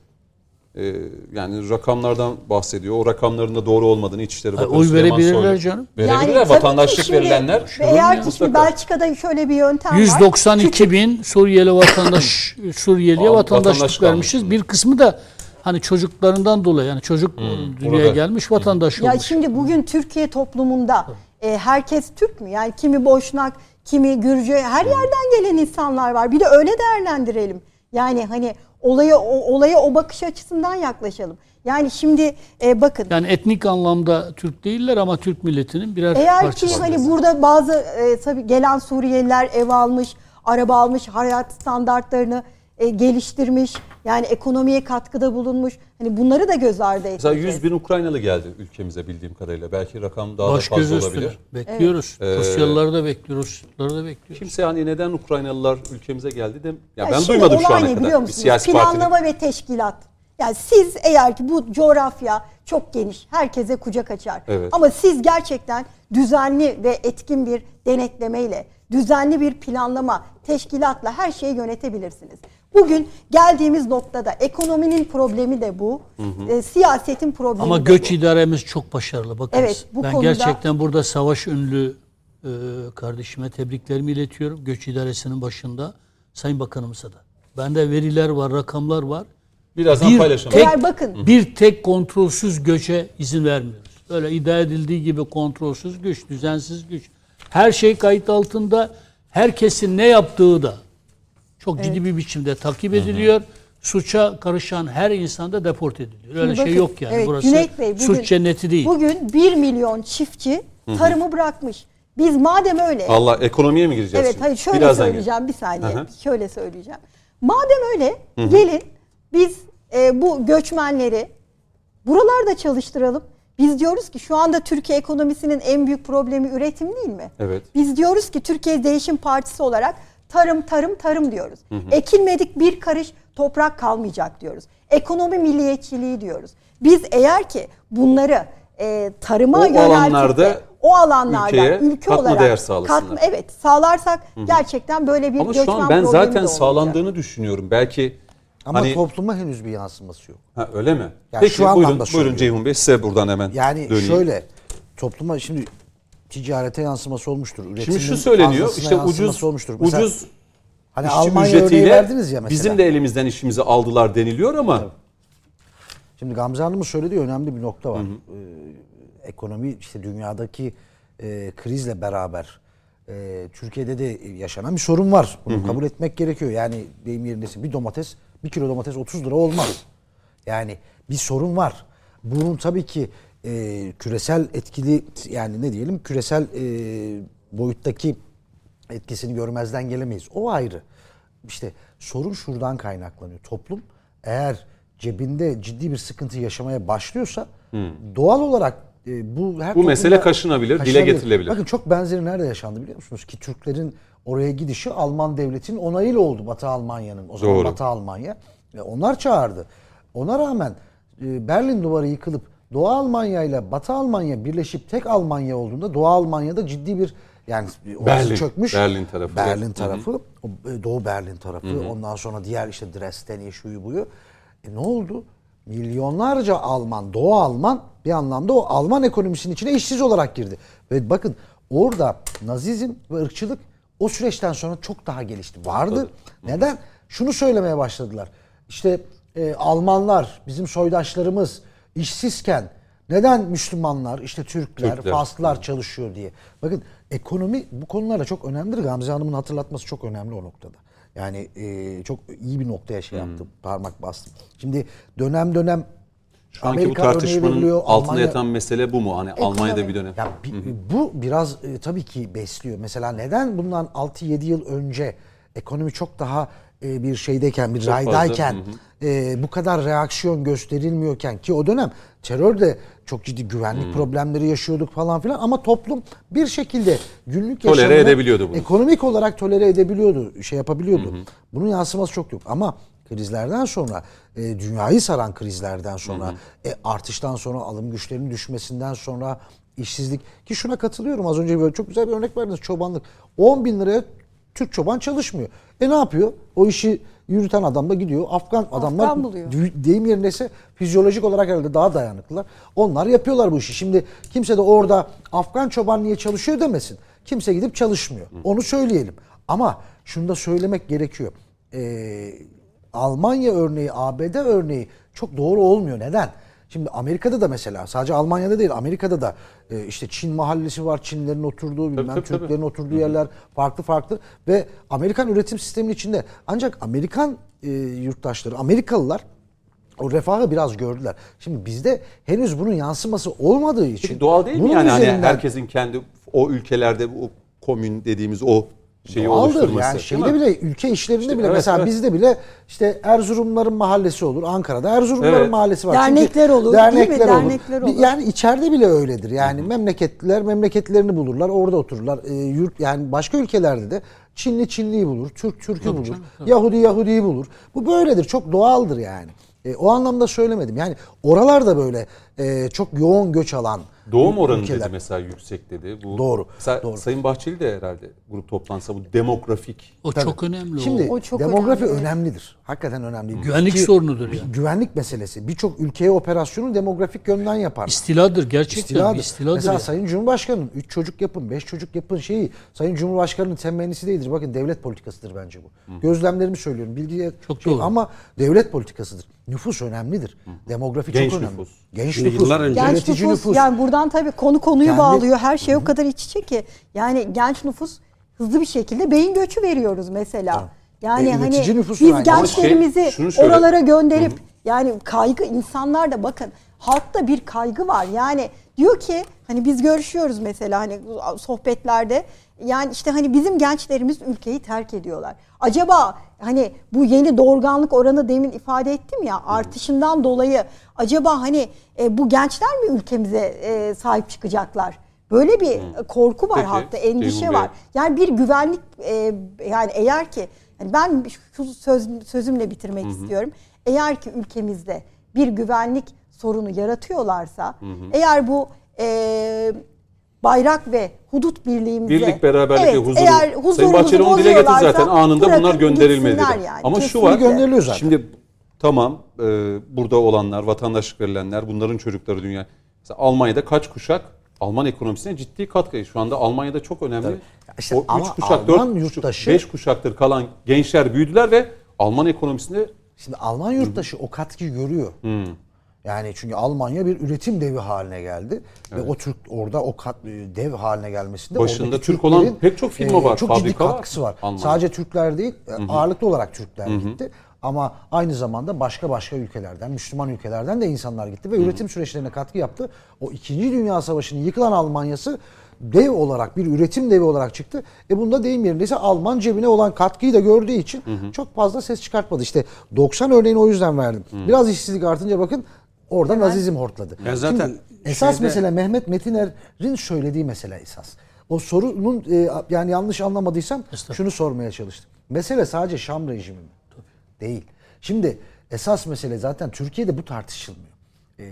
e, yani rakamlardan bahsediyor. O rakamların da doğru olmadığını İçişleri Bakanı oy Süleyman verebilirler Soylu- canım. Verebilirler. Yani Vatandaşlık şimdi verilenler. Eğer ki şimdi. Belçika'da şöyle bir yöntem var. 192 bin Suriyeli vatandaş Suriyeliye vatandaşlık vatandaşlık vermişiz. Bir kısmı da hani çocuklarından dolayı yani çocuk dünyaya orada. gelmiş vatandaş Ya olmuş. şimdi bugün Türkiye toplumunda e, herkes Türk mü? Yani kimi Boşnak, kimi Gürcü, her yerden gelen insanlar var. Bir de öyle değerlendirelim. Yani hani olaya o, olaya o bakış açısından yaklaşalım. Yani şimdi e, bakın Yani etnik anlamda Türk değiller ama Türk milletinin birer eğer ki parçası. hani burada bazı e, tabii gelen Suriyeliler ev almış, araba almış, hayat standartlarını e, geliştirmiş, yani ekonomiye katkıda bulunmuş. Hani bunları da göz ardı Mesela etmeyeceğiz. 100 bin Ukraynalı geldi ülkemize bildiğim kadarıyla. Belki rakam daha Baş da fazla üstüne. olabilir. Bekliyoruz. Ee, Rusyalıları da bekliyoruz. Rusları da bekliyoruz. Kimse hani neden Ukraynalılar ülkemize geldi de ya, Ya ben duymadım şu ana ne kadar. biliyor Bir musunuz? siyasi partinin Planlama ve teşkilat. Yani siz eğer ki bu coğrafya çok geniş, herkese kucak açar. Evet. Ama siz gerçekten düzenli ve etkin bir denetlemeyle, düzenli bir planlama, teşkilatla her şeyi yönetebilirsiniz. Bugün geldiğimiz noktada ekonominin problemi de bu, e, siyasetin problemi Ama de göç bu. idaremiz çok başarılı. Bakınız. Evet, bu ben konuda- gerçekten burada savaş ünlü e, kardeşime tebriklerimi iletiyorum. Göç idaresinin başında Sayın Bakanımıza da. Bende veriler var, rakamlar var. birazdan Bir paylaşalım. tek, Eğer bakın- bir tek kontrolsüz göçe izin vermiyoruz. Öyle iddia edildiği gibi kontrolsüz göç, düzensiz göç. Her şey kayıt altında. Herkesin ne yaptığı da çok ciddi bir biçimde takip ediliyor. Suça karışan her insan da deport ediliyor. Öyle şey bakın, yok yani. evet, Burası Cüneyt Bey, bugün- suç cenneti değil. Bugün 1 milyon çiftçi tarımı bırakmış. Biz madem öyle Allah ekonomiye mi gireceğiz Evet şimdi? hayır şöyle Birazdan söyleyeceğim bir saniye. Hı hı. Şöyle söyleyeceğim. Madem öyle gelin biz e, bu göçmenleri buralarda çalıştıralım. Biz diyoruz ki şu anda Türkiye ekonomisinin en büyük problemi üretim değil mi? Evet. Biz diyoruz ki Türkiye Değişim Partisi olarak tarım tarım tarım diyoruz. Ekilmedik bir karış toprak kalmayacak diyoruz. Ekonomi milliyetçiliği diyoruz. Biz eğer ki bunları e, tarıma O alanlarda o alanlarda ülkeye ülke katma olarak değer katma- evet sağlarsak gerçekten böyle bir Ama göçmen şu an ben problemi zaten sağlandığını düşünüyorum. Belki Ama hani topluma henüz bir yansıması yok. ha, öyle mi? Ya Peki şu buyurun, buyurun. Ceyhun Bey size buradan hemen Yani döneyim. şöyle topluma şimdi ticarete yansıması olmuştur. Şimdi Üretimin şu söyleniyor işte ucuz olmuştur. Mesela ucuz hani işçi Almanya ücretiyle verdiniz ya mesela. bizim de elimizden işimizi aldılar deniliyor ama Şimdi Gamze Hanım'ın söylediği önemli bir nokta var. Ee, ekonomi işte dünyadaki e, krizle beraber e, Türkiye'de de yaşanan bir sorun var. Bunu kabul etmek gerekiyor. Yani deyim yerindesin bir domates, bir kilo domates 30 lira olmaz. Yani bir sorun var. Bunun tabii ki e, küresel etkili yani ne diyelim küresel e, boyuttaki etkisini görmezden gelemeyiz. O ayrı. İşte sorun şuradan kaynaklanıyor. Toplum eğer cebinde ciddi bir sıkıntı yaşamaya başlıyorsa doğal olarak e, bu her Bu mesele toplumda kaşınabilir, dile getirilebilir. Bakın çok benzeri nerede yaşandı biliyor musunuz? Ki Türklerin oraya gidişi Alman devletinin onayıyla oldu Batı Almanya'nın. O zaman Doğru. Batı Almanya. Ve onlar çağırdı. Ona rağmen e, Berlin duvarı yıkılıp Doğu Almanya ile Batı Almanya birleşip tek Almanya olduğunda Doğu Almanya'da ciddi bir yani Berlin, çökmüş. Berlin tarafı. Berlin tarafı. o, e, Doğu Berlin tarafı. Ondan sonra diğer işte Dresden'i şuyu buyu. E ne oldu? Milyonlarca Alman, Doğu Alman bir anlamda o Alman ekonomisinin içine işsiz olarak girdi. Ve bakın orada Nazizm ve ırkçılık o süreçten sonra çok daha gelişti. Vardı. Neden? Şunu söylemeye başladılar. İşte e, Almanlar, bizim soydaşlarımız işsizken neden Müslümanlar, işte Türkler, Türkler. Faslılar çalışıyor diye. Bakın ekonomi bu konularda çok önemlidir. Gamze Hanım'ın hatırlatması çok önemli o noktada. Yani e, çok iyi bir noktaya şey yaptım, parmak bastım. Şimdi dönem dönem şu anki bu Amerika örneği tartışmanın veriliyor, altında Almanya- yatan mesele bu mu? Hani Almanya'da bir dönem. ya bi- bu biraz e, tabii ki besliyor. Mesela neden bundan 6-7 yıl önce ekonomi çok daha e, bir şeydeyken, bir Çok fazla, raydayken, hı e, bu kadar reaksiyon gösterilmiyorken ki o dönem terör de çok ciddi güvenlik problemleri yaşıyorduk falan filan ama toplum bir şekilde günlük Tolere yaşamını edebiliyordu bunu. Ekonomik olarak tolere edebiliyordu, şey yapabiliyordu. Bunun yansıması çok yok ama krizlerden sonra, e, dünyayı saran krizlerden sonra, e, artıştan sonra, alım güçlerinin düşmesinden sonra, işsizlik ki şuna katılıyorum az önce böyle çok güzel bir örnek verdiniz çobanlık. 10 bin liraya Türk çoban çalışmıyor. E ne yapıyor? O işi yürüten adam da gidiyor. Afgan adamlar buluyor. deyim yerindeyse fizyolojik olarak herhalde daha dayanıklılar. Onlar yapıyorlar bu işi. Şimdi kimse de orada Afgan çoban niye çalışıyor demesin. Kimse gidip çalışmıyor. Onu söyleyelim. Ama şunu da söylemek gerekiyor. Ee, Almanya örneği, ABD örneği çok doğru olmuyor. Neden? Şimdi Amerika'da da mesela sadece Almanya'da değil Amerika'da da e, işte Çin mahallesi var. Çinlerin oturduğu bilmem tabii, tabii. Türklerin oturduğu yerler farklı farklı ve Amerikan üretim sisteminin içinde ancak Amerikan e, yurttaşları Amerikalılar o refahı biraz gördüler. Şimdi bizde henüz bunun yansıması olmadığı için Peki doğal değil mi yani hani üzerinden- herkesin kendi o ülkelerde o komün dediğimiz o şeyi Doğaldır. oluşturması. Yani şeyde bile ülke işlerinde İşte bile evet, mesela evet. bizde bile işte Erzurumların mahallesi olur. Ankara'da Erzurumların Evet. mahallesi var. Dernekler Çünkü olur, değil mi? Dernekler olur. Dernekler olur. Yani içeride bile öyledir. Yani memleketliler memleketlerini bulurlar. Orada otururlar. Ee, yurt yani başka ülkelerde de Çinli Çinliyi bulur. Türk Türk'ü bulur. Yahudi Yahudi'yi bulur. Bu böyledir. Çok doğaldır yani. E, o anlamda söylemedim. Yani oralarda böyle e, çok yoğun göç alan Doğum oranı ülkeler. dedi mesela yüksek dedi. Bu, Doğru, Mesela doğru. Sayın Bahçeli de herhalde grup toplantısı bu demografik. O çok önemli. Şimdi O çok demografi önemli. önemlidir. Hakikaten önemli. Güvenlik Ki- sorunudur yani. Güvenlik meselesi. Birçok ülkeye operasyonu demografik yönden yapar. İstiladır gerçekten. İstiladır. İstiladır. Mesela yani. Sayın Cumhurbaşkanı'nın 3 çocuk yapın, 5 çocuk yapın şeyi Sayın Cumhurbaşkanı'nın temennisi değildir. Bakın devlet politikasıdır bence bu. Gözlemlerimi söylüyorum. Bilgiye Çok şey, doğru. ama devlet politikasıdır. Nüfus önemlidir. Demografi Genç çok önemli. nüfus. Genç Şimdi nüfus. yıllar önce- Genç nüfus, nüfus. yani buradan tabii konu konuyu Kendi- bağlıyor. Her şey o kadar iç içe ki. Yani genç nüfus hızlı bir şekilde beyin göçü veriyoruz mesela. Yani E, hani biz şey, gençlerimizi şöyle- oralara gönderip yani kaygı insanlar da bakın halkta bir kaygı var. Yani diyor ki hani biz görüşüyoruz mesela hani sohbetlerde yani işte hani bizim gençlerimiz ülkeyi terk ediyorlar. Acaba hani bu yeni doğurganlık oranı demin ifade ettim ya artışından dolayı acaba hani e, bu gençler mi ülkemize e, sahip çıkacaklar? Böyle bir korku var Peki, halkta, endişe Ceyhun Bey. var. Yani bir güvenlik e, yani eğer ki yani ben şu söz, sözümle bitirmek istiyorum. Eğer ki ülkemizde bir güvenlik sorunu yaratıyorlarsa eğer bu e, bayrak ve hudut birliğimize Birlik, beraberlik ve huzuru. eğer Sayın huzurumuzu Bahçeli onu dile bozuyorlarsa zaten anında bunlar gönderilmedi. yani. Ama şu Kesinlikle. var. gönderiliyor zaten. Şimdi tamam e, burada olanlar, vatandaşlık verilenler, bunların çocukları dünya. Mesela Almanya'da kaç kuşak Alman ekonomisine ciddi katkı. Şu anda Almanya'da çok önemli. İşte o ama üç kuşak, Alman dört yurttaşı- kuşak, beş kuşaktır kalan gençler büyüdüler ve Alman ekonomisinde Şimdi Alman yurttaşı o katkıyı görüyor. Yani çünkü Almanya bir üretim devi haline geldi ve o Türk orada o kat, e, dev haline gelmesinde Başında Türk olan pek çok firma var, Çok ciddi katkısı var. Almanya'da. Sadece Türkler değil, e, ağırlıklı olarak Türkler gitti. Ama aynı zamanda başka başka ülkelerden, Müslüman ülkelerden de insanlar gitti ve üretim süreçlerine katkı yaptı. O 2. Dünya Savaşı'nın yıkılan Almanya'sı dev olarak bir üretim devi olarak çıktı. E bunda deyim yerindeyse Alman cebine olan katkıyı da gördüğü için çok fazla ses çıkartmadı. İşte 90 örneğini o yüzden verdim. Biraz işsizlik artınca bakın orada nazizm hortladı. Ya zaten Şimdi esas şeyde- mesele Mehmet Metiner'in söylediği mesele esas. O sorunun e, yani yanlış anlamadıysam şunu sormaya çalıştım. Mesele sadece Şam rejimi mi? Değil. Şimdi esas mesele zaten Türkiye'de bu tartışılmıyor. E,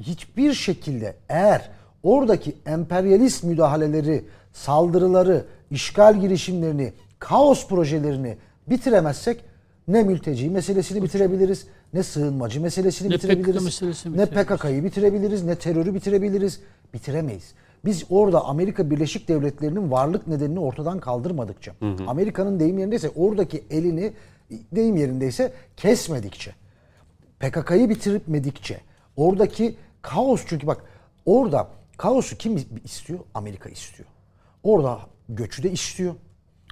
hiçbir şekilde eğer oradaki emperyalist müdahaleleri, saldırıları, işgal girişimlerini, kaos projelerini bitiremezsek ne mülteci meselesini bitirebiliriz, ne sığınmacı meselesini Ne bitirebiliriz, PKK meselesini ne. PKK'yı bitirebiliriz, ne terörü bitirebiliriz. Bitiremeyiz. Biz orada Amerika Birleşik Devletleri'nin varlık nedenini ortadan kaldırmadıkça, Amerika'nın deyim yerindeyse oradaki elini deyim yerindeyse kesmedikçe, PKK'yı bitirmedikçe, oradaki kaos çünkü bak orada kaosu kim istiyor? Amerika istiyor. Orada göçü de istiyor.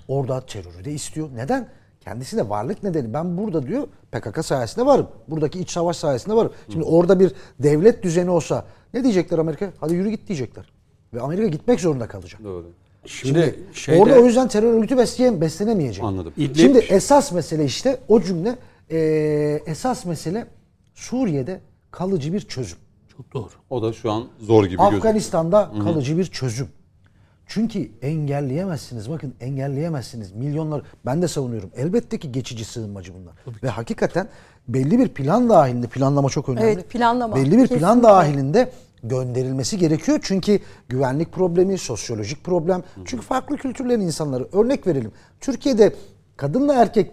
Orada terörü de istiyor. Neden? Kendisi de varlık nedeni. Ben burada diyor PKK sayesinde varım. Buradaki iç savaş sayesinde varım. Şimdi orada bir devlet düzeni olsa ne diyecekler Amerika? Hadi yürü git diyecekler. Ve Amerika gitmek zorunda kalacak. doğru. Şimdi, şeyde, Orada o yüzden terör örgütü besleyen, beslenemeyecek. Anladım. İdlib- Şimdi esas mesele işte o cümle eee, esas mesele Suriye'de kalıcı bir çözüm. Çok doğru. O da şu an zor gibi gözüküyor. Afganistan'da kalıcı bir çözüm. Çünkü engelleyemezsiniz. Bakın engelleyemezsiniz. Milyonlar ben de savunuyorum. Elbette ki geçici sığınmacı bunlar. Ve hakikaten belli bir plan dahilinde planlama çok önemli. Evet, planlama. Belli bir plan Kesinlikle. dahilinde gönderilmesi gerekiyor. Çünkü güvenlik problemi, sosyolojik problem. Çünkü farklı kültürlerin insanları. Örnek verelim. Türkiye'de kadınla erkek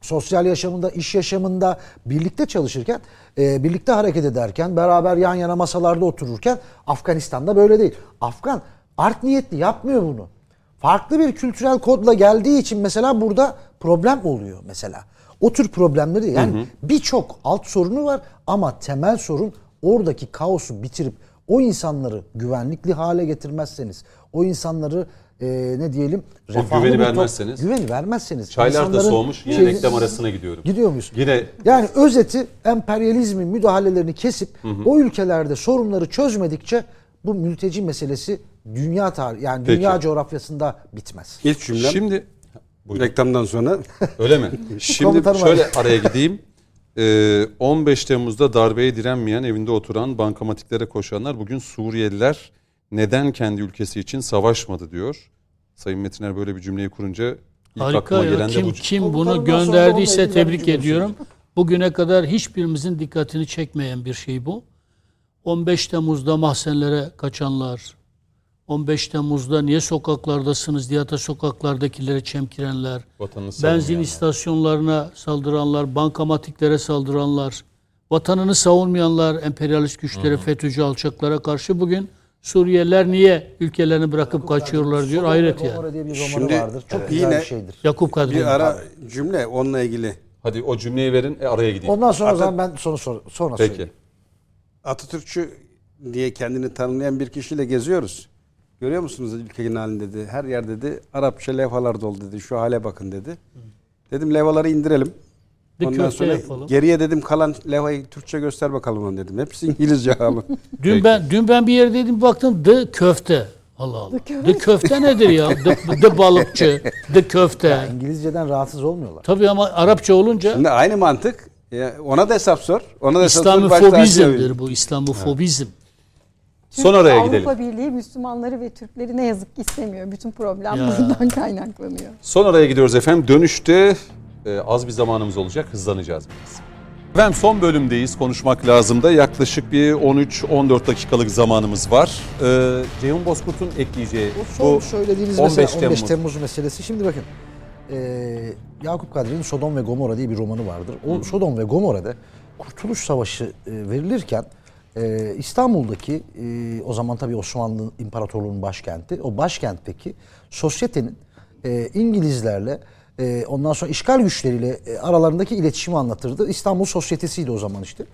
sosyal yaşamında, iş yaşamında birlikte çalışırken, e, birlikte hareket ederken, beraber yan yana masalarda otururken Afganistan'da böyle değil. Afgan art niyetli yapmıyor bunu. Farklı bir kültürel kodla geldiği için mesela burada problem oluyor mesela. O tür problemleri yani birçok alt sorunu var ama temel sorun oradaki kaosu bitirip o insanları güvenlikli hale getirmezseniz, o insanları e, ne diyelim refahlı güveni vermezseniz- güveni vermezseniz Çaylar da soğumuş. Yine şeyini- reklam arasına gidiyorum. Gidiyor muyuz? Yine Yani özeti emperyalizmin müdahalelerini kesip o ülkelerde sorunları çözmedikçe bu mülteci meselesi dünya tarih yani Peki. dünya coğrafyasında bitmez. İlk cümlem şimdi Buyurun. reklamdan sonra Öyle mi? Şimdi şöyle araya gideyim. Ee, 15 Temmuz'da darbeye direnmeyen, evinde oturan, bankamatiklere koşanlar bugün Suriyeliler neden kendi ülkesi için savaşmadı diyor. Sayın Metiner böyle bir cümleyi kurunca ilk Harika aklıma ya. gelen de Kim, bu. kim bunu gönderdiyse tebrik ediyorum. Bugüne kadar hiçbirimizin dikkatini çekmeyen bir şey bu. 15 Temmuz'da mahzenlere kaçanlar, 15 Temmuz'da niye sokaklardasınız diye ata sokaklardakilere çemkirenler, Vatanını benzin istasyonlarına saldıranlar, bankamatiklere saldıranlar, vatanını savunmayanlar, emperyalist güçlere, FETÖ'cü alçaklara karşı bugün Suriyeliler niye ülkelerini bırakıp kaçıyorlar diyor. Hayret ya. Romanı Şimdi, vardır. Çok evet. güzel Yine- bir şeydir. Yakup Kadri. bir ara cümle onunla ilgili. Hadi o cümleyi verin e, araya gideyim. Ondan sonra o Atat- zaman ben sonra sonra, sonra Peki. söyleyeyim. Atatürkçü diye kendini tanımlayan bir kişiyle geziyoruz. Görüyor musunuz ülkenin halini dedi. Her yer dedi Arapça levhalar dolu dedi. Şu hale bakın dedi. Dedim levhaları indirelim. Bir Ondan sonra yapalım. geriye dedim kalan levhayı Türkçe göster bakalım onu dedim. Hepsi İngilizce abi. Dün Peki. ben dün ben bir yerdeydim baktım the köfte. Allah Allah. The köfte nedir ya? The, the balıkçı, the köfte. İngilizceden rahatsız olmuyorlar. Tabii ama Arapça olunca Şimdi aynı mantık. Ya ona da hesap sor. Ona da İslamofobizmdir bu. İslamofobizm. Son araya Avrupa gidelim. Birliği Müslümanları ve Türkleri ne yazık ki istemiyor. Bütün problem Ya. bundan kaynaklanıyor. Son araya gidiyoruz efendim. Dönüşte e, az bir zamanımız olacak. Hızlanacağız biraz. Efendim son bölümdeyiz. Konuşmak lazım da yaklaşık bir 13-14 dakikalık zamanımız var. Ee, Ceyhun Bozkurt'un ekleyeceği son bu söylediğiniz 15 mesela 15 Temmuz. Temmuz. meselesi. Şimdi bakın e, Yakup Kadri'nin Sodom ve Gomorra diye bir romanı vardır. O Sodom ve Gomorra'da Kurtuluş Savaşı e, verilirken e, İstanbul'daki e, o zaman tabii Osmanlı İmparatorluğu'nun başkenti o başkentteki sosyetenin e, İngilizlerle e, ondan sonra işgal güçleriyle e, aralarındaki iletişimi anlatırdı. İstanbul Sosyetesi'ydi o zaman işte.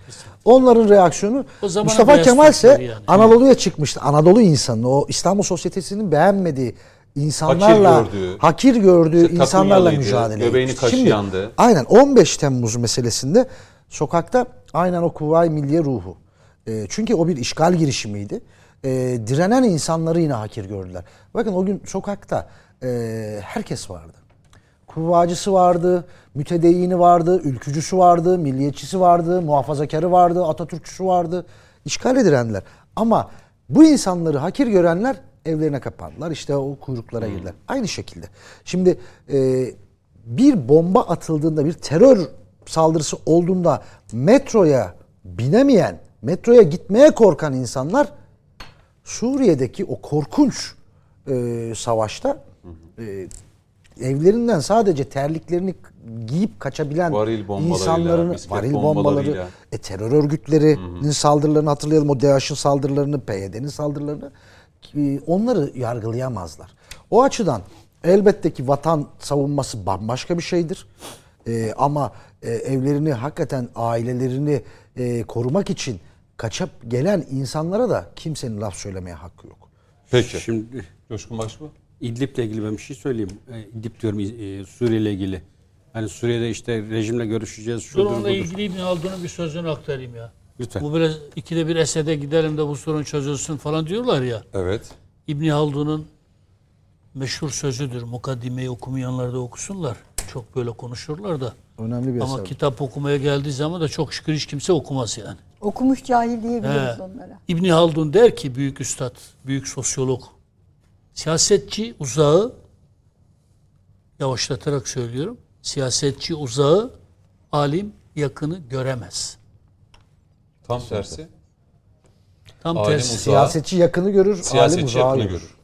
Onların reaksiyonu Mustafa Kemal ise yani. Anadolu'ya çıkmıştı. Anadolu insanı o İstanbul Sosyetesi'nin beğenmediği insanlarla Hakir gördüğü, hakir gördüğü işte insanlarla mücadele göbeğini etmişti. Şimdi, kaşıyandı. aynen 15 Temmuz meselesinde sokakta aynen o Kuvayi Milliye ruhu. E, çünkü o bir işgal girişimiydi. E, direnen insanları yine hakir gördüler. Bakın o gün sokakta e, herkes vardı. Kuvvacısı vardı, mütedeyyini vardı, ülkücüsü vardı, milliyetçisi vardı, muhafazakarı vardı, Atatürkçüsü vardı. İşgal edilenler. Ama bu insanları hakir görenler evlerine kapandılar. İşte o kuyruklara girdiler. Aynı şekilde. Şimdi e, bir bomba atıldığında, bir terör saldırısı olduğunda metroya binemeyen, metroya gitmeye korkan insanlar Suriye'deki o korkunç e, savaşta e, evlerinden sadece terliklerini giyip kaçabilen Varil insanların varil bombaları, e, terör örgütlerinin saldırılarını hatırlayalım. O DAEŞ'in saldırılarını, PYD'nin saldırılarını e, onları yargılayamazlar. O açıdan elbette ki vatan savunması bambaşka bir şeydir. E, ama e, evlerini hakikaten ailelerini e, korumak için kaçıp gelen insanlara da kimsenin laf söylemeye hakkı yok. Peki. Şimdi Coşkun Başbuğ. İdlib'le ilgili ben bir şey söyleyeyim. E, İdlib diyorum e, Suriye ile ilgili. Hani Suriye'de işte rejimle görüşeceğiz. Dur Şudur, onunla budur. ilgili İbn Haldun'un bir sözünü aktarayım ya. Lütfen. Bu biraz ikide bir Esed'e gidelim de bu sorun çözülsün falan diyorlar ya. Evet. İbn Haldun'un meşhur sözüdür. Mukaddimeyi okumayanlar da okusunlar. Çok böyle konuşurlar da. Önemli bir Ama eser. kitap okumaya geldiği zaman da çok şükür hiç kimse okumaz yani. Okumuş cahil diyebiliriz He. onlara. İbn Haldun der ki büyük üstad, büyük sosyolog. Siyasetçi uzağı yavaşlatarak söylüyorum. Siyasetçi uzağı, alim yakını göremez. Tam tersi. Tam Alim tersi. uzağı, Siyasetçi yakını görür, alim siyasetçi uzağı yakını görür. görür.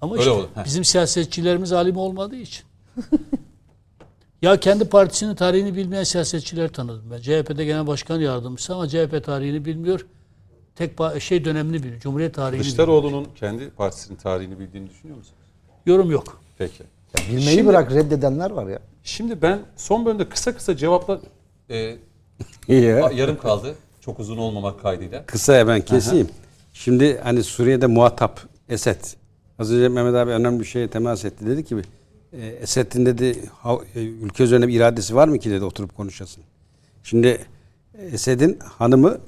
Ama Öyle işte oldu, heh. bizim siyasetçilerimiz alim olmadığı için. ya kendi partisinin tarihini bilmeyen siyasetçiler tanıdım ben. CHP'de genel başkan yardımcısı ama CHP tarihini bilmiyor. Tek şey dönemini biliyor. Cumhuriyet tarihini bilmiyor. Kılıçdaroğlu'nun kendi partisinin tarihini bildiğini düşünüyor musunuz? Yorum yok. Peki. Ya bilmeyi Şimdi- bırak reddedenler var ya. Şimdi ben son bölümde kısa kısa cevaplar e, yarım kaldı. Çok uzun olmamak kaydıyla. Kısa hemen keseyim. Şimdi hani Suriye'de muhatap Esed. Az önce Mehmet abi önemli bir şeye temas etti. Dedi ki e, Esed'in dedi e, ülke üzerine bir iradesi var mı ki dedi oturup konuşasın. Şimdi Esed'in hanımı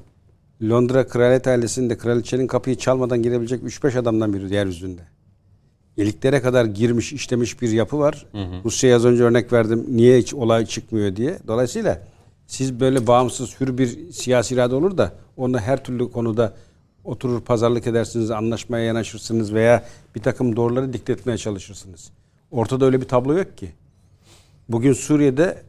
Londra kraliyet ailesinde kraliçenin kapıyı çalmadan girebilecek 3-5 adamdan biri yeryüzünde. İliklere kadar girmiş, işlemiş bir yapı var. Rusya'ya az önce örnek verdim. Niye hiç olay çıkmıyor diye. Dolayısıyla siz böyle bağımsız, hür bir siyasi irade olur da onu her türlü konuda oturur pazarlık edersiniz, anlaşmaya yanaşırsınız veya bir takım doğruları dikte etmeye çalışırsınız. Ortada öyle bir tablo yok ki. Bugün Suriye'de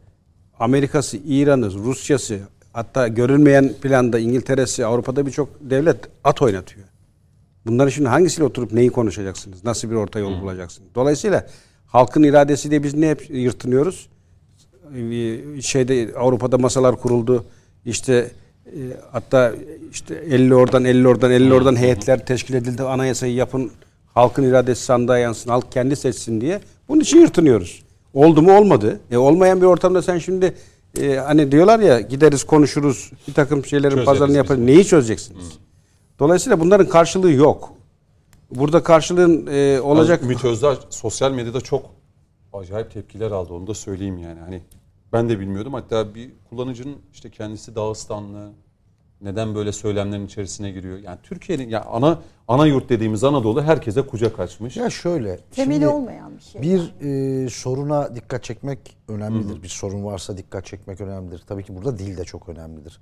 Amerika'sı, İran'ı, Rusya'sı hatta görünmeyen planda İngiltere'si, Avrupa'da birçok devlet at oynatıyor. Bunları şimdi hangisiyle oturup neyi konuşacaksınız? Nasıl bir orta yol bulacaksınız? Dolayısıyla halkın iradesi diye biz ne hep yırtınıyoruz? Ee, Şeyde Avrupa'da masalar kuruldu. İşte e, hatta işte 50 oradan 50 oradan 50 oradan heyetler teşkil edildi. Anayasayı yapın. Halkın iradesi sandığa yansın. Halk kendi seçsin diye. Bunun için yırtınıyoruz. Oldu mu olmadı. E, olmayan bir ortamda sen şimdi e, hani diyorlar ya gideriz konuşuruz bir takım şeylerin Çözeriz pazarını yaparız. Neyi çözeceksiniz? Dolayısıyla bunların karşılığı yok. Burada karşılığın e, olacak Ümit Özdağ sosyal medyada çok acayip tepkiler aldı. Onu da söyleyeyim yani. Hani ben de bilmiyordum. Hatta bir kullanıcının işte kendisi Dağıstanlı neden böyle söylemlerin içerisine giriyor? Yani Türkiye'nin ya ana ana yurt dediğimiz Anadolu herkese kucak açmış. Ya şöyle. Temeli olmayan bir şey. Bir e, soruna dikkat çekmek önemlidir. Bir sorun varsa dikkat çekmek önemlidir. Tabii ki burada dil de çok önemlidir.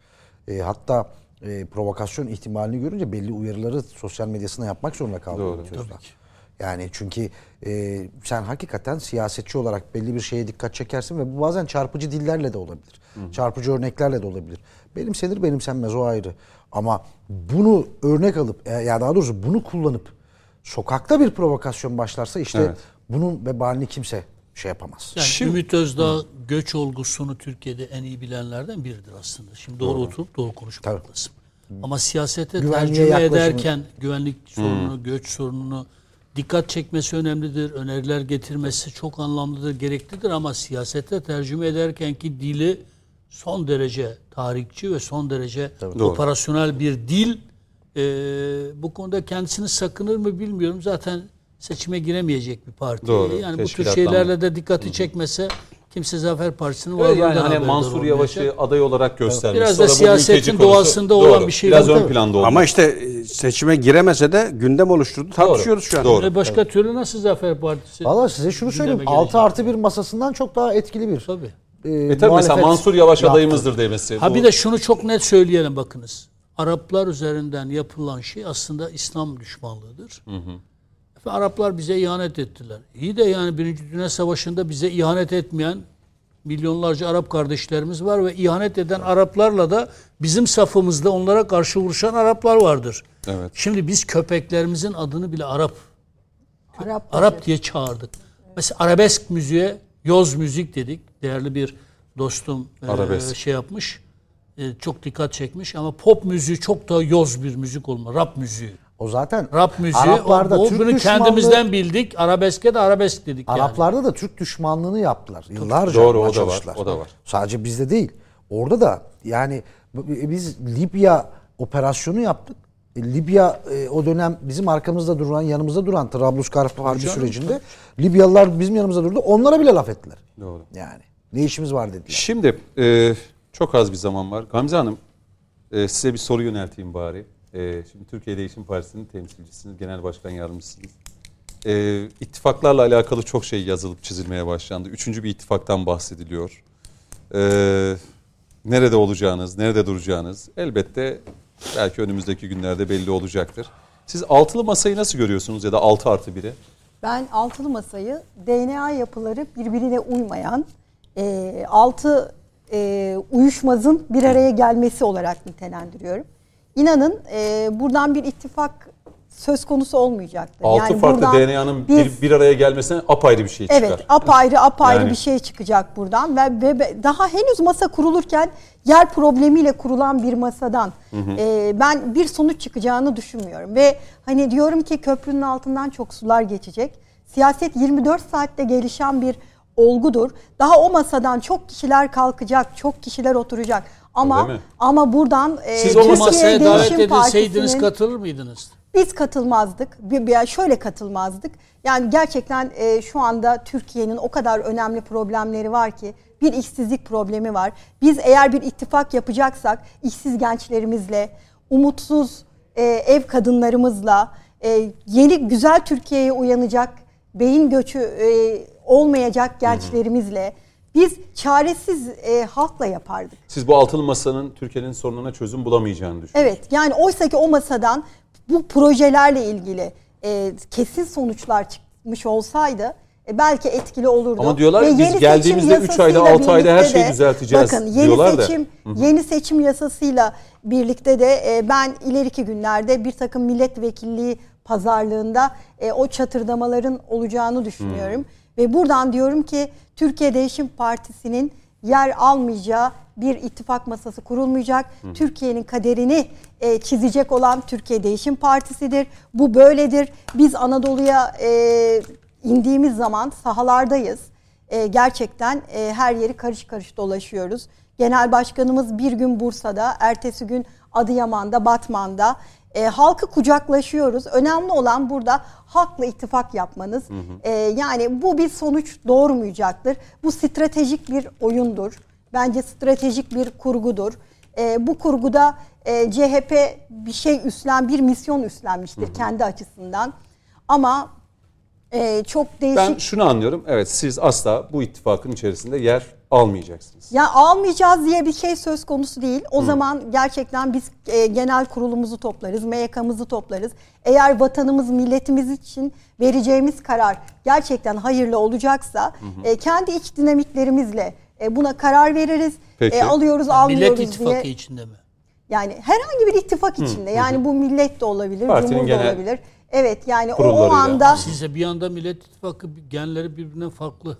E, hatta e, provokasyon ihtimalini görünce belli uyarıları sosyal medyasına yapmak zorunda kaldı. Doğru. Ümit Özdağ. Yani çünkü e, sen hakikaten siyasetçi olarak belli bir şeye dikkat çekersin ve bu bazen çarpıcı dillerle de olabilir. Çarpıcı örneklerle de olabilir. Benimsenir benimsenmez o ayrı. Ama bunu örnek alıp e, ya daha doğrusu bunu kullanıp sokakta bir provokasyon başlarsa işte Evet. bunun vebalini kimse şey yapamaz. Yani Şimdi- Ümit Özdağ göç olgusunu Türkiye'de en iyi bilenlerden biridir aslında. Şimdi doğru, oturup doğru konuşmak lazım. Ama siyasete Güvenliğe tercüme yaklaşımı- ederken güvenlik sorununu, göç sorununu dikkat çekmesi önemlidir. Öneriler getirmesi çok anlamlıdır, gereklidir ama siyasete tercüme ederken ki dili son derece tarihçi ve son derece operasyonel bir dil. Ee, bu konuda kendisini sakınır mı bilmiyorum. Zaten seçime giremeyecek bir parti. Doğru, Yani bu tür şeylerle de dikkati çekmese kimse Zafer Partisi'nin Evet, varlığından yani hani Mansur olmayacak. Yavaş'ı aday olarak göstermiş. Biraz da Sonra siyasetin mülteci konusu- doğasında olan bir şey Biraz ön planda oldu. ama işte e, seçime giremese de gündem oluşturdu. Tartışıyoruz şu an. Doğru. E başka türlü nasıl Zafer Partisi? Valla size şunu söyleyeyim. gelecek? 6 artı 1 masasından çok daha etkili bir. Tabii. e, E tabii mesela Mansur Yavaş yaptı. adayımızdır demesi. Ha Bu- bir de şunu çok net söyleyelim bakınız. Araplar üzerinden yapılan şey aslında İslam düşmanlığıdır. Ve Araplar bize ihanet ettiler. İyi de yani Birinci Dünya Savaşı'nda bize ihanet etmeyen milyonlarca Arap kardeşlerimiz var ve ihanet eden Araplarla da bizim safımızda onlara karşı vuruşan Araplar vardır. Evet. Şimdi biz köpeklerimizin adını bile Arap Arap, Arap diye çağırdık. Mesela arabesk müziğe yoz müzik dedik. Değerli bir dostum e, Arabesk. şey yapmış. e, çok dikkat çekmiş ama pop müziği çok daha yoz bir müzik olma. Rap müziği. O zaten Rap müziği. Araplarda o, o Türk bunu düşmanlığı- kendimizden bildik. Arabeske de arabesk dedik yani. Araplarda da Türk düşmanlığını yaptılar. Yıllarca Doğru, o da var, o da var. Sadece bizde değil. Orada da yani b- biz Libya operasyonu yaptık. E, Libya e, o dönem bizim arkamızda duran, yanımızda duran Trablusgarp Harbi sürecinde Libyalılar bizim yanımızda durdu. Onlara bile laf ettiler. Doğru. Yani ne işimiz var dediler. Şimdi e, çok az bir zaman var. Gamze Hanım e, size bir soru yönelteyim bari. E, şimdi Türkiye Değişim Partisi'nin temsilcisiniz, genel başkan yardımcısınız. E, ittifaklarla alakalı çok şey yazılıp çizilmeye başlandı. Üçüncü bir ittifaktan bahsediliyor. E, nerede olacağınız, nerede duracağınız elbette belki önümüzdeki günlerde belli olacaktır. Siz altılı masayı nasıl görüyorsunuz ya da altı artı biri? Ben altılı masayı DNA yapıları birbirine uymayan e, altı e, uyuşmazın bir araya gelmesi olarak nitelendiriyorum. İnanın e, buradan bir ittifak söz konusu olmayacaktır. Altı farklı buradan DNA'nın bir, bir araya gelmesine apayrı bir şey çıkar. Evet, apayrı apayrı Yani. bir şey çıkacak buradan ve, ve- daha henüz masa kurulurken yer problemiyle kurulan bir masadan e, ben bir sonuç çıkacağını düşünmüyorum ve hani diyorum ki köprünün altından çok sular geçecek. Siyaset 24 saatte gelişen bir olgudur. Daha o masadan çok kişiler kalkacak, çok kişiler oturacak. Ama ama buradan e, Siz o masaya davet edilseydiniz katılır mıydınız? biz katılmazdık. Bir, bir- şöyle katılmazdık. Yani gerçekten e, şu anda Türkiye'nin o kadar önemli problemleri var ki bir işsizlik problemi var. Biz eğer bir ittifak yapacaksak işsiz gençlerimizle, umutsuz e, ev kadınlarımızla, e, yeni güzel Türkiye'ye uyanacak, beyin göçü e, olmayacak gençlerimizle biz çaresiz e, halkla yapardık. Siz bu altılı masanın Türkiye'nin sorununa çözüm bulamayacağını düşünüyorsunuz. Evet yani oysa ki o masadan bu projelerle ilgili e, kesin sonuçlar çıkmış olsaydı e, belki etkili olurdu. Ama diyorlar Ve biz geldiğimizde üç ayda, yasasıyla altı ayda her şeyi de- düzelteceğiz Bakın yeni diyorlar da. seçim yeni seçim yasasıyla birlikte de e, ben ileriki günlerde bir takım milletvekilliği pazarlığında e, o çatırdamaların olacağını düşünüyorum. Ve buradan diyorum ki Türkiye Değişim Partisi'nin yer almayacağı bir ittifak masası kurulmayacak. Türkiye'nin kaderini e, çizecek olan Türkiye Değişim Partisi'dir. Bu böyledir. Biz Anadolu'ya e, indiğimiz zaman sahalardayız. E, gerçekten e, her yeri karış karış dolaşıyoruz. Genel Başkanımız bir gün Bursa'da, ertesi gün Adıyaman'da, Batman'da. E, halkı kucaklaşıyoruz. Önemli olan burada halkla ittifak yapmanız. E, yani bu bir sonuç doğurmayacaktır. Bu stratejik bir oyundur. Bence stratejik bir kurgudur. E, bu kurguda e, CHP bir şey üstlen, bir misyon üstlenmiştir kendi açısından. Ama e, çok değişik Ben şunu anlıyorum. Evet siz asla bu ittifakın içerisinde yer almayacaksınız. Ya almayacağız diye bir şey söz konusu değil. O zaman gerçekten biz e, genel kurulumuzu toplarız, MYK'mızı toplarız. Eğer vatanımız, milletimiz için vereceğimiz karar gerçekten hayırlı olacaksa e, kendi iç dinamiklerimizle e, buna karar veririz. Peki. E, alıyoruz, Millet almıyoruz İttifakı diye. içinde mi? Yani herhangi bir ittifak içinde. Yani bu millet de olabilir, Partinin cumhur da genel olabilir. Evet yani o, o anda Siz de bir anda Millet İttifakı genleri birbirinden farklı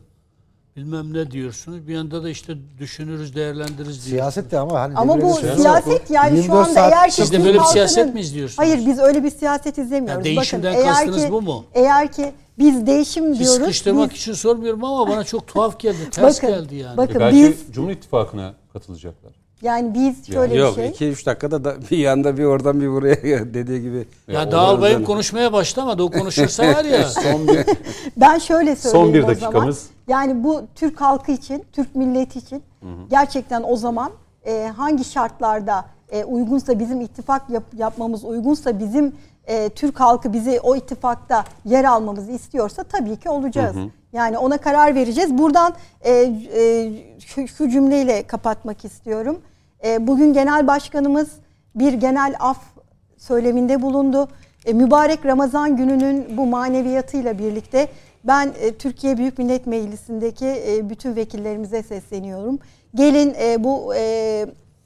bilmem ne diyorsunuz. Bir yanda da işte düşünürüz, değerlendiririz diyorsunuz. Siyaset de ama hani Ama bu siyaset yani şu 24 anda saat- eğer ki Siz de böyle bir siyaset mi izliyorsunuz? Hayır biz öyle bir siyaset izlemiyoruz. Ya değişimden Bakın, eğer kastınız ki, bu mu? Eğer ki biz değişim Siz diyoruz. sıkıştırmak biz- için sormuyorum ama bana çok tuhaf geldi. Ters Bakın, geldi yani. bakın. E belki biz- Cumhur İttifakı'na katılacaklar. Yani biz şöyle Yok bir şey. 2-3 dakikada da bir yanda bir oradan bir buraya dediği gibi. ya o Dağılbay'ın yüzden- konuşmaya başlamadı. O konuşursa var ya. Son bir Ben şöyle söyleyeyim Son bir o dakikamız. zaman. Yani bu Türk halkı için, Türk milleti için gerçekten o zaman e, hangi şartlarda e, uygunsa bizim ittifak yap- yapmamız uygunsa bizim e, Türk halkı bizi o ittifakta yer almamızı istiyorsa tabii ki olacağız. Yani ona karar vereceğiz. Buradan e, e, şu, şu cümleyle kapatmak istiyorum. E, bugün genel başkanımız bir genel af söyleminde bulundu. E, mübarek Ramazan gününün bu maneviyatıyla birlikte ben e, Türkiye Büyük Millet Meclisi'ndeki e, bütün vekillerimize sesleniyorum. Gelin e, bu e,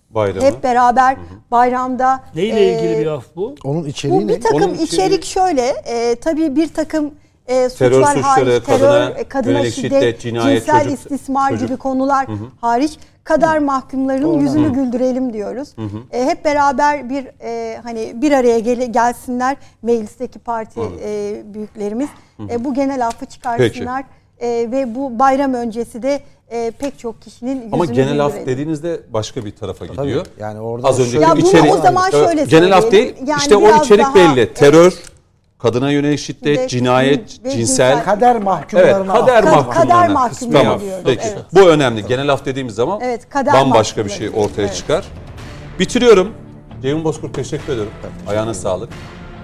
bayramı. hep beraber bayramda Neyle e, ilgili bir af bu? Onun içeriği bu ne? bir takım Onun içeriği- içerik şöyle e, tabii bir takım e, suçlar Terör suçları, hariç, kadına terör, e, kadına yönelik şiddet, şiddet, cinayet, cinsel çocuk- istismar çocuk. gibi konular hariç kader mahkumlarının yüzünü güldürelim diyoruz. E, hep beraber bir e, hani bir araya gele, gelsinler meclisteki parti e, büyüklerimiz. E, bu genel affı çıkarsınlar. E, ve bu bayram öncesi de e, pek çok kişinin yüzünü Ama genel af dediğinizde başka bir tarafa gidiyor. Yani orada Az önceki Ya bunu içerik. o zaman Evet, şöyle Genel af değil. Yani işte o içerik daha- belli. Terör, kadına yönelik şiddet, Şiddet, cinayet, ve cinsel. kader Evet, mahkumlarına kader Ka- mahkumlarına. kader mahkumları Tamam. diyoruz, Peki. evet. Bu önemli. Genel af dediğimiz zaman Evet, kader bambaşka bir şey ortaya Evet. çıkar. Bitiriyorum. Ceyhun Bozkurt teşekkür ederim. Ayağına sağlık.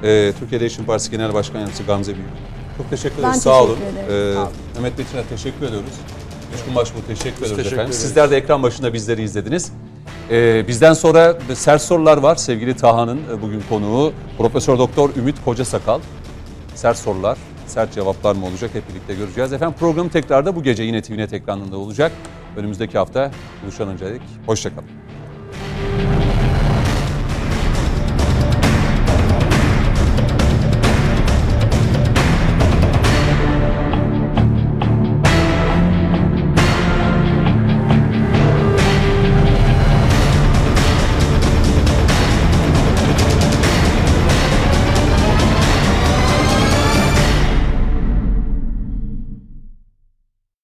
Ee, Türkiye Değişim Partisi Genel Başkan Yardımcısı Gamze Büyük. Çok teşekkür ederiz. Ben Sağ olun. teşekkür ederim. Ee, Sağ olun. Mehmet Metin'e teşekkür ediyoruz. Coşkun Başbuğ teşekkür ediyoruz teşekkür efendim. ederiz. Sizler de ekran başında bizleri izlediniz. Ee, bizden sonra sert sorular var. Sevgili Taha'nın e, bugün konuğu Profesör Doktor Ümit Kocasakal. Sert sorular, sert cevaplar mı olacak hep birlikte göreceğiz. Efendim program tekrarda bu gece yine TVNet ekranında olacak. Önümüzdeki hafta buluşan öncelik. Hoşçakalın.